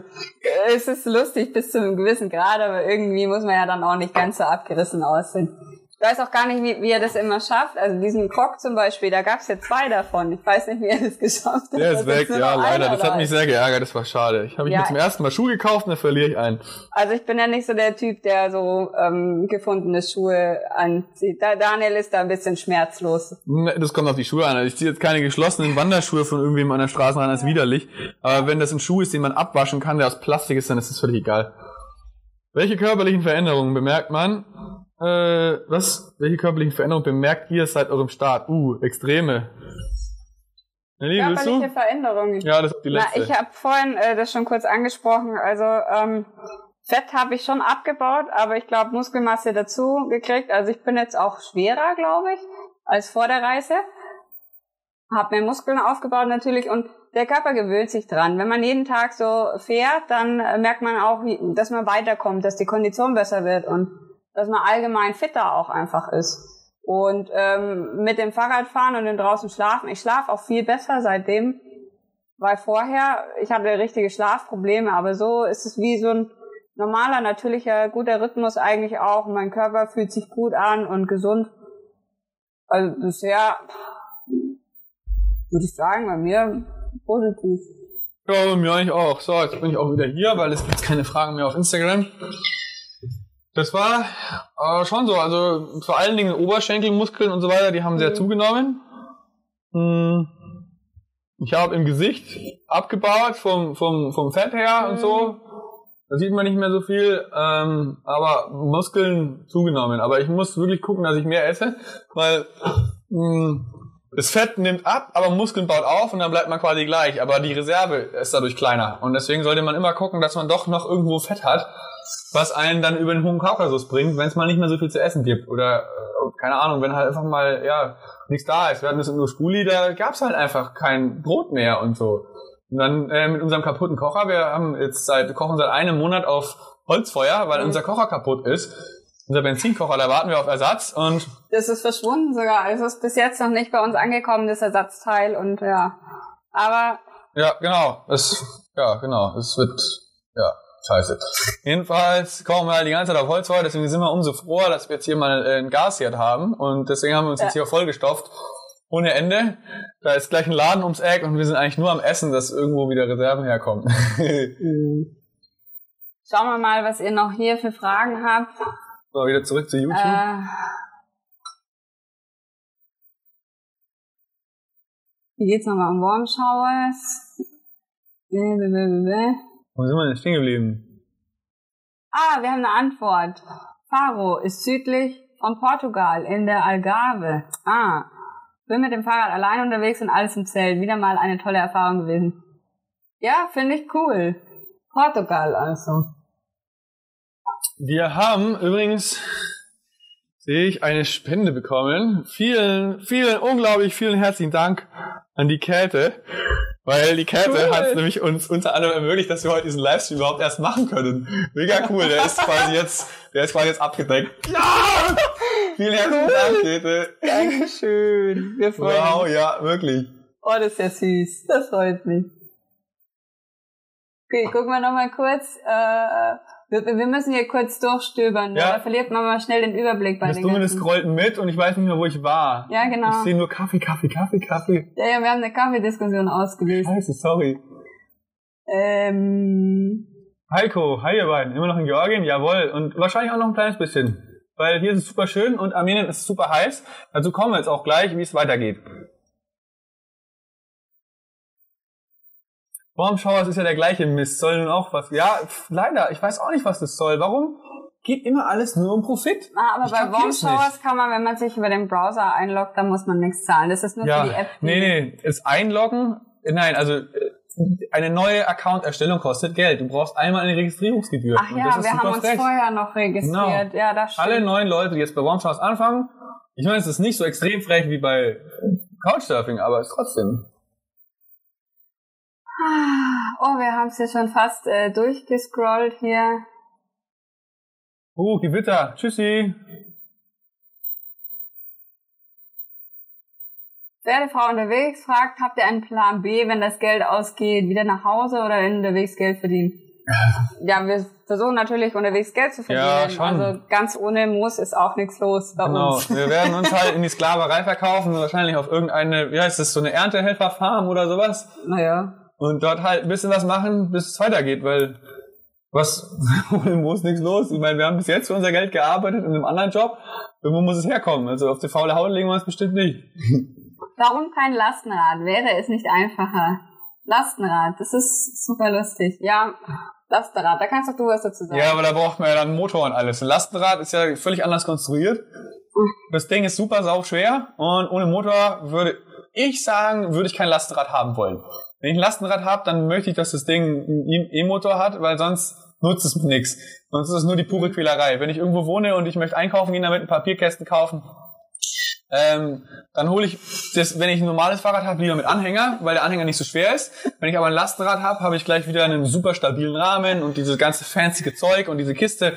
es ist lustig bis zu einem gewissen Grad, aber irgendwie muss man ja dann auch nicht ganz so abgerissen aussehen. Ich weiß auch gar nicht, wie, wie er das immer schafft. Also diesen Krog zum Beispiel, da gab es ja zwei davon. Ich weiß nicht, wie er das geschafft hat. Der ist jetzt weg, ja, leider. Das hat mich sehr geärgert, das war schade. Ich habe Ja. mir zum ersten Mal Schuhe gekauft und dann verliere ich einen. Also ich bin ja nicht so der Typ, der so ähm, gefundene Schuhe anzieht. Da, Daniel ist da ein bisschen schmerzlos. Ne, Das kommt auf die Schuhe an. Also ich ziehe jetzt keine geschlossenen Wanderschuhe von irgendwem an der Straße ran, das ist widerlich. Aber wenn das ein Schuh ist, den man abwaschen kann, der aus Plastik ist, dann ist das völlig egal. Welche körperlichen Veränderungen bemerkt man? Äh, was? Welche körperlichen Veränderungen bemerkt ihr seit eurem Start? Uh, extreme. Nelly, Körperliche du? Veränderungen. Ja, das ist die Na, letzte. ich habe vorhin äh, das schon kurz angesprochen. Also ähm, Fett habe ich schon abgebaut, aber ich glaube Muskelmasse dazu gekriegt. Also ich bin jetzt auch schwerer, glaube ich, als vor der Reise. Hab mehr Muskeln aufgebaut natürlich und der Körper gewöhnt sich dran. Wenn man jeden Tag so fährt, dann äh, merkt man auch, dass man weiterkommt, dass die Kondition besser wird und dass man allgemein fitter auch einfach ist. Und ähm, mit dem Fahrradfahren und dem draußen schlafen, ich schlafe auch viel besser seitdem, weil vorher, ich hatte richtige Schlafprobleme, aber so ist es wie so ein normaler, natürlicher, guter Rhythmus eigentlich auch. Mein Körper fühlt sich gut an und gesund. Also bisher würde ich sagen, bei mir positiv. Ja, bei mir eigentlich auch. So, jetzt bin ich auch wieder hier, weil es gibt keine Fragen mehr auf Instagram. Das war äh, schon so, also vor allen Dingen Oberschenkelmuskeln und so weiter, die haben sehr Mhm. zugenommen. Hm. Ich habe im Gesicht abgebaut vom, vom, vom Fett her und Mhm. so. Da sieht man nicht mehr so viel, ähm, aber Muskeln zugenommen. Aber ich muss wirklich gucken, dass ich mehr esse, weil mh, das Fett nimmt ab, aber Muskeln baut auf und dann bleibt man quasi gleich. Aber die Reserve ist dadurch kleiner. Und deswegen sollte man immer gucken, dass man doch noch irgendwo Fett hat, was einen dann über den hohen Kaukasus bringt, wenn es mal nicht mehr so viel zu essen gibt. Oder, äh, keine Ahnung, wenn halt einfach mal, ja, nichts da ist. Wir hatten das in Skuli, da gab's halt einfach kein Brot mehr und so. Und dann äh, mit unserem kaputten Kocher, wir haben jetzt seit, wir kochen seit einem Monat auf Holzfeuer, weil Mhm. unser Kocher kaputt ist. Unser Benzinkocher, da warten wir auf Ersatz und Das ist verschwunden sogar. Also es ist bis jetzt noch nicht bei uns angekommen, das Ersatzteil und ja. Aber Ja, genau. Es, ja, genau. Es wird, ja, scheiße. Jedenfalls kochen wir halt die ganze Zeit auf Holzfeuer, deswegen sind wir umso froher, dass wir jetzt hier mal äh, ein Gasherd haben. Und deswegen haben wir uns Ja. jetzt hier vollgestopft. Ohne Ende. Da ist gleich ein Laden ums Eck und wir sind eigentlich nur am Essen, dass irgendwo wieder Reserven herkommen. schauen wir mal, was ihr noch hier für Fragen habt. so, wieder zurück zu YouTube. Äh, hier geht's nochmal um Warm Wo sind wir denn stehen geblieben? Ah, wir haben eine Antwort. Faro ist südlich von Portugal in der Algarve. Ah, bin mit dem Fahrrad allein unterwegs und alles im Zelt. Wieder mal eine tolle Erfahrung gewesen. Ja, finde ich cool. Portugal also. Wir haben übrigens, sehe ich, eine Spende bekommen. Vielen, vielen, unglaublich vielen herzlichen Dank an die Käthe. Weil die Käthe cool. hat nämlich uns unter anderem ermöglicht, dass wir heute diesen Livestream überhaupt erst machen können. Mega cool, der ist quasi jetzt, der ist quasi jetzt abgedeckt. Ja! Vielen herzlichen Dank, Käthe. Dankeschön. Wir freuen wow, uns. Wow, ja, wirklich. Oh, das ist ja süß. Das freut mich. Okay, gucken wir nochmal kurz. Äh, wir, wir, müssen hier kurz durchstöbern, ja. da verliert man mal schnell den Überblick bei das den Dumme scrollt mit und ich weiß nicht mehr, wo ich war. Ja, genau. Ich sehe nur Kaffee, Kaffee, Kaffee, Kaffee. Ja, ja, wir haben eine Kaffeediskussion ausgelöst. Scheiße, sorry. Ähm... Heiko, hi ihr beiden, immer noch in Georgien? Jawohl. Und wahrscheinlich auch noch ein kleines bisschen. Weil hier ist es super schön und Armenien ist super heiß. Dazu kommen wir jetzt auch gleich, wie es weitergeht. Warmshowers ist ja der gleiche Mist, soll nun auch was. Ja, leider, ich weiß auch nicht, was das soll. Warum geht immer alles nur um Profit? Ah, aber ich bei Warmshowers kann man, wenn man sich über den Browser einloggt, dann muss man nichts zahlen. Das ist nur ja, für die App. Die nee, nee, das Einloggen, nein, also äh, eine neue Account-Erstellung kostet Geld. Du brauchst einmal eine Registrierungsgebühr. Ach ja, wir haben uns frech. vorher noch registriert. Genau. Ja, das stimmt. Alle neuen Leute, die jetzt bei Warmshowers anfangen, ich meine, es ist nicht so extrem frech wie bei Couchsurfing, aber es ist trotzdem. Oh, wir haben es ja schon fast äh, durchgescrollt hier. Oh, Gewitter. Tschüssi. Pferdefrau unterwegs fragt, habt ihr einen Plan B, wenn das Geld ausgeht, wieder nach Hause oder unterwegs Geld verdienen? ja, wir versuchen natürlich unterwegs Geld zu verdienen. Ja, schon. Also ganz ohne Muss ist auch nichts los bei genau. uns. Wir werden uns halt in die Sklaverei verkaufen, wahrscheinlich auf irgendeine, wie heißt das, so eine Erntehelferfarm oder sowas. Naja und dort halt ein bisschen was machen, bis es weitergeht, weil was, wo ist nichts los? Ich meine, wir haben bis jetzt für unser Geld gearbeitet in einem anderen Job. Irgendwo muss es herkommen. Also auf die faule Haut legen wir es bestimmt nicht. Warum kein Lastenrad? Wäre es nicht einfacher? Lastenrad, das ist super lustig. Ja, Lastenrad, da kannst doch du was dazu sagen. Ja, aber da braucht man ja dann Motor und alles. Ein Lastenrad ist ja völlig anders konstruiert. Das Ding ist super sau schwer und ohne Motor würde ich sagen, würde ich kein Lastenrad haben wollen. Wenn ich ein Lastenrad habe, dann möchte ich, dass das Ding einen E-Motor hat, weil sonst nutzt es nichts. Sonst ist es nur die pure Quälerei. Wenn ich irgendwo wohne und ich möchte einkaufen gehen, damit ein Papierkästen kaufen, ähm, dann hole ich das, wenn ich ein normales Fahrrad habe, lieber mit Anhänger, weil der Anhänger nicht so schwer ist. Wenn ich aber ein Lastenrad habe, habe ich gleich wieder einen super stabilen Rahmen und dieses ganze fancy Zeug und diese Kiste.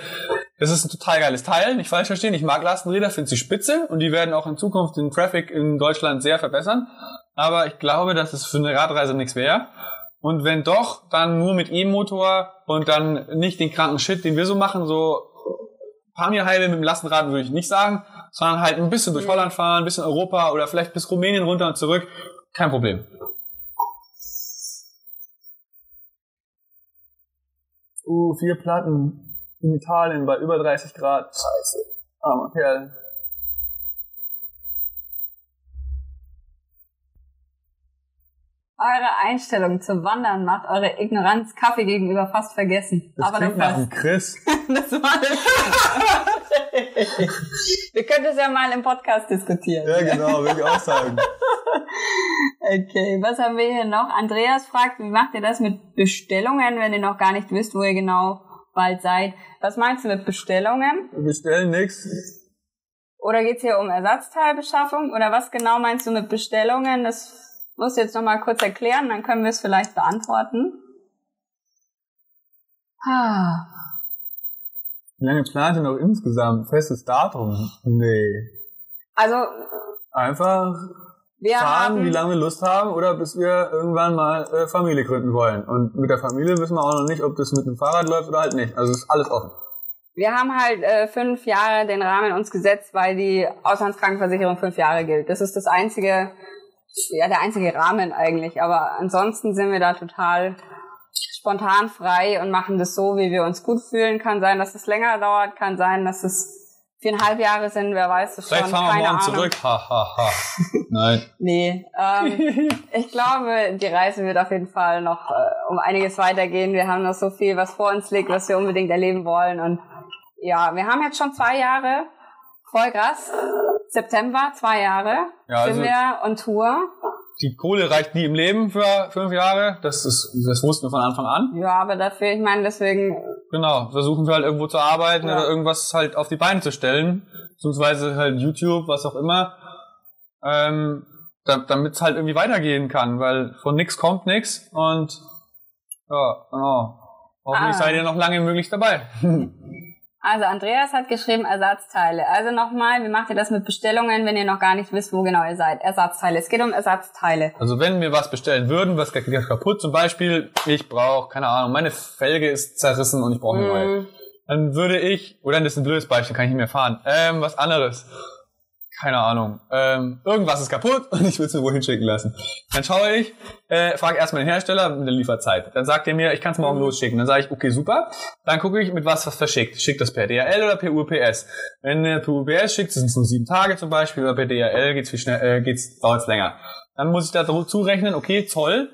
Das ist ein total geiles Teil, nicht falsch verstehen. Ich mag Lastenräder, finde sie spitze und die werden auch in Zukunft den Traffic in Deutschland sehr verbessern aber ich glaube, dass es für eine Radreise nichts wäre. Und wenn doch, dann nur mit E-Motor und dann nicht den kranken Shit, den wir so machen, so Pamir-Heile mit dem Lastenrad würde ich nicht sagen, sondern halt ein bisschen durch Holland fahren, ein bisschen Europa oder vielleicht bis Rumänien runter und zurück. Kein Problem. Uh, vier Platten in Italien bei über 30 Grad. Scheiße. Armer Kerl. Eure Einstellung zu Wandern macht eure Ignoranz Kaffee gegenüber fast vergessen. Das Aber klingt nach dem Chris. das war Wir können das ja mal im Podcast diskutieren. Ja, genau, will ich auch sagen. okay, was haben wir hier noch? Andreas fragt, wie macht ihr das mit Bestellungen, wenn ihr noch gar nicht wisst, wo ihr genau bald seid? Was meinst du mit Bestellungen? Wir bestellen nichts. Oder geht's hier um Ersatzteilbeschaffung? Oder was genau meinst du mit Bestellungen? Das muss jetzt noch mal kurz erklären, dann können wir es vielleicht beantworten. Ah. Wie lange plant ihr noch insgesamt? Festes Datum? Nee. Also. Einfach fahren, wie lange wir Lust haben oder bis wir irgendwann mal äh, Familie gründen wollen. Und mit der Familie wissen wir auch noch nicht, ob das mit dem Fahrrad läuft oder halt nicht. Also ist alles offen. Wir haben halt äh, fünf Jahre den Rahmen uns gesetzt, weil die Auslandskrankenversicherung fünf Jahre gilt. Das ist das einzige ja der einzige Rahmen eigentlich. Aber ansonsten sind wir da total spontan frei und machen das so, wie wir uns gut fühlen. Kann sein, dass es länger dauert, kann sein, dass es Viereinhalb Jahre sind, wer weiß es schon. Vielleicht fahren wir keine morgen Ahnung. zurück. Ha, ha, ha. Nein. Nee, ähm, ich glaube, die Reise wird auf jeden Fall noch äh, um einiges weitergehen. Wir haben noch so viel, was vor uns liegt, was wir unbedingt erleben wollen. Und ja, wir haben jetzt schon zwei Jahre, voll krass. September, zwei Jahre Ja, sind also- wir on Tour. Die Kohle reicht nie im Leben für fünf Jahre. Das ist, das wussten wir von Anfang an. Ja, aber dafür, ich meine, deswegen, Genau. Versuchen wir halt irgendwo zu arbeiten Ja. oder irgendwas halt auf die Beine zu stellen. Beziehungsweise halt YouTube, was auch immer. Ähm, da, damit es halt irgendwie weitergehen kann, weil von nix kommt nix und ja, genau. Hoffentlich Ah. seid ihr noch lange möglich dabei. also Andreas hat geschrieben Ersatzteile. Also nochmal, wie macht ihr das mit Bestellungen, wenn ihr noch gar nicht wisst, wo genau ihr seid? Ersatzteile. Es geht um Ersatzteile. Also wenn wir was bestellen würden, was kaputt, zum Beispiel, ich brauche, keine Ahnung, meine Felge ist zerrissen und ich brauche eine neue. Mhm. Dann würde ich, oder das ist ein blödes Beispiel, kann ich nicht mehr fahren. Ähm, was anderes. Keine Ahnung. Ähm, irgendwas ist kaputt und ich will es mir wohin schicken lassen. Dann schaue ich, äh, frage erstmal den Hersteller mit der Lieferzeit. Dann sagt er mir, ich kann es morgen losschicken. Dann sage ich, okay, super. Dann gucke ich, mit was was verschickt. Schickt das per DHL oder per UPS. Wenn er per UPS schickt, sind es nur sieben Tage zum Beispiel, oder per DHL geht's viel schnell, äh, geht's, dauert's länger. Dann muss ich da zurechnen, okay, Zoll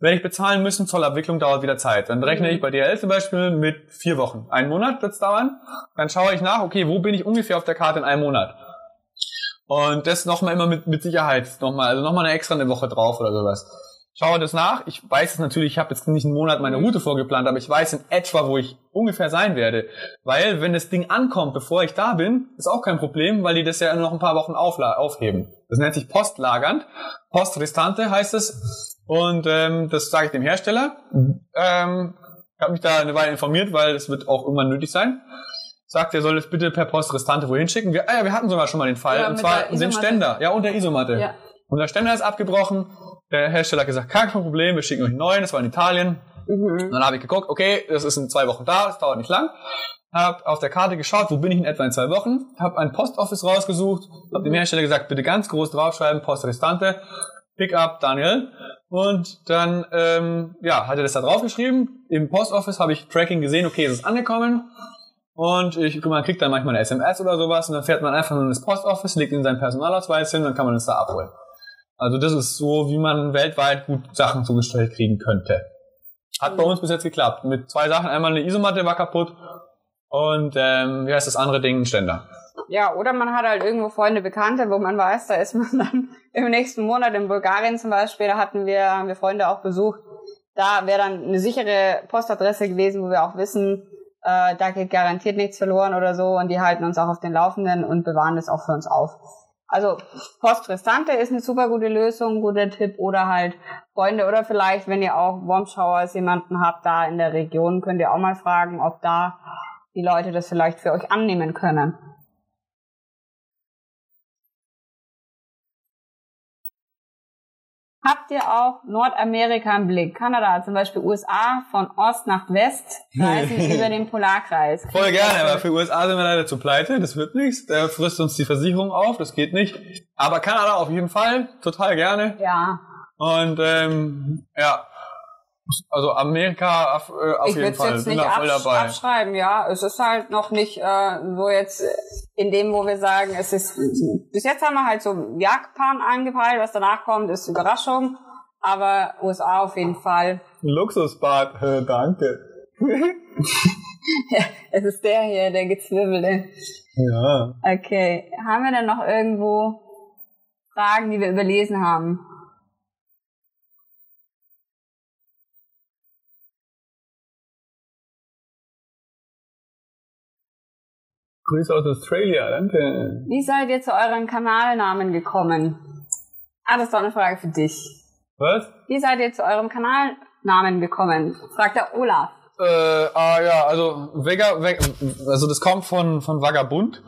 werde ich bezahlen müssen, Zollabwicklung dauert wieder Zeit. Dann rechne ich bei DHL zum Beispiel mit vier Wochen. Einen Monat wird's dauern. Dann schaue ich nach, okay, wo bin ich ungefähr auf der Karte in einem Monat? Und das nochmal immer mit, mit Sicherheit nochmal, also nochmal eine extra eine Woche drauf oder sowas. Schaue das nach. Ich weiß es natürlich, ich habe jetzt nicht einen Monat meine Route vorgeplant, aber ich weiß in etwa, wo ich ungefähr sein werde. Weil, wenn das Ding ankommt, bevor ich da bin, ist auch kein Problem, weil die das ja noch ein paar Wochen aufheben. Das nennt sich postlagernd. Postrestante heißt es. Und ähm, das sage ich dem Hersteller. Ähm, ich habe mich da eine Weile informiert, weil es wird auch irgendwann nötig sein. Sagt, er soll es bitte per Postrestante wohin schicken. Wir, ah ja, wir hatten sogar schon mal den Fall. Ja, und zwar den. Ständer. Ja, und der Isomatte. Ja. Und der Ständer ist abgebrochen. Der Hersteller hat gesagt, kein Problem, wir schicken euch einen neuen. Das war in Italien. Und dann habe ich geguckt, okay, das ist in zwei Wochen da, das dauert nicht lang. Hab auf der Karte geschaut, wo bin ich in etwa in zwei Wochen. Hab ein Postoffice rausgesucht. Hab dem Hersteller gesagt, bitte ganz groß draufschreiben, Post Restante, Pickup Daniel. Und dann, ähm, ja, hat er das da draufgeschrieben. Im Postoffice habe ich Tracking gesehen, okay, es ist angekommen. Und ich, man kriegt dann manchmal eine SMS oder sowas und dann fährt man einfach in das Postoffice, legt in seinen Personalausweis hin und dann kann man es da abholen. Also das ist so, wie man weltweit gut Sachen zugestellt kriegen könnte. Hat bei uns bis jetzt geklappt. Mit zwei Sachen. Einmal eine Isomatte war kaputt und ähm, wie heißt das andere Ding? Ein Ständer. Ja, oder man hat halt irgendwo Freunde, Bekannte, wo man weiß, da ist man dann im nächsten Monat in Bulgarien zum Beispiel, da hatten wir, haben wir Freunde auch besucht. Da wäre dann eine sichere Postadresse gewesen, wo wir auch wissen, äh, da geht garantiert nichts verloren oder so und die halten uns auch auf den Laufenden und bewahren das auch für uns auf. Also Post Restante ist eine super gute Lösung, guter Tipp oder halt Freunde oder vielleicht, wenn ihr auch Warm Showers jemanden habt da in der Region, könnt ihr auch mal fragen, ob da die Leute das vielleicht für euch annehmen können. Habt ihr auch Nordamerika im Blick? Kanada, zum Beispiel USA, von Ost nach West, reisen über den Polarkreis. Voll gerne, aber für USA sind wir leider zu pleite, das wird nichts. Da frisst uns die Versicherung auf, das geht nicht. Aber Kanada auf jeden Fall, total gerne. Ja, Und ähm, ja, also Amerika auf, äh, auf ich jeden Fall, jetzt bin nicht da voll absch dabei. abschreiben, ja. Es ist halt noch nicht äh, so jetzt in dem, wo wir sagen, es ist. Bis jetzt haben wir halt so Japan angepeilt, was danach kommt, ist Überraschung. Aber USA auf jeden Fall. Luxusbad, äh, danke. Es ist der hier, der gezwirbelte. Ja. Okay. Haben wir denn noch irgendwo Fragen, die wir überlesen haben? Grüße aus Australia, danke. Wie seid ihr zu euren Kanalnamen gekommen? Ah, das ist doch eine Frage für dich. Was? Wie seid ihr zu eurem Kanalnamen gekommen? Fragt der Olaf. Äh, ah ja, also Vega, Vega, also das kommt von von Vagabund.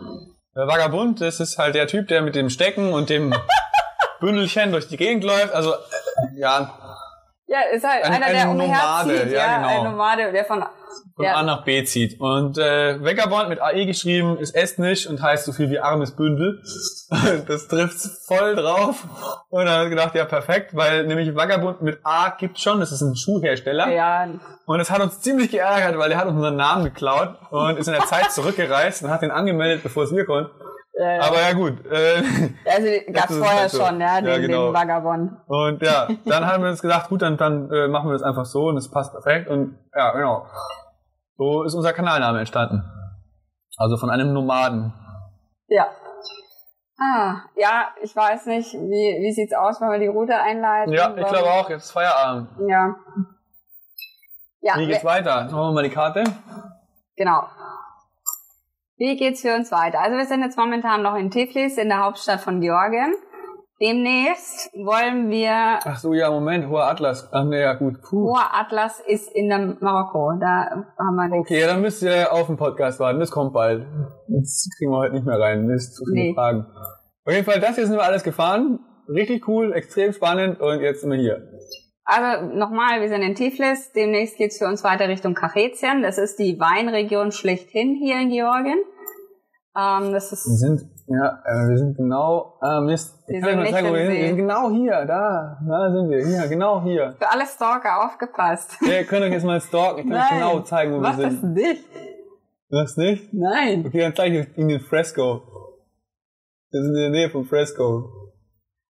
Äh, Vagabund, das ist halt der Typ, der mit dem Stecken und dem Bündelchen durch die Gegend läuft. Also äh, ja, Ja, ist halt Ein- einer, ein der Nomade, umherzieht, ja, ja, genau. ein Nomade, der von, von ja, A nach B zieht. Und äh, Vagabond mit AE geschrieben ist estnisch und heißt so viel wie armes Bündel. Das trifft voll drauf. Und dann habe ich gedacht, ja perfekt, weil nämlich Vagabond mit A gibt's schon, das ist ein Schuhhersteller. ja, Und es hat uns ziemlich geärgert, weil der hat uns unseren Namen geklaut und ist in der Zeit zurückgereist und hat den angemeldet, bevor es wir konnten. äh, Aber ja gut. Äh, also gab's ist vorher halt so. schon, ja, den, Ja, genau. den Vagabond. und ja, dann haben wir uns gedacht, gut, dann, dann äh, machen wir das einfach so und es passt perfekt. Und ja, genau. So ist unser Kanalname entstanden. Also von einem Nomaden. Ja. Ah, ja, ich weiß nicht, wie, wie sieht's aus, wenn wir die Route einleiten? Ja, ich glaube auch, jetzt ist Feierabend. Ja. Ja, Wie geht's weiter? Machen wir mal die Karte. genau. Wie geht's für uns weiter? Also wir sind jetzt momentan noch in Tiflis, in der Hauptstadt von Georgien. Demnächst wollen wir Ach so, ja, Moment, hoher Atlas. Ach nee, ja gut. Puh. Hoher Atlas ist in der Marokko. Da haben wir nichts. Okay, dann müsst ihr auf den Podcast warten. Das kommt bald. Jetzt kriegen wir heute nicht mehr rein. Mist, zu viele Nee. Fragen. Auf jeden Fall, das hier sind wir alles gefahren. Richtig cool, extrem spannend und jetzt sind wir hier. Also nochmal, wir sind in Tiflis. Demnächst geht's für uns weiter Richtung Kachetien. Das ist die Weinregion schlechthin hier in Georgien. Ähm, das Wir ist sind, ja, äh, wir sind genau, Mist. Wir Ich kann sind euch mal nicht zeigen, wo wir sind. Wir sind genau hier, da. Da sind wir, hier, genau hier. für alle Stalker aufgepasst. Ja, ihr könnt euch jetzt mal stalken. Ich kann euch genau zeigen, wo wir das sind. nicht? Das nicht? Nein. Okay, dann zeige ich euch Ihnen Fresco. Wir sind in der Nähe von Fresco.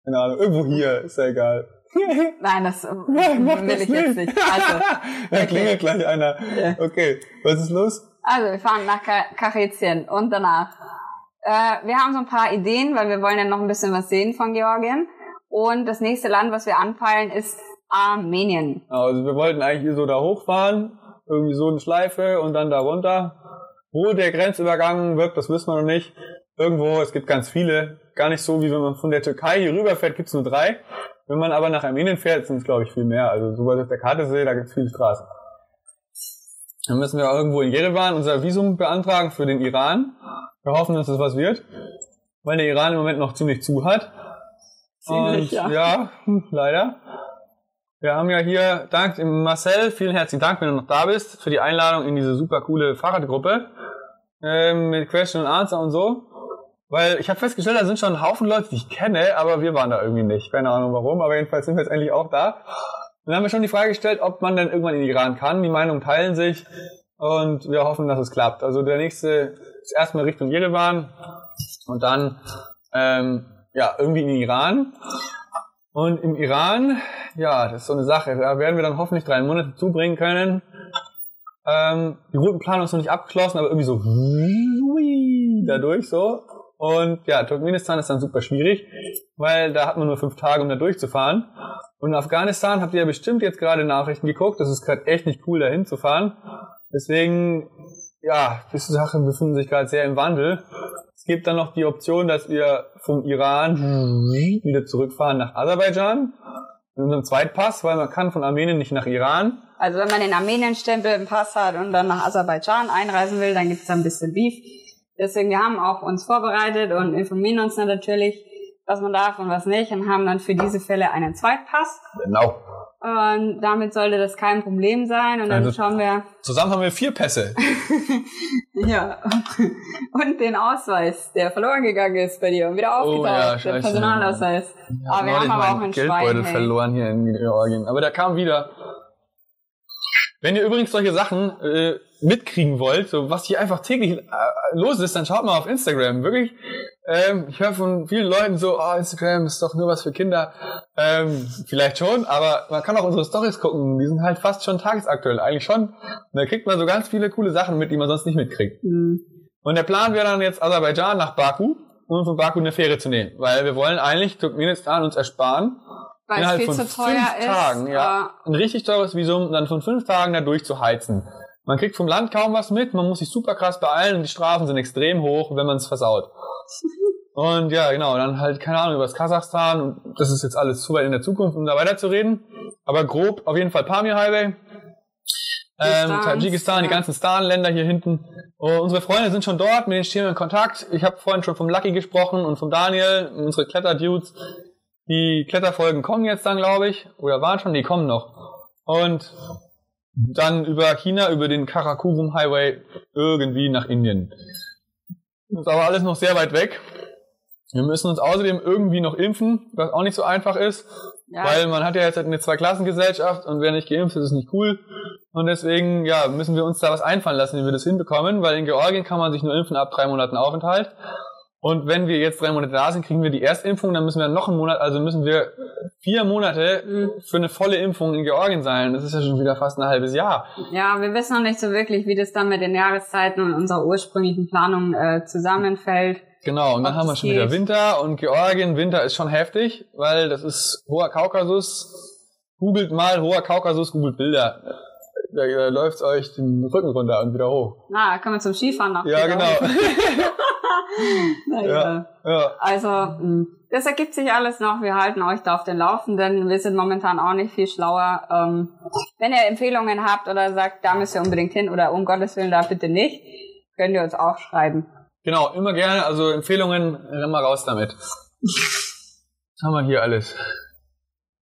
Keine Ahnung, irgendwo hier, ist ja egal. Nein, das Mach will das ich jetzt nicht. Also, da klingelt gleich einer. Okay, was ist los? also wir fahren nach Ka- Kachetien und danach. Äh, wir haben so ein paar Ideen, weil wir wollen ja noch ein bisschen was sehen von Georgien. Und das nächste Land, was wir anpeilen, ist Armenien. Also wir wollten eigentlich so da hochfahren, irgendwie so eine Schleife und dann da runter. Wo der Grenzübergang wird, das wissen wir noch nicht. Irgendwo, es gibt ganz viele. Gar nicht so, wie wenn man von der Türkei hier rüberfährt, gibt's nur drei. Wenn man aber nach Armenien fährt, sind es, glaube ich, viel mehr. Also, so was ich auf der Karte sehe, da gibt's viele Straßen. Dann müssen wir irgendwo in Jerewan unser Visum beantragen für den Iran. Wir hoffen, dass das was wird, weil der Iran im Moment noch ziemlich zu hat. Ziemlich, Und, ja. ja, leider. Wir haben ja hier, dank Marcel, vielen herzlichen Dank, wenn du noch da bist, für die Einladung in diese super coole Fahrradgruppe ähm, mit Question and Answer und so. Weil ich habe festgestellt, da sind schon ein Haufen Leute, die ich kenne, aber wir waren da irgendwie nicht. Keine Ahnung warum, aber jedenfalls sind wir jetzt endlich auch da. Dann haben wir schon die Frage gestellt, ob man denn irgendwann in den Iran kann. Die Meinungen teilen sich und wir hoffen, dass es klappt. Also der nächste ist erstmal Richtung Jerewan und dann ähm, ja irgendwie in den Iran. Und im Iran, ja, das ist so eine Sache. Da werden wir dann hoffentlich drei Monate zubringen können. Ähm, die Routenplanung ist noch nicht abgeschlossen, aber irgendwie so dadurch so. Und ja, Turkmenistan ist dann super schwierig, weil da hat man nur fünf Tage, um da durchzufahren. Und in Afghanistan habt ihr ja bestimmt jetzt gerade Nachrichten geguckt. Das ist gerade echt nicht cool, da hinzufahren. Deswegen, ja, diese Sachen befinden sich gerade sehr im Wandel. Es gibt dann noch die Option, dass wir vom Iran wieder zurückfahren nach Aserbaidschan in unserem Zweitpass, weil man kann von Armenien nicht nach Iran. Also wenn man den Armenien-Stempel im Pass hat und dann nach Aserbaidschan einreisen will, dann gibt's da ein bisschen Beef. Deswegen, wir haben auch uns vorbereitet und informieren uns dann natürlich, was man darf und was nicht und haben dann für diese Fälle einen Zweitpass. Genau. Und damit sollte das kein Problem sein. Und dann Also- schauen wir, Zusammen haben wir vier Pässe. ja, und den Ausweis, der verloren gegangen ist bei dir und wieder Oh, aufgetaucht, ja, der. Personalausweis. aber wir haben aber auch einen Geldbeutel Schwein. Verloren hier in Georgien. Aber der kam wieder. Wenn ihr übrigens solche Sachen äh, mitkriegen wollt, so was hier einfach täglich äh, los ist, dann schaut mal auf Instagram. Wirklich, ähm, ich höre von vielen Leuten so, oh, Instagram ist doch nur was für Kinder. Ähm, vielleicht schon, aber man kann auch unsere Stories gucken. Die sind halt fast schon tagesaktuell, eigentlich schon. Und da kriegt man so ganz viele coole Sachen mit, die man sonst nicht mitkriegt. Hm. Und der Plan wäre dann jetzt Aserbaidschan nach Baku und von Baku eine Fähre zu nehmen, weil wir wollen eigentlich Turkmenistan uns ersparen, Weil es viel von zu teuer fünf ist. Tagen, ja, ein richtig teures Visum, dann von fünf Tagen da durchzuheizen. Man kriegt vom Land kaum was mit, man muss sich super krass beeilen und die Strafen sind extrem hoch, wenn man es versaut. Und ja, genau, dann halt, keine Ahnung, über das Kasachstan und das ist jetzt alles zu weit in der Zukunft, um da weiterzureden. Aber grob auf jeden Fall Pamir Highway. Ähm, Tadschikistan, die ja. ganzen Stan-Länder hier hinten. Oh, unsere Freunde sind schon dort, mit denen stehen wir in Kontakt. Ich habe vorhin schon vom Lucky gesprochen und vom Daniel, unsere Kletterdudes. Die Kletterfolgen kommen jetzt dann, glaube ich, oder waren schon, die kommen noch. Und dann über China, über den Karakorum Highway irgendwie nach Indien. Das ist aber alles noch sehr weit weg. Wir müssen uns außerdem irgendwie noch impfen, was auch nicht so einfach ist, Ja. weil man hat ja jetzt eine Zweiklassengesellschaft und wer nicht geimpft ist, ist nicht cool. Und deswegen, ja, müssen wir uns da was einfallen lassen, wie wir das hinbekommen, weil in Georgien kann man sich nur impfen ab drei Monaten Aufenthalt. Und wenn wir jetzt drei Monate da sind, kriegen wir die Erstimpfung, dann müssen wir noch einen Monat, also müssen wir vier Monate Mhm. für eine volle Impfung in Georgien sein. Das ist ja schon wieder fast ein halbes Jahr. Ja, wir wissen noch nicht so wirklich, wie das dann mit den Jahreszeiten und unserer ursprünglichen Planung äh, zusammenfällt. Genau, und dann Ob haben wir schon wieder geht. Winter und Georgien, Winter ist schon heftig, weil das ist hoher Kaukasus. Googelt mal hoher Kaukasus, googelt Bilder. Da, da läuft euch den Rücken runter und wieder hoch. Na, kommen wir zum Skifahren noch. Ja, genau. Naja. ja, ja. Also, mh, das ergibt sich alles noch. Wir halten euch da auf den Laufenden. Wir sind momentan auch nicht viel schlauer. Ähm, wenn ihr Empfehlungen habt oder sagt, da müsst ihr unbedingt hin oder um Gottes Willen da bitte nicht, könnt ihr uns auch schreiben. Genau, immer gerne. Also Empfehlungen, mal raus damit. Was haben wir hier alles?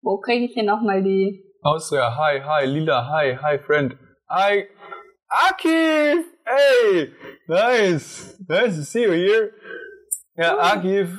Wo kriege ich hier nochmal die... Austria, hi, hi, Lila, hi, hi, friend. Hi, Akif! Hey! Nice! Nice to see you here. Ja, Akif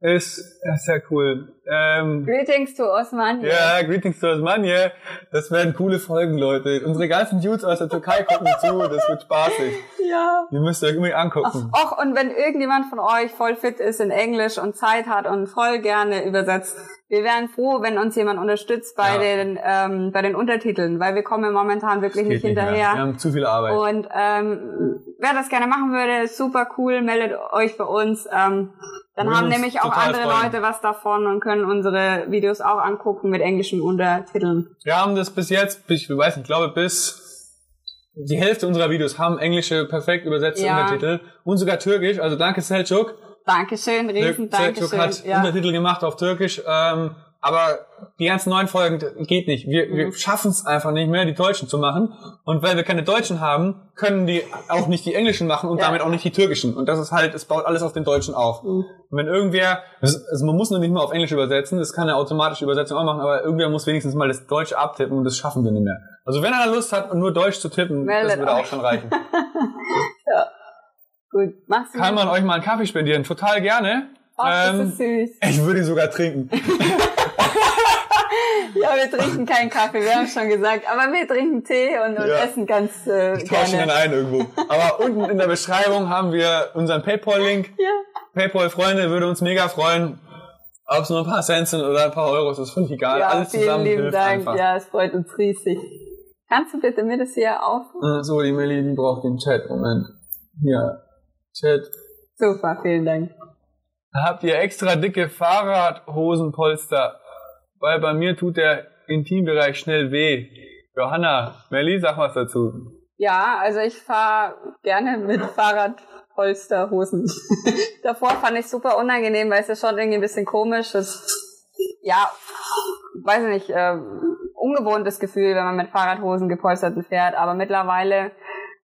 ist, ist sehr cool. Ähm, Greetings to Osman. ja, greetings to Osmania. Das werden coole Folgen, Leute. Unsere ganzen Dudes aus der Türkei gucken zu. Das wird spaßig. ja. Ihr müsst euch unbedingt angucken. Och, und wenn irgendjemand von euch voll fit ist in Englisch und Zeit hat und voll gerne übersetzt, wir wären froh, wenn uns jemand unterstützt bei Ja. den ähm, bei den Untertiteln, weil wir kommen momentan wirklich nicht Geht nicht hinterher. Wir haben zu viel Arbeit. Und ähm, wer das gerne machen würde, super cool, meldet euch bei uns. Ähm, dann Würden haben nämlich auch andere freuen. Leute was davon und können unsere Videos auch angucken mit englischen Untertiteln. Wir haben das bis jetzt, ich weiß nicht, ich glaube bis die Hälfte unserer Videos haben englische perfekt übersetzte Ja. Untertitel und sogar türkisch. Also danke Selçuk. Dankeschön, riesen Dankeschön. hat Ja. Untertitel gemacht auf türkisch. Ähm, aber die ganzen neuen Folgen geht nicht. Wir, Mhm. wir schaffen es einfach nicht mehr, die Deutschen zu machen. Und weil wir keine Deutschen haben, können die auch nicht die Englischen machen und Ja. damit auch nicht die Türkischen. Und das ist halt, es baut alles auf den Deutschen auf. Mhm. Und wenn irgendwer, also man muss noch nicht mal auf Englisch übersetzen, das kann eine automatische Übersetzung auch machen, aber irgendwer muss wenigstens mal das Deutsche abtippen und das schaffen wir nicht mehr. Also wenn einer Lust hat, nur Deutsch zu tippen, Meldet das würde auch schon reichen. Gut, mach's Kann man euch mal einen Kaffee spendieren, total gerne. Ach, Ähm, das ist süß. ich würde ihn sogar trinken. Ja, wir trinken keinen Kaffee, wir haben schon gesagt, aber wir trinken Tee und, und Ja. essen ganz äh, Ich tausche ihn dann gerne. ein irgendwo. Aber unten in der Beschreibung haben wir unseren Paypal-Link. Ja. Paypal-Freunde würde uns mega freuen. Ob es nur ein paar Cent sind oder ein paar Euros, ist völlig egal. ja, Alles vielen zusammen lieben hilft Dank. einfach. Ja, es freut uns riesig. Kannst du bitte mir das hier auf? So, die Melli, die braucht den Chat. Moment. Hier. Chat. Super, vielen Dank. Habt ihr extra dicke Fahrradhosenpolster? Weil bei mir tut der Intimbereich schnell weh. Johanna, Melli, sag was dazu. Ja, also ich fahre gerne mit Fahrradpolsterhosen. Davor fand ich super unangenehm, weil es ist schon irgendwie ein bisschen komisch. Das, ja, weiß ich nicht, äh, ungewohntes Gefühl, wenn man mit Fahrradhosen gepolsterten fährt. Aber mittlerweile,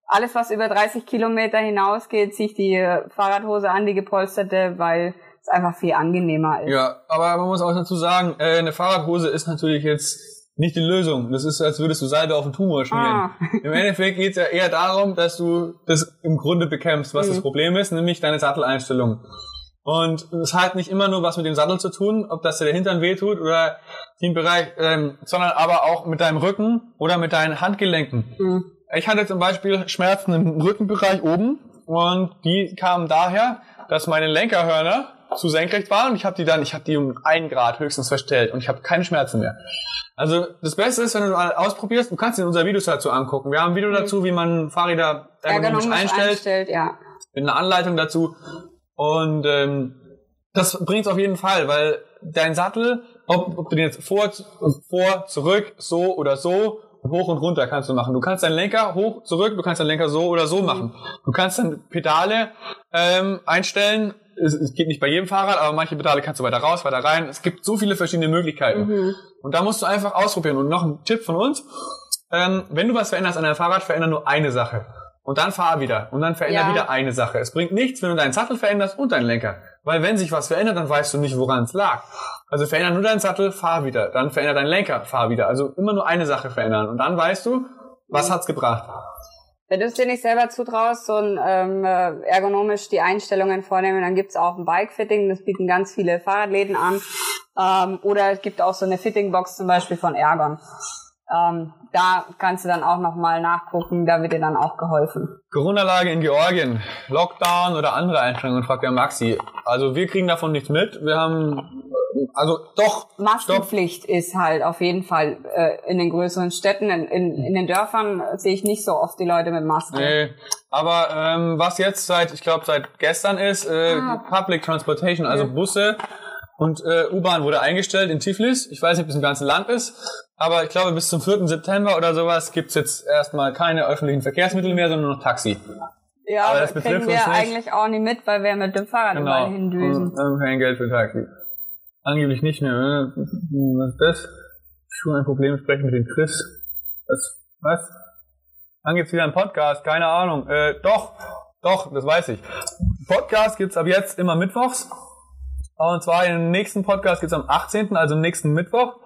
alles was über 30 Kilometer hinausgeht, ziehe ich die äh, Fahrradhose an, die gepolsterte, weil es einfach viel angenehmer ist. Ja, aber man muss auch dazu sagen, äh, eine Fahrradhose ist natürlich jetzt nicht die Lösung. Das ist, als würdest du Salbe auf den Tumor schmieren. Ah. Im Endeffekt geht es ja eher darum, dass du das im Grunde bekämpfst, was Mhm. das Problem ist, nämlich deine Satteleinstellung. Und es hat nicht immer nur was mit dem Sattel zu tun, ob das dir der Hintern wehtut oder den Bereich, ähm, sondern aber auch mit deinem Rücken oder mit deinen Handgelenken. Mhm. Ich hatte zum Beispiel Schmerzen im Rückenbereich oben und die kamen daher, dass meine Lenkerhörner zu senkrecht waren und ich habe die dann, ich habe die um einen Grad höchstens verstellt und ich habe keine Schmerzen mehr. Also das Beste ist, wenn du mal ausprobierst, du kannst dir unser Videos dazu angucken. Wir haben ein Video dazu, wie man Fahrräder ergonomisch Ergonomisch einstellt, einstellt, ja. mit einer Anleitung dazu. Und ähm, das bringt's auf jeden Fall, weil dein Sattel, ob, ob du den jetzt vor, vor, zurück, so oder so, hoch und runter kannst du machen. Du kannst deinen Lenker hoch, zurück, du kannst deinen Lenker so oder so machen. Du kannst dann Pedale ähm, einstellen. Es, es geht nicht bei jedem Fahrrad, aber manche Pedale kannst du weiter raus, weiter rein. Es gibt so viele verschiedene Möglichkeiten. Mhm. Und da musst du einfach ausprobieren. Und noch ein Tipp von uns. Ähm, wenn du was veränderst an deinem Fahrrad, veränder nur eine Sache. Und dann fahr wieder. Und dann veränder Ja. wieder eine Sache. Es bringt nichts, wenn du deinen Sattel veränderst und deinen Lenker. Weil wenn sich was verändert, dann weißt du nicht, woran es lag. Also veränder nur deinen Sattel, fahr wieder. Dann veränder deinen Lenker, fahr wieder. Also immer nur eine Sache verändern. Und dann weißt du, was hat's gebracht. Wenn du es dir nicht selber zutraust, so ein, ähm, äh, ergonomisch die Einstellungen vornehmen, dann gibt's auch ein Bike-Fitting, das bieten ganz viele Fahrradläden an. Ähm, oder es gibt auch so eine Fitting-Box zum Beispiel von Ergon. Ähm, da kannst du dann auch nochmal nachgucken, da wird dir dann auch geholfen. Corona-Lage in Georgien, Lockdown oder andere Einschränkungen, fragt der Maxi. Also wir kriegen davon nichts mit. Wir haben, also doch. Maskenpflicht ist halt auf jeden Fall äh, in den größeren Städten. In, in, in den Dörfern sehe ich nicht so oft die Leute mit Maske. Nee. Aber ähm, was jetzt seit, ich glaube seit gestern ist, äh, Ah. Public Transportation, also Busse und äh, U-Bahn wurde eingestellt in Tiflis. Ich weiß nicht, ob es im ganzen Land ist, aber ich glaube bis zum 4. September oder sowas gibt's jetzt erstmal keine öffentlichen Verkehrsmittel mehr, sondern nur noch Taxi. Ja, Aber das kriegen wir eigentlich auch nicht mit, weil wir mit dem Fahrrad Genau. überall hindüsen. Und, kein Geld für Taxi. Angeblich nicht mehr. ne? Was ist das? Schon ein Problem, sprechen mit dem Chris. Was? Was? Dann gibt's wieder einen Podcast, keine Ahnung. Äh, doch, doch, das weiß ich. Podcast gibt's ab jetzt immer mittwochs. Und zwar im nächsten Podcast gibt's am 18., also am nächsten Mittwoch.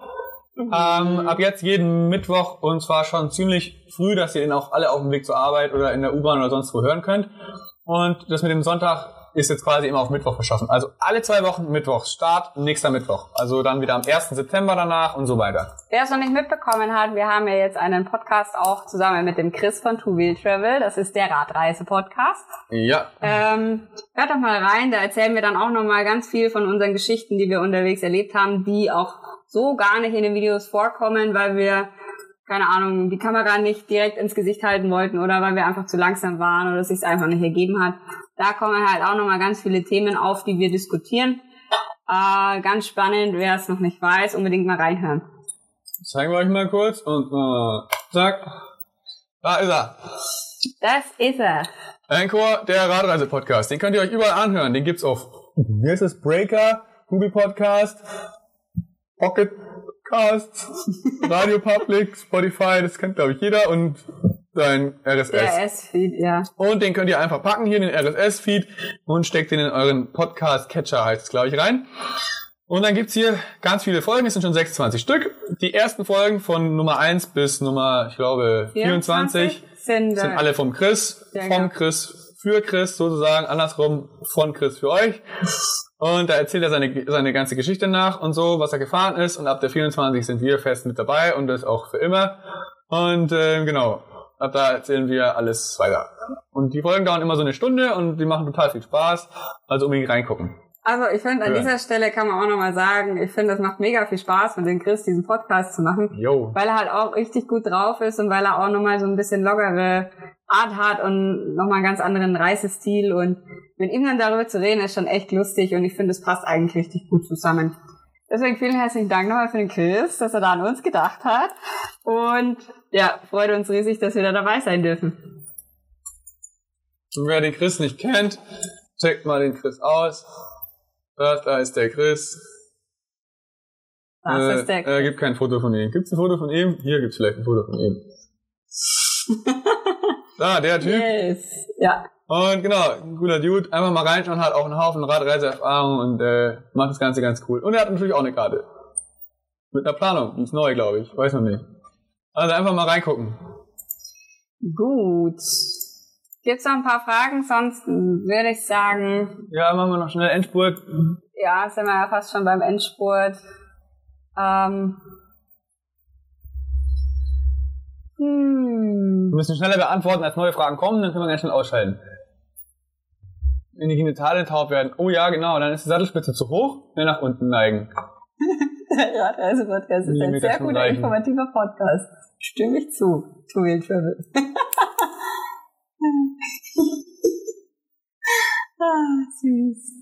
Ähm, ab jetzt jeden Mittwoch und zwar schon ziemlich früh, dass ihr ihn auch alle auf dem Weg zur Arbeit oder in der U-Bahn oder sonst wo hören könnt. Und das mit dem Sonntag ist jetzt quasi immer auf Mittwoch verschossen. Also alle zwei Wochen Mittwoch. Start nächster Mittwoch. Also dann wieder am 1. September danach und so weiter. Wer es noch nicht mitbekommen hat, wir haben ja jetzt einen Podcast auch zusammen mit dem Chris von Two Wheel Travel. Das ist der Radreise-Podcast. Ja. Ähm, hört doch mal rein, da erzählen wir dann auch nochmal ganz viel von unseren Geschichten, die wir unterwegs erlebt haben, die auch so gar nicht in den Videos vorkommen, weil wir, keine Ahnung, die Kamera nicht direkt ins Gesicht halten wollten oder weil wir einfach zu langsam waren oder es sich einfach nicht ergeben hat. Da kommen halt auch nochmal ganz viele Themen auf, die wir diskutieren. Äh, ganz spannend, wer es noch nicht weiß, unbedingt mal reinhören. Zeigen wir euch mal kurz und äh, zack. Da ist er. Das ist er. Anchor, der Radreise-Podcast. Den könnt ihr euch überall anhören. Den gibt's auf, wie heißt das? Breaker, Google Podcast, Pocket Cast, Radio Public, Spotify, das kennt glaube ich jeder und dein RSS. Der S-Feed, ja. Und den könnt ihr einfach packen hier in den RSS-Feed und steckt den in euren Podcast-Catcher, heißt es, glaube ich, rein. Und dann gibt's hier ganz viele Folgen, es sind schon 26 Stück. Die ersten Folgen von Nummer 1 bis Nummer, ich glaube, 24 sind, sind äh, alle vom Chris, Ja, vom genau. Chris für Chris sozusagen, andersrum von Chris für euch. Und da erzählt er seine, seine ganze Geschichte nach und so, was er gefahren ist. Und ab der 24 sind wir fest mit dabei und das auch für immer. Und äh, genau, ab da erzählen wir alles weiter. Und die Folgen dauern immer so eine Stunde und die machen total viel Spaß. Also unbedingt reingucken. Also ich finde, an Ja. dieser Stelle kann man auch nochmal sagen, ich finde, es macht mega viel Spaß, mit dem Chris diesen Podcast zu machen, Yo. weil er halt auch richtig gut drauf ist und weil er auch nochmal so ein bisschen lockere Art hat und nochmal einen ganz anderen Reisestil und mit ihm dann darüber zu reden, ist schon echt lustig und ich finde, es passt eigentlich richtig gut zusammen. Deswegen vielen herzlichen Dank nochmal für den Chris, dass er da an uns gedacht hat und ja, freut uns riesig, dass wir da dabei sein dürfen. Und wer den Chris nicht kennt, checkt mal den Chris aus. Das da ist der Chris. Das äh, ist der Er gibt kein Foto von ihm. Gibt's ein Foto von ihm? Hier gibt's vielleicht ein Foto von ihm. da, der Typ. Yes. Ja, Und genau, ein cooler Dude. Einfach mal reinschauen, hat auch einen Haufen Radreiseerfahrung und äh, macht das Ganze ganz cool. Und er hat natürlich auch eine Karte. Mit einer Planung. Die ist neu, glaube ich. Weiß noch nicht. Also einfach mal reingucken. Gut. Gibt's noch ein paar Fragen? Sonst würde ich sagen, Ja, machen wir noch schnell Endspurt. ja, sind wir ja fast schon beim Endspurt. Ähm. Wir Hm. müssen schneller beantworten, als neue Fragen kommen, dann können wir ganz schnell ausschalten. Wenn die Genitalien taub werden. Oh ja, genau, dann ist die Sattelspitze zu hoch, mehr nach unten neigen. Der Radreise-Podcast ist ein sehr guter, reichen. informativer Podcast. Stimme ich zu. To Wheel Travel. ah, süß.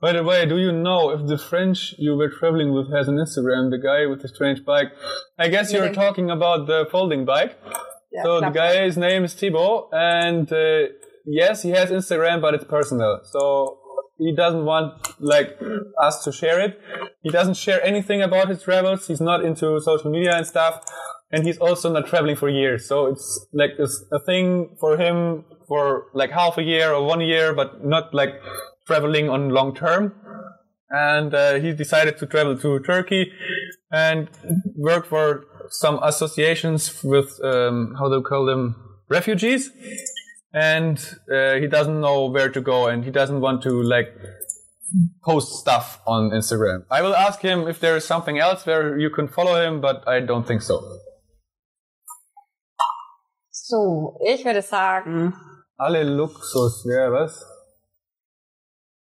By the way, do you know if the French you were traveling with has an Instagram, the guy with the strange bike? I guess you're talking about the folding bike. Ja, so the guy's name is Thibaut, and uh, yes, he has Instagram, but it's personal. So he doesn't want like us to share it. He doesn't share anything about his travels. He's not into social media and stuff. and he's also not traveling for years. So it's like it's a thing for him for like half a year or one year, but not like traveling on long term. And uh, he decided to travel to Turkey and work for some associations with um, how do you call them refugees. And uh, he doesn't know where to go, and he doesn't want to like post stuff on Instagram. I will ask him if there is something else where you can follow him, but I don't think so. So, ich würde sagen, Alle Luxus, ja, was?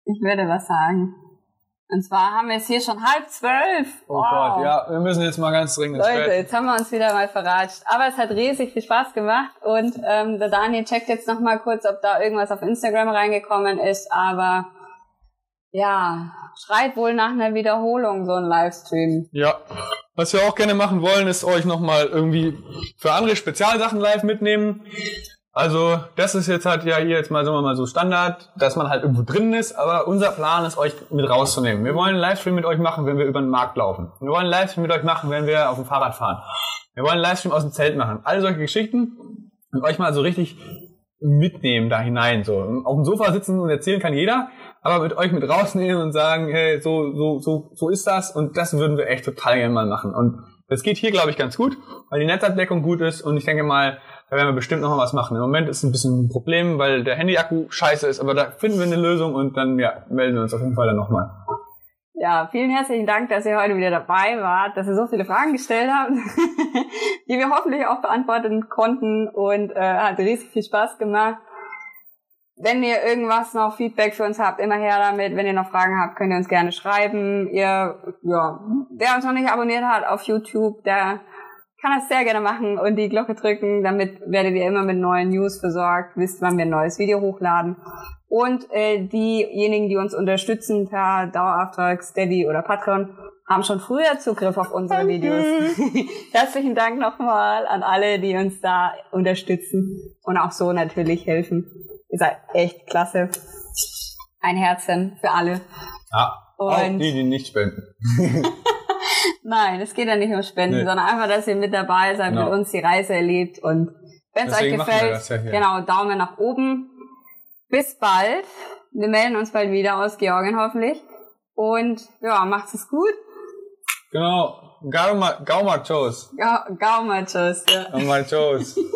ich würde was sagen. Und zwar haben wir es hier schon halb zwölf. Oh Gott, ja, wir müssen jetzt mal ganz dringend Leute, Bett. jetzt haben wir uns wieder mal verratscht. Aber es hat riesig viel Spaß gemacht und ähm, der Daniel checkt jetzt noch mal kurz, ob da irgendwas auf Instagram reingekommen ist. Aber ja, schreit wohl nach einer Wiederholung so ein Livestream. Ja. Was wir auch gerne machen wollen, ist euch nochmal irgendwie für andere Spezialsachen live mitnehmen. Also, das ist jetzt halt ja hier jetzt mal, sagen wir mal so Standard, dass man halt irgendwo drin ist, aber unser Plan ist, euch mit rauszunehmen. Wir wollen einen Livestream mit euch machen, wenn wir über den Markt laufen. Wir wollen einen Livestream mit euch machen, wenn wir auf dem Fahrrad fahren. Wir wollen einen Livestream aus dem Zelt machen. All solche Geschichten und euch mal so richtig mitnehmen da hinein. So auf dem Sofa sitzen und erzählen kann jeder, aber mit euch mit rausnehmen und sagen, hey, so so so so ist das und das würden wir echt total gerne mal machen. Und das geht hier, glaube ich, ganz gut, weil die Netzabdeckung gut ist und ich denke mal, da werden wir bestimmt noch mal was machen. Im Moment ist ein bisschen ein Problem, weil der Handyakku scheiße ist, aber da finden wir eine Lösung und dann ja, melden wir uns auf jeden Fall dann nochmal. Ja, vielen herzlichen Dank, dass ihr heute wieder dabei wart, dass ihr so viele Fragen gestellt habt, die wir hoffentlich auch beantworten konnten und äh, hat riesig viel Spaß gemacht. Wenn ihr irgendwas noch Feedback für uns habt, immer her damit. Wenn ihr noch Fragen habt, könnt ihr uns gerne schreiben. Ihr, ja, wer uns noch nicht abonniert hat auf YouTube, der kann das sehr gerne machen und die Glocke drücken. Damit werdet ihr immer mit neuen News versorgt, wisst, wann wir ein neues Video hochladen. Und äh, diejenigen, die uns unterstützen per Dauerauftrag, Steady oder Patreon, haben schon früher Zugriff auf unsere Videos. Herzlichen Dank nochmal an alle, die uns da unterstützen und auch so natürlich helfen. Ihr seid echt klasse. Ein Herzen für alle. Ja, auch Und- die, die nicht spenden. Nein, es geht ja nicht um Spenden, Nee. sondern einfach, dass ihr mit dabei seid, Genau. mit uns die Reise erlebt und wenn es euch gefällt, ja genau, Daumen nach oben. Bis bald. Wir melden uns bald wieder aus Georgien hoffentlich. Und ja, macht's es gut. Genau. Gauma, Gauma Toast. Ga Gauma, tschüss. Ja. Gauma Toast.